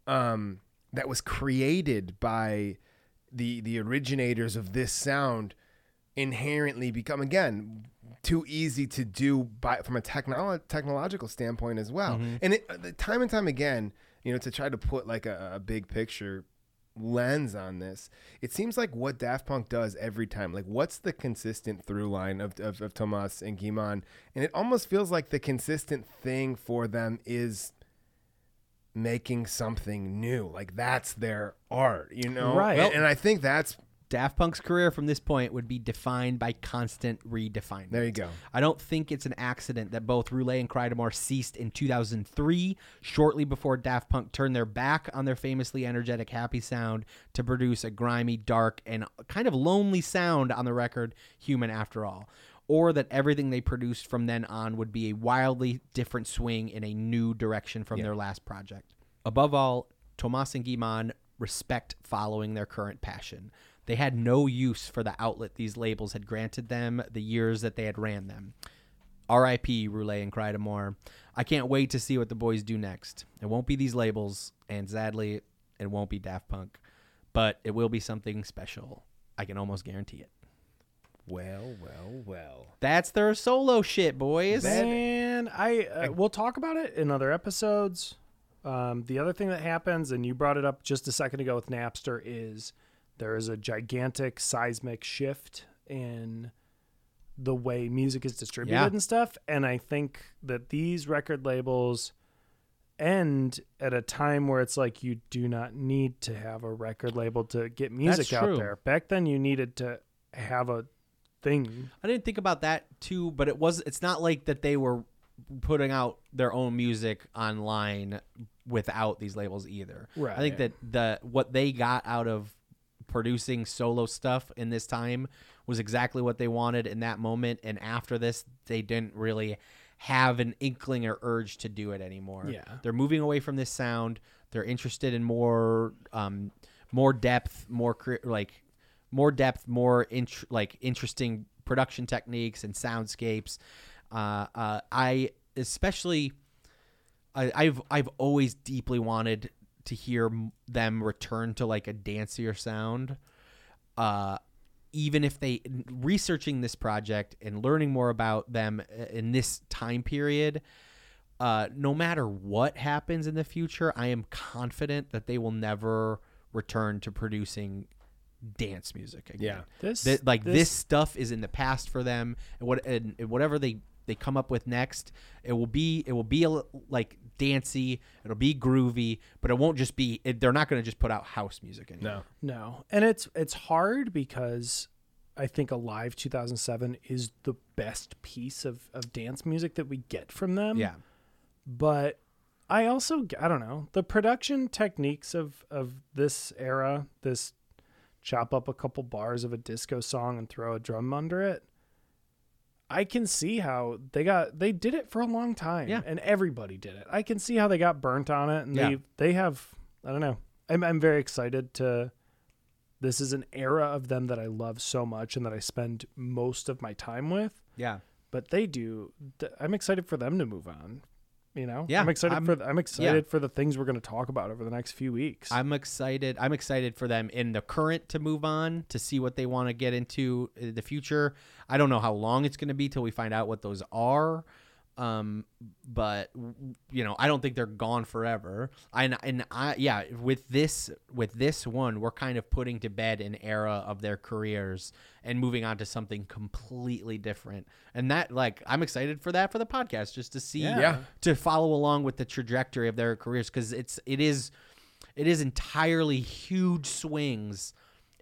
um, that was created by the the originators of this sound inherently become again too easy to do by from a technolo- technological standpoint as well. Mhm. And it, time and time again, you know, to try to put like a, a big picture lens on this, it seems like what Daft Punk does every time. Like, what's the consistent through line of, of, of Thomas and Guy-Man? And it almost feels like the consistent thing for them is making something new. Like that's their art, you know? Right. And, and I think that's Daft Punk's career from this point would be defined by constant redefinement. there you go. I don't think it's an accident that both Roulé and Crydamoure ceased in 2003, shortly before Daft Punk turned their back on their famously energetic happy sound to produce a grimy, dark, and kind of lonely sound on the record, Human After All. Or that everything they produced from then on would be a wildly different swing in a new direction from Yeah. their last project. Above all, Thomas and Guy-Man respect following their current passion. They had no use for the outlet these labels had granted them the years that they had ran them. R.I.P. Roulé and Crydamoure. I can't wait to see what the boys do next. It won't be these labels, and sadly, it won't be Daft Punk, but it will be something special. I can almost guarantee it. Well, well, well. That's their solo shit, boys. Man, I uh, we'll talk about it in other episodes. Um, the other thing that happens, and you brought it up just a second ago with Napster, is there is a gigantic seismic shift in the way music is distributed Yeah. and stuff. And I think that these record labels end at a time where it's like you do not need to have a record label to get music out true. there. Back then, you needed to have a thing. I didn't think about that too, but it was it's not like that they were putting out their own music online without these labels either. Right. I think that the what they got out of producing solo stuff in this time was exactly what they wanted in that moment and after this they didn't really have an inkling or urge to do it anymore. Yeah. They're moving away from this sound. They're interested in more um more depth, more cre- like more depth, more int- like interesting production techniques and soundscapes. Uh, uh, I especially, I, I've I've always deeply wanted to hear them return to like a dancier sound. Uh, even if they researching this project and learning more about them uh, in this time period, uh, no matter what happens in the future, I am confident that they will never return to producing dance music again. Yeah. This- Th- like this, this- stuff is in the past for them, and what and, and whatever they they come up with next, it will be it will be a, like dancey, it'll be groovy, but it won't just be. It, they're not going to just put out house music anymore. No. No, and it's it's hard because I think Alive 2007 is the best piece of of dance music that we get from them. Yeah. but I also I don't know the production techniques of of this era. This chop up a couple bars of a disco song and throw a drum under it. I can see how they got they did it for a long time, Yeah. and everybody did it. I can see how they got burnt on it, and Yeah. they they have I don't know. I'm I'm very excited to. This is an era of them that I love so much and that I spend most of my time with. Yeah. But they do. I'm excited for them to move on. You know. Yeah, I'm excited I'm- for. th- I'm excited yeah. for the things we're going to talk about over the next few weeks. I'm excited. I'm excited for them in the current to move on to see what they want to get into in the future. I don't know how long it's going to be till we find out what those are. Um, but you know, I don't think they're gone forever. And and I yeah, with this with this one, we're kind of putting to bed an era of their careers and moving on to something completely different. And that like I'm excited for that for the podcast just to see Yeah. Yeah. to follow along with the trajectory of their careers because it's it is it is entirely huge swings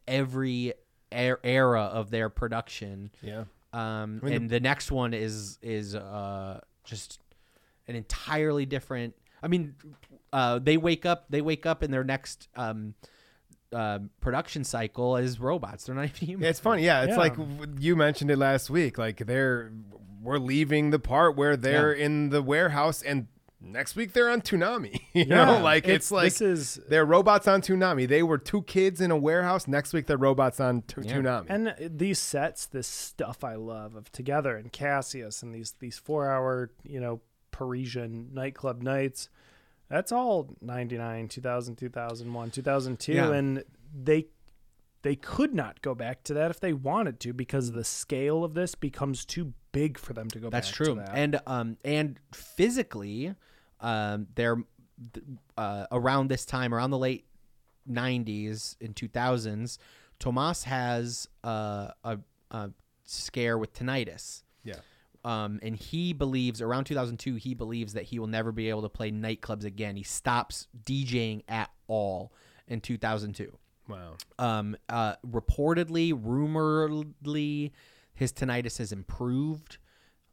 every er- era of their production. Yeah. Um, I mean, and the, next one is is uh just an entirely different. I mean, uh, they wake up. They wake up in their next um, uh, production cycle as robots. They're not even human. Yeah, it's funny. Yeah, it's Yeah. like you mentioned it last week. Like they're we're leaving the part where they're in the warehouse, and next week they're on Toonami. You Yeah, know, like it's, it's- like this is- they're robots on Toonami. They were two kids in a warehouse. Next week they're robots on tu- Yeah. Toonami. and these sets, this stuff I love of Together and Cassius and these these four hour you know Parisian nightclub nights. That's all 99, 2000, 2001, 2002 Yeah. and they they could not go back to that if they wanted to because the scale of this becomes too big for them to go That's back true. to that. And um and physically, um they're uh, around this time, around the late '90s and 2000s, Thomas has uh, a, a scare with tinnitus. Yeah. Um, and he believes around 2002, he believes that he will never be able to play nightclubs again. He stops DJing at all in 2002. wow. Um, uh, reportedly, rumoredly, his tinnitus has improved,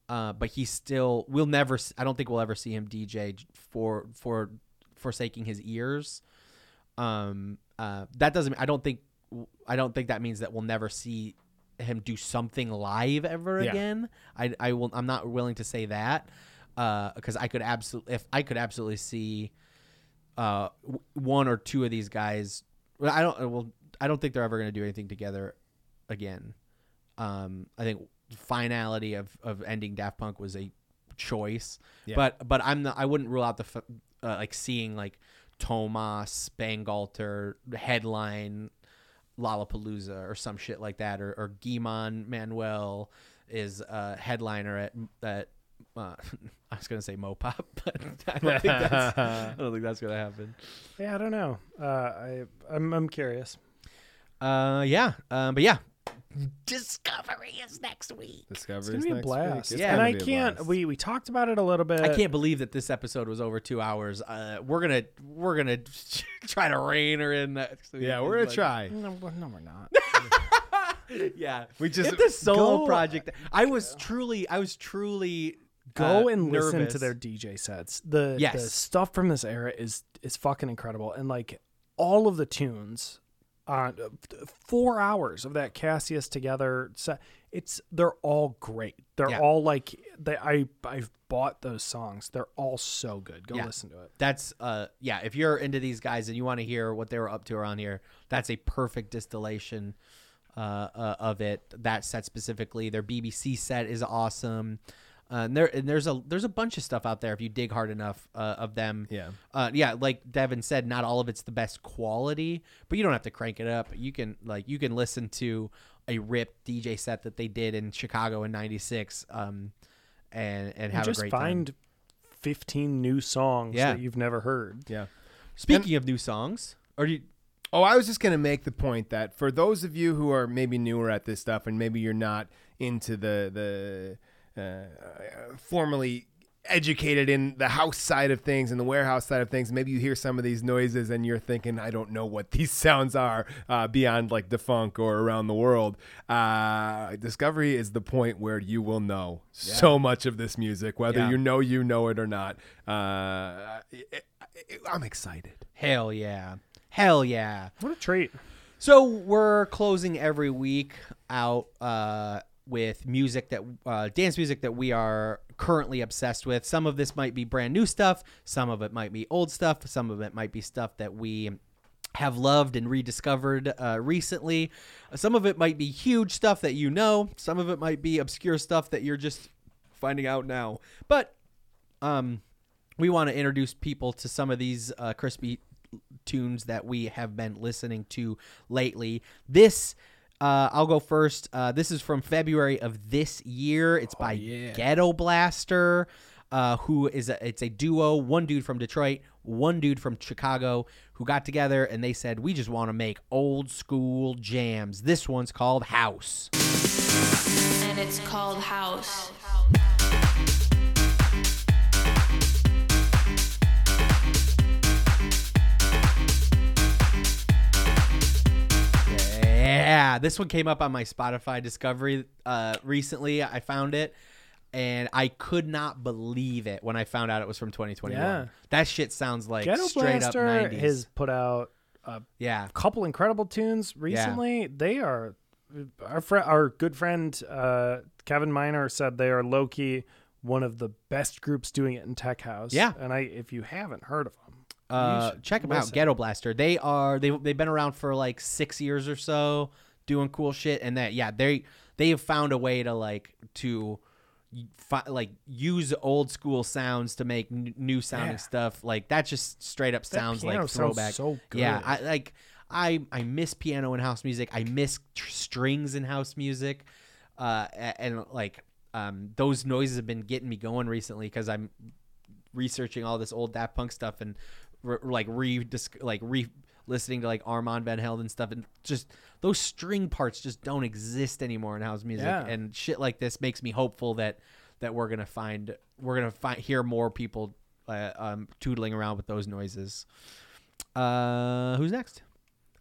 uh, but he's still. We'll never. I don't think we'll ever see him DJ for for forsaking his ears. Um, uh, that doesn't. I don't think. I don't think that means that we'll never see him do something live ever Yeah. again. I I will I'm not willing to say that because I could absolutely if I could absolutely see uh one or two of these guys. I don't well I don't think they're ever going to do anything together again. Um, I think finality of of ending Daft Punk was a choice, Yeah. but but I'm not, I wouldn't rule out the f- uh, like seeing like Thomas Bangalter headline Lollapalooza or some shit like that, or or Guy-Man Manuel is a headliner at at. Uh, I was gonna say Mopop, but I don't think that's I don't think that's gonna happen. Yeah, I don't know. Uh, I I'm I'm curious. Uh, yeah, um, but yeah, Discovery is next week. Discovery It's gonna be a blast. It's and gonna I be a can't. blast. We we talked about it a little bit. I can't believe that this episode was over two hours. Uh, we're gonna we're gonna try to rein her in next week. Yeah, we're gonna Like- try. No, we're- no, we're not. yeah, We just if the solo go- project. I was truly, I was truly Go uh, and listen nervous. to their DJ sets. The the Yes. stuff from this era is is fucking incredible, and like all of the tunes on four hours of that Cassius together set. It's they're all great. They're Yeah. all like they. I I've bought those songs. They're all so good. Go Yeah. listen to it. That's uh yeah. If you're into these guys and you want to hear what they were up to around here, that's a perfect distillation uh, uh, of it. That set specifically, their BBC set is awesome. Uh, and there and there's a there's a bunch of stuff out there if you dig hard enough uh, of them. Yeah. Uh, yeah, like Devin said, not all of it's the best quality, but you don't have to crank it up. You can like you can listen to a ripped DJ set that they did in Chicago in '96, um, and and And have just a great find time. fifteen new songs Yeah. that you've never heard. Yeah. Speaking of new songs, or do you, Oh, I was just going to make the point that for those of you who are maybe newer at this stuff and maybe you're not into the the uh, formally educated in the house side of things and the warehouse side of things, maybe you hear some of these noises and you're thinking, I don't know what these sounds are uh, beyond like the funk or around the world. Uh, Discovery is the point where you will know so much of this music, whether Yeah. you know you know it or not. Uh, it- it- I'm excited. Hell yeah. Hell yeah. What a treat. So we're closing every week out uh, with music that uh, dance music that we are currently obsessed with. Some of this might be brand new stuff. Some of it might be old stuff. Some of it might be stuff that we have loved and rediscovered uh, recently. Some of it might be huge stuff that you know. Some of it might be obscure stuff that you're just finding out now. But um, we want to introduce people to some of these uh, crispy tunes that we have been listening to lately. This, uh, I'll go first. Uh, this is from February of this year. It's by Ghetto Blaster, uh, who is a, it's a duo. One dude from Detroit, one dude from Chicago, who got together and they said, "We just want to make old school jams." This one's called House. and it's called House. Yeah, this one came up on my Spotify discovery uh, recently. I found it, and I could not believe it when I found out it was from 2021. Yeah. That shit sounds like Ghetto straight Blaster up 90s. has put out a yeah. couple incredible tunes recently. They are our friend, our good friend uh, Kevin Miner said they are low key one of the best groups doing it in tech house. Yeah. and I if you haven't heard of them, Uh, check them out. Ghetto Blaster. They are they they've been around for like six years or so, doing cool shit, and that yeah they they have found a way to like to fi- like use old school sounds to make n- new sounding Yeah. stuff. Like that just straight up sounds like sounds throwback. so Yeah. I like I I miss piano in house music. I miss tr- strings in house music, uh, a- and, like um those noises have been getting me going recently because I'm researching all this old Daft Punk stuff and re- like re like re listening to like Armand Van Helden stuff and just those string parts just don't exist anymore in house music Yeah. and shit like this makes me hopeful that that we're gonna find we're gonna find hear more people uh, um, tootling around with those noises. Uh, who's next?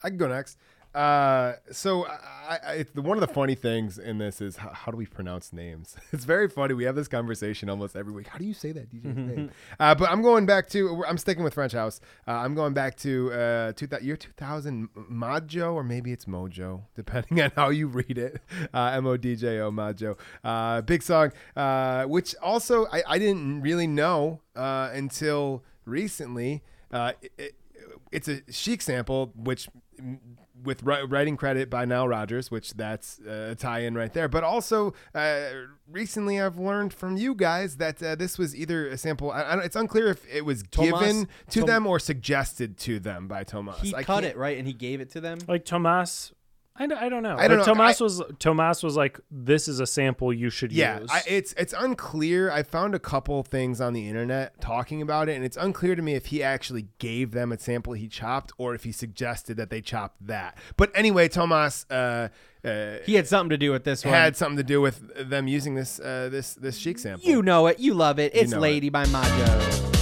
I can go next. Uh, so I, I, it's the, one of the funny things in this is how, how do we pronounce names? It's very funny. We have this conversation almost every week. How do you say that DJ's name? Uh, but I'm going back to. I'm sticking with French House. Uh, I'm going back to uh, two, year 2000 Majo or maybe it's Mojo, depending on how you read it. Uh, M O D J O Majo. Uh, big song, uh, which also I, I didn't really know uh, until recently. Uh, it- it, it's a Chic sample, which with writing credit by Nile Rodgers, which that's uh, a tie-in right there. But also, uh, recently I've learned from you guys that uh, this was either a sample. I, I it's unclear if it was Thomas- given to Tom- them or suggested to them by Thomas. He I cut can't- it right, and he gave it to them. Like Thomas, I, don't- I don't know. I don't But know. Thomas I- was Thomas was like, "This is a sample you should Yeah, use." I, it's it's unclear. I found a couple things on the internet talking about it, and it's unclear to me if he actually gave them a sample he chopped or if he suggested that they chop that. But anyway, Thomas, uh, uh, He had something to do with this one. had something to do with them using this uh, this this Chic sample. You know it. You love it. You It's know Lady by Majo.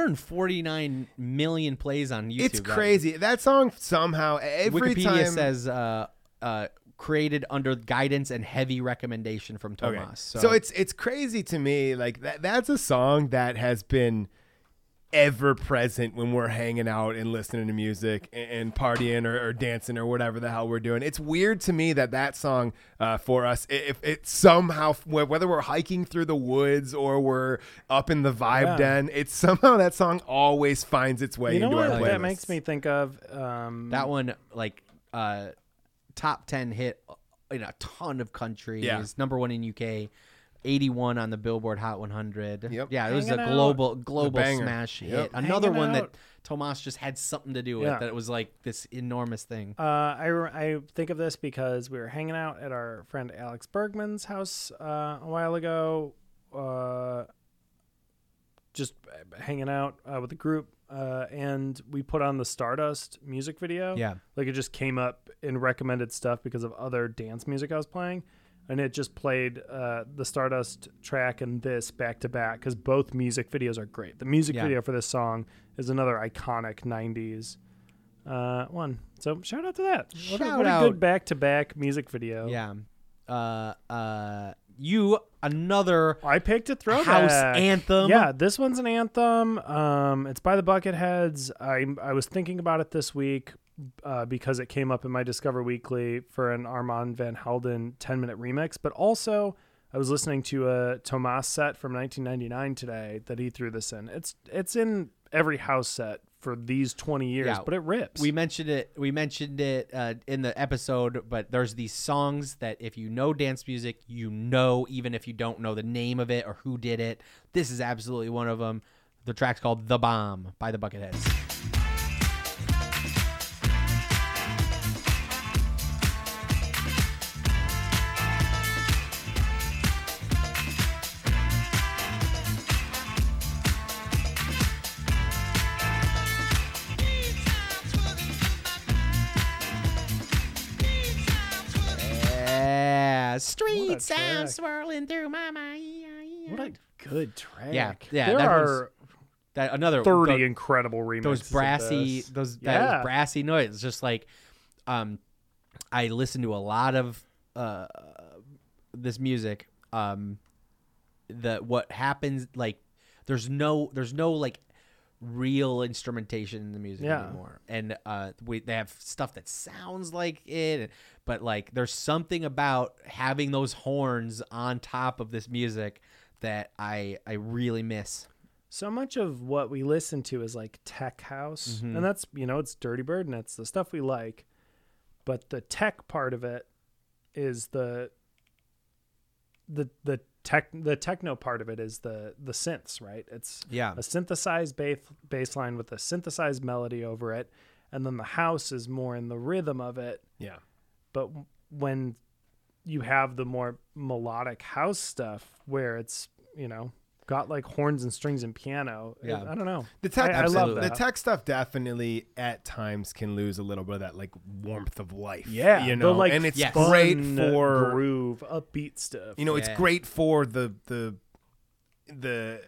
149 million plays on YouTube. It's that- crazy. That song somehow every Wikipedia time says uh, uh, created under guidance and heavy recommendation from Okay. Thomas. So, it's it's crazy to me. Like that that's a song that has been ever present when we're hanging out and listening to music and, and partying or, or dancing or whatever the hell we're doing. It's weird to me that that song uh, for us, i- if it somehow, whether we're hiking through the woods or we're up in the vibe Yeah. den, it's somehow that song always finds its way you know into what our playlist. that makes me think of? Um, that one like uh, top 10 hit in a ton of countries. Yeah. Number one in UK. 81 on the Billboard Hot 100. Yep. Yeah, it was Hanging a global It's global banger. smash Yep. hit. Another Hanging one that. Thomas just had something to do with. Yeah. That it was like this enormous thing. Uh, I, re- I think of this because we were hanging out at our friend Alex Bergman's house uh, a while ago, uh, just hanging out uh, with the group, uh, and we put on the Stardust music video. Yeah. like it just came up in recommended stuff because of other dance music I was playing, and it just played uh, the Stardust track and this back to back because both music videos are great. The music Yeah. video for this song is another iconic '90s uh, one. So shout out to that. What, a, Shout what a good back to back music video. Yeah. Uh, uh, you another I picked a throwback house anthem. Yeah, this one's an anthem. Um, it's by the Bucketheads. I I was thinking about it this week uh, because it came up in my Discover Weekly for an Armand Van Helden 10 minute remix, but also I was listening to a Thomas set from 1999 today that he threw this in. It's it's in every house set for these 20 years, Yeah. but it rips. We mentioned it. We mentioned it uh, in the episode, but there's these songs that if you know dance music, you know, even if you don't know the name of it or who did it. This is absolutely one of them. The track's called "The Bomb" by the Bucketheads. Street swirling through my mind. what a good track. Yeah, yeah. There that are that another 30 the- incredible remixes. Those brassy, those Yeah. that brassy noise. It's just like, um, I listen to a lot of uh this music. Um, the what happens like, there's no there's no like real instrumentation in the music Yeah. anymore, and uh, we they have stuff that sounds like it, but like there's something about having those horns on top of this music that I I really miss. so much of what we listen to is like tech house Mhm. and that's you know it's Dirtybird and it's the stuff we like but the tech part of it is the the the tech the techno part of it is the the synths right it's Yeah. a synthesized bass bass line with a synthesized melody over it and then the house is more in the rhythm of it Yeah. but when you have the more melodic house stuff where it's you know, got like horns and strings and piano. Yeah. I don't know. The tech, I, I love the tech stuff definitely at times can lose a little bit of that like warmth of life. Yeah, you the, know, like, and it's Yes. great for groove, upbeat stuff. You know, it's great for the the the.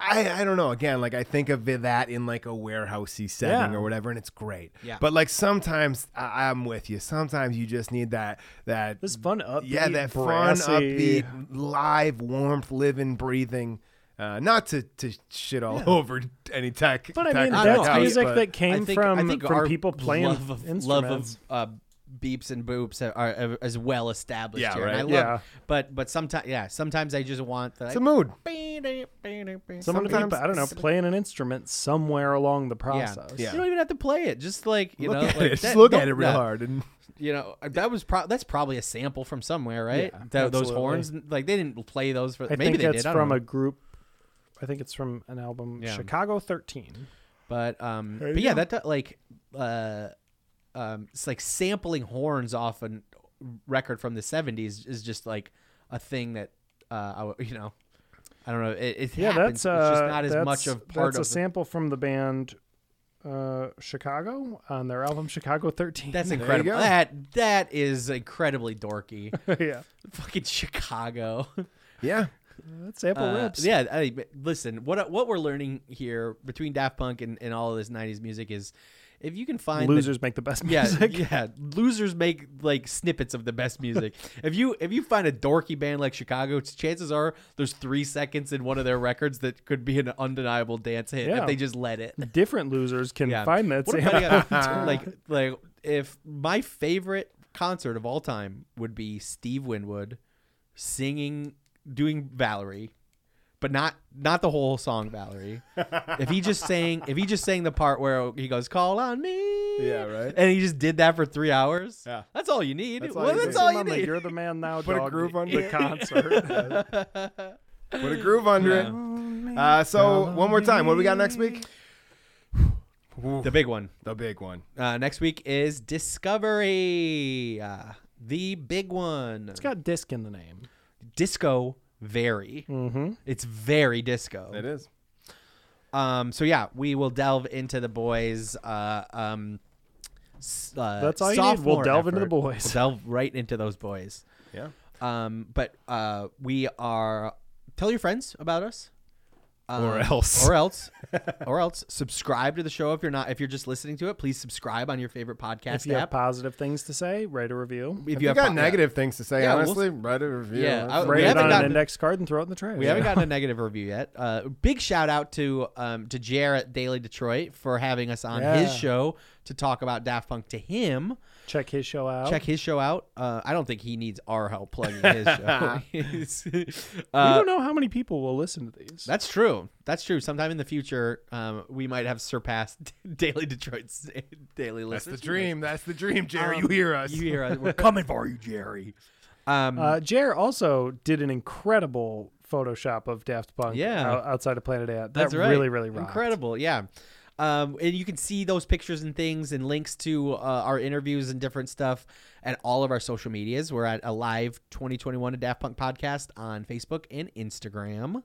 I, I don't know. Again, like I think of that in like a warehousey setting Yeah. or whatever, and it's great. Yeah. But like sometimes I, I'm with you. Sometimes you just need that that this fun upbeat, yeah, that fun brassy- upbeat, live, warmth, living, breathing. Uh, not to, to shit all Yeah. over any tech. But I tech mean, in that's house, music that came think, from from people playing love of, instruments. love of uh, beeps and boops are, are as well established Yeah, here. Right. I love, Yeah. But but sometimes yeah, sometimes I just want the It's a mood. Sometimes, to keep, I don't know, playing an instrument somewhere along the process. Yeah, yeah. You don't even have to play it. Just like you Look know, at like it. Just that- look don't- at it real yeah. hard and- you know that was pro- that's probably a sample from somewhere, right? Yeah, Tho- those horns, like they didn't play those for. I maybe think they that's did. I from know. a group. I think it's from an album, Yeah. Chicago Thirteen. But um, but yeah, go. that like uh, um, it's like sampling horns off a record from the '70s is just like a thing that uh, I w you know, I don't know. It, it Yeah, happens. that's uh, it's just not as much of part that's of a the- sample from the band uh, Chicago on their album Chicago Thirteen. That's incredible. That that is incredibly dorky. Yeah. fucking Chicago. Yeah, that sample Uh, rips. Yeah, I, listen. What what we're learning here between Daft Punk and, and all of this '90s music is, if you can find the- Losers make the best music. Yeah, losers make like snippets of the best music. if you if you find a dorky band like Chicago, chances are there's three seconds in one of their records that could be an undeniable dance hit Yeah. if they just let it. Different losers can Yeah. find that. What same- about, uh, like like if my favorite concert of all time would be Steve Winwood singing doing Valerie but not not the whole song Valerie. if he just sang if he just sang the part where he goes call on me Yeah, right. and he just did that for 3 hours. Yeah. That's all you need. That's all well, you that's need. all you on the need. You're the man now. Put a dog, groove the- under the concert. Put a groove under it. Uh, so one more time, what do we got next week? The big one. The big one. Uh, next week is Discovery. Uh, the big one. it's got disc in the name. Disco very. Mm-hmm. It's very disco. It is. Um. So yeah, we will delve into the boys. Uh. Um. s- Uh, That's all you need. We'll sophomore delve into the effort. boys. We'll delve right into those boys. Yeah. Um. But uh, we are. Tell your friends about us. Or Um, else. or else, or else, subscribe to the show if you're not. If you're just listening to it, please subscribe on your favorite podcast If you have app. positive things to say, write a review. If If you have got po- yeah. negative things to say, Yeah, we'll- honestly, write a review. Yeah, I- fine. we Write it haven't on an index card and throw it in the trash. We haven't gotten a negative review yet. Uh, big shout out to um, to Jarrett Daily Detroit for having us on his show to talk about Daft Punk to him. Check his show out. Check his show out. Uh, I don't think he needs our help plugging his show. He's- we uh, don't know how many people will listen to these. That's true. That's true. Sometime in the future, um, we might have surpassed Daily Detroit's daily listeners. That's listeners. the dream. That's the dream, Jerry. Um, you hear us. You hear us. We're coming for you, Jerry. Um, Uh, Jer also did an incredible Photoshop of Daft Punk. Yeah. outside of Planet Ant. That's that right. really, really rocked. incredible. Yeah. Um, and you can see those pictures and things and links to uh, our interviews and different stuff at all of our social medias. We're at Alive 2021 a Daft Punk podcast on Facebook and Instagram.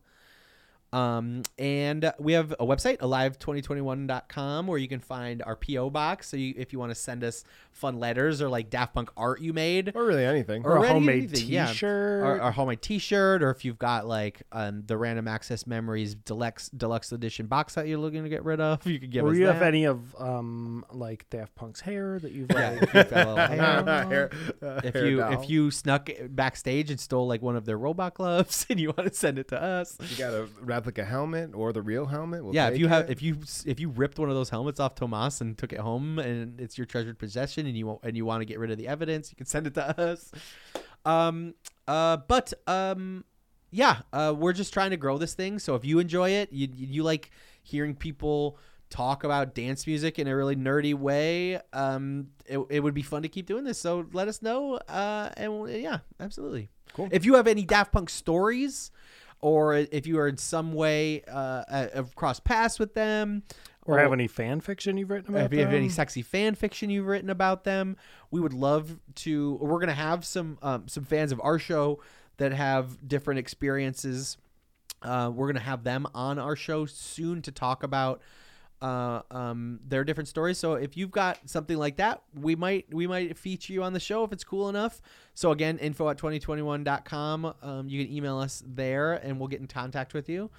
Um, and we have a website, alive2021.com, where you can find our PO box. So you, if you want to send us fun letters or like Daft Punk art you made, Or really anything. Or a homemade anything. T-shirt. or, or homemade T-shirt, or if you've got like um, the Random Access Memories deluxe deluxe edition box set you're looking to get rid of, you could give or us you that. have any of um like Daft Punk's hair that you've Yeah, like, if you've got a little hair. Hair- uh, if you doll. if you snuck backstage and stole like one of their robot gloves and you want to send it to us, You got a replica helmet or the real helmet. We'll yeah. If you have it. if you if you ripped one of those helmets off Thomas and took it home and it's your treasured possession and you want and you want to get rid of the evidence, you can send it to us. Um. Uh. But um. Yeah. Uh. We're just trying to grow this thing. So if you enjoy it, you you like hearing people talk about dance music in a really nerdy way um it, it would be fun to keep doing this so let us know uh and we'll- yeah absolutely Cool. if you have any daft punk stories or if you are in some way uh have crossed paths with them or have any fan fiction you've written about if you have any sexy fan fiction you've written about them, we would love to. We're gonna have some um, some fans of our show that have different experiences Uh, we're gonna have them on our show soon to talk about uh, um, their different stories. So if you've got something like that, we might we might feature you on the show if it's cool enough. So again, info at 2021.com. Um, you can email us there and we'll get in contact with you.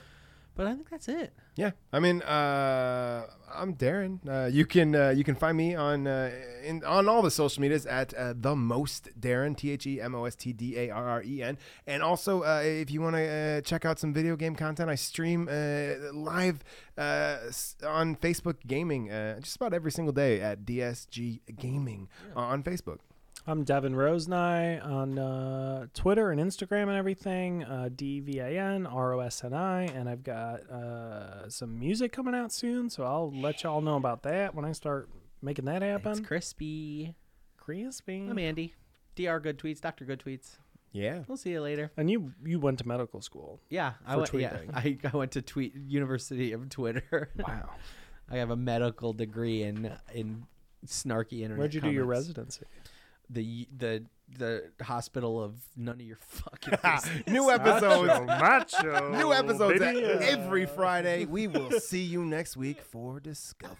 But I think that's it. Yeah, I mean, uh, I'm Darren. Uh, you can uh, you can find me on uh, in, on all the social medias at uh, the most Darren T H E M O S T D A R R E N. And also, uh, if you want to uh, check out some video game content, I stream uh, live uh, on Facebook Gaming uh, just about every single day at DSG Gaming on Facebook. I'm Devin Rosenai on uh, Twitter and Instagram and everything. Uh, D V A N R O S N I, and I've got uh, some music coming out soon, so I'll let y'all know about that when I start making that happen. It's crispy. Crispy. I'm Andy. Dr. Good Tweets. Dr. Good Tweets. Yeah. We'll see you later. And you you went to medical school. Yeah, I for went. Yeah. I, I went to tweet University of Twitter. Wow. I have a medical degree in in snarky internet. Where'd you do your residency? The the the hospital of none of your fucking business. New episodes. Macho, macho, New episodes baby. every Friday. We will see you next week for Discovery.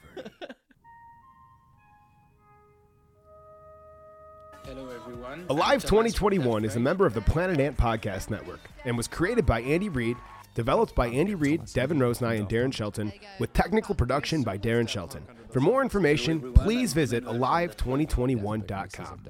Hello, everyone. Alive I'm Thomas from 2021 is a member of the Planet Ant Podcast Network and was created by Andy Reid, developed by Andy Reid, Devin Rosenai, and Darren Shelton, with technical production by Darren Shelton. For more information, please visit alive2021.com. Daft Punk.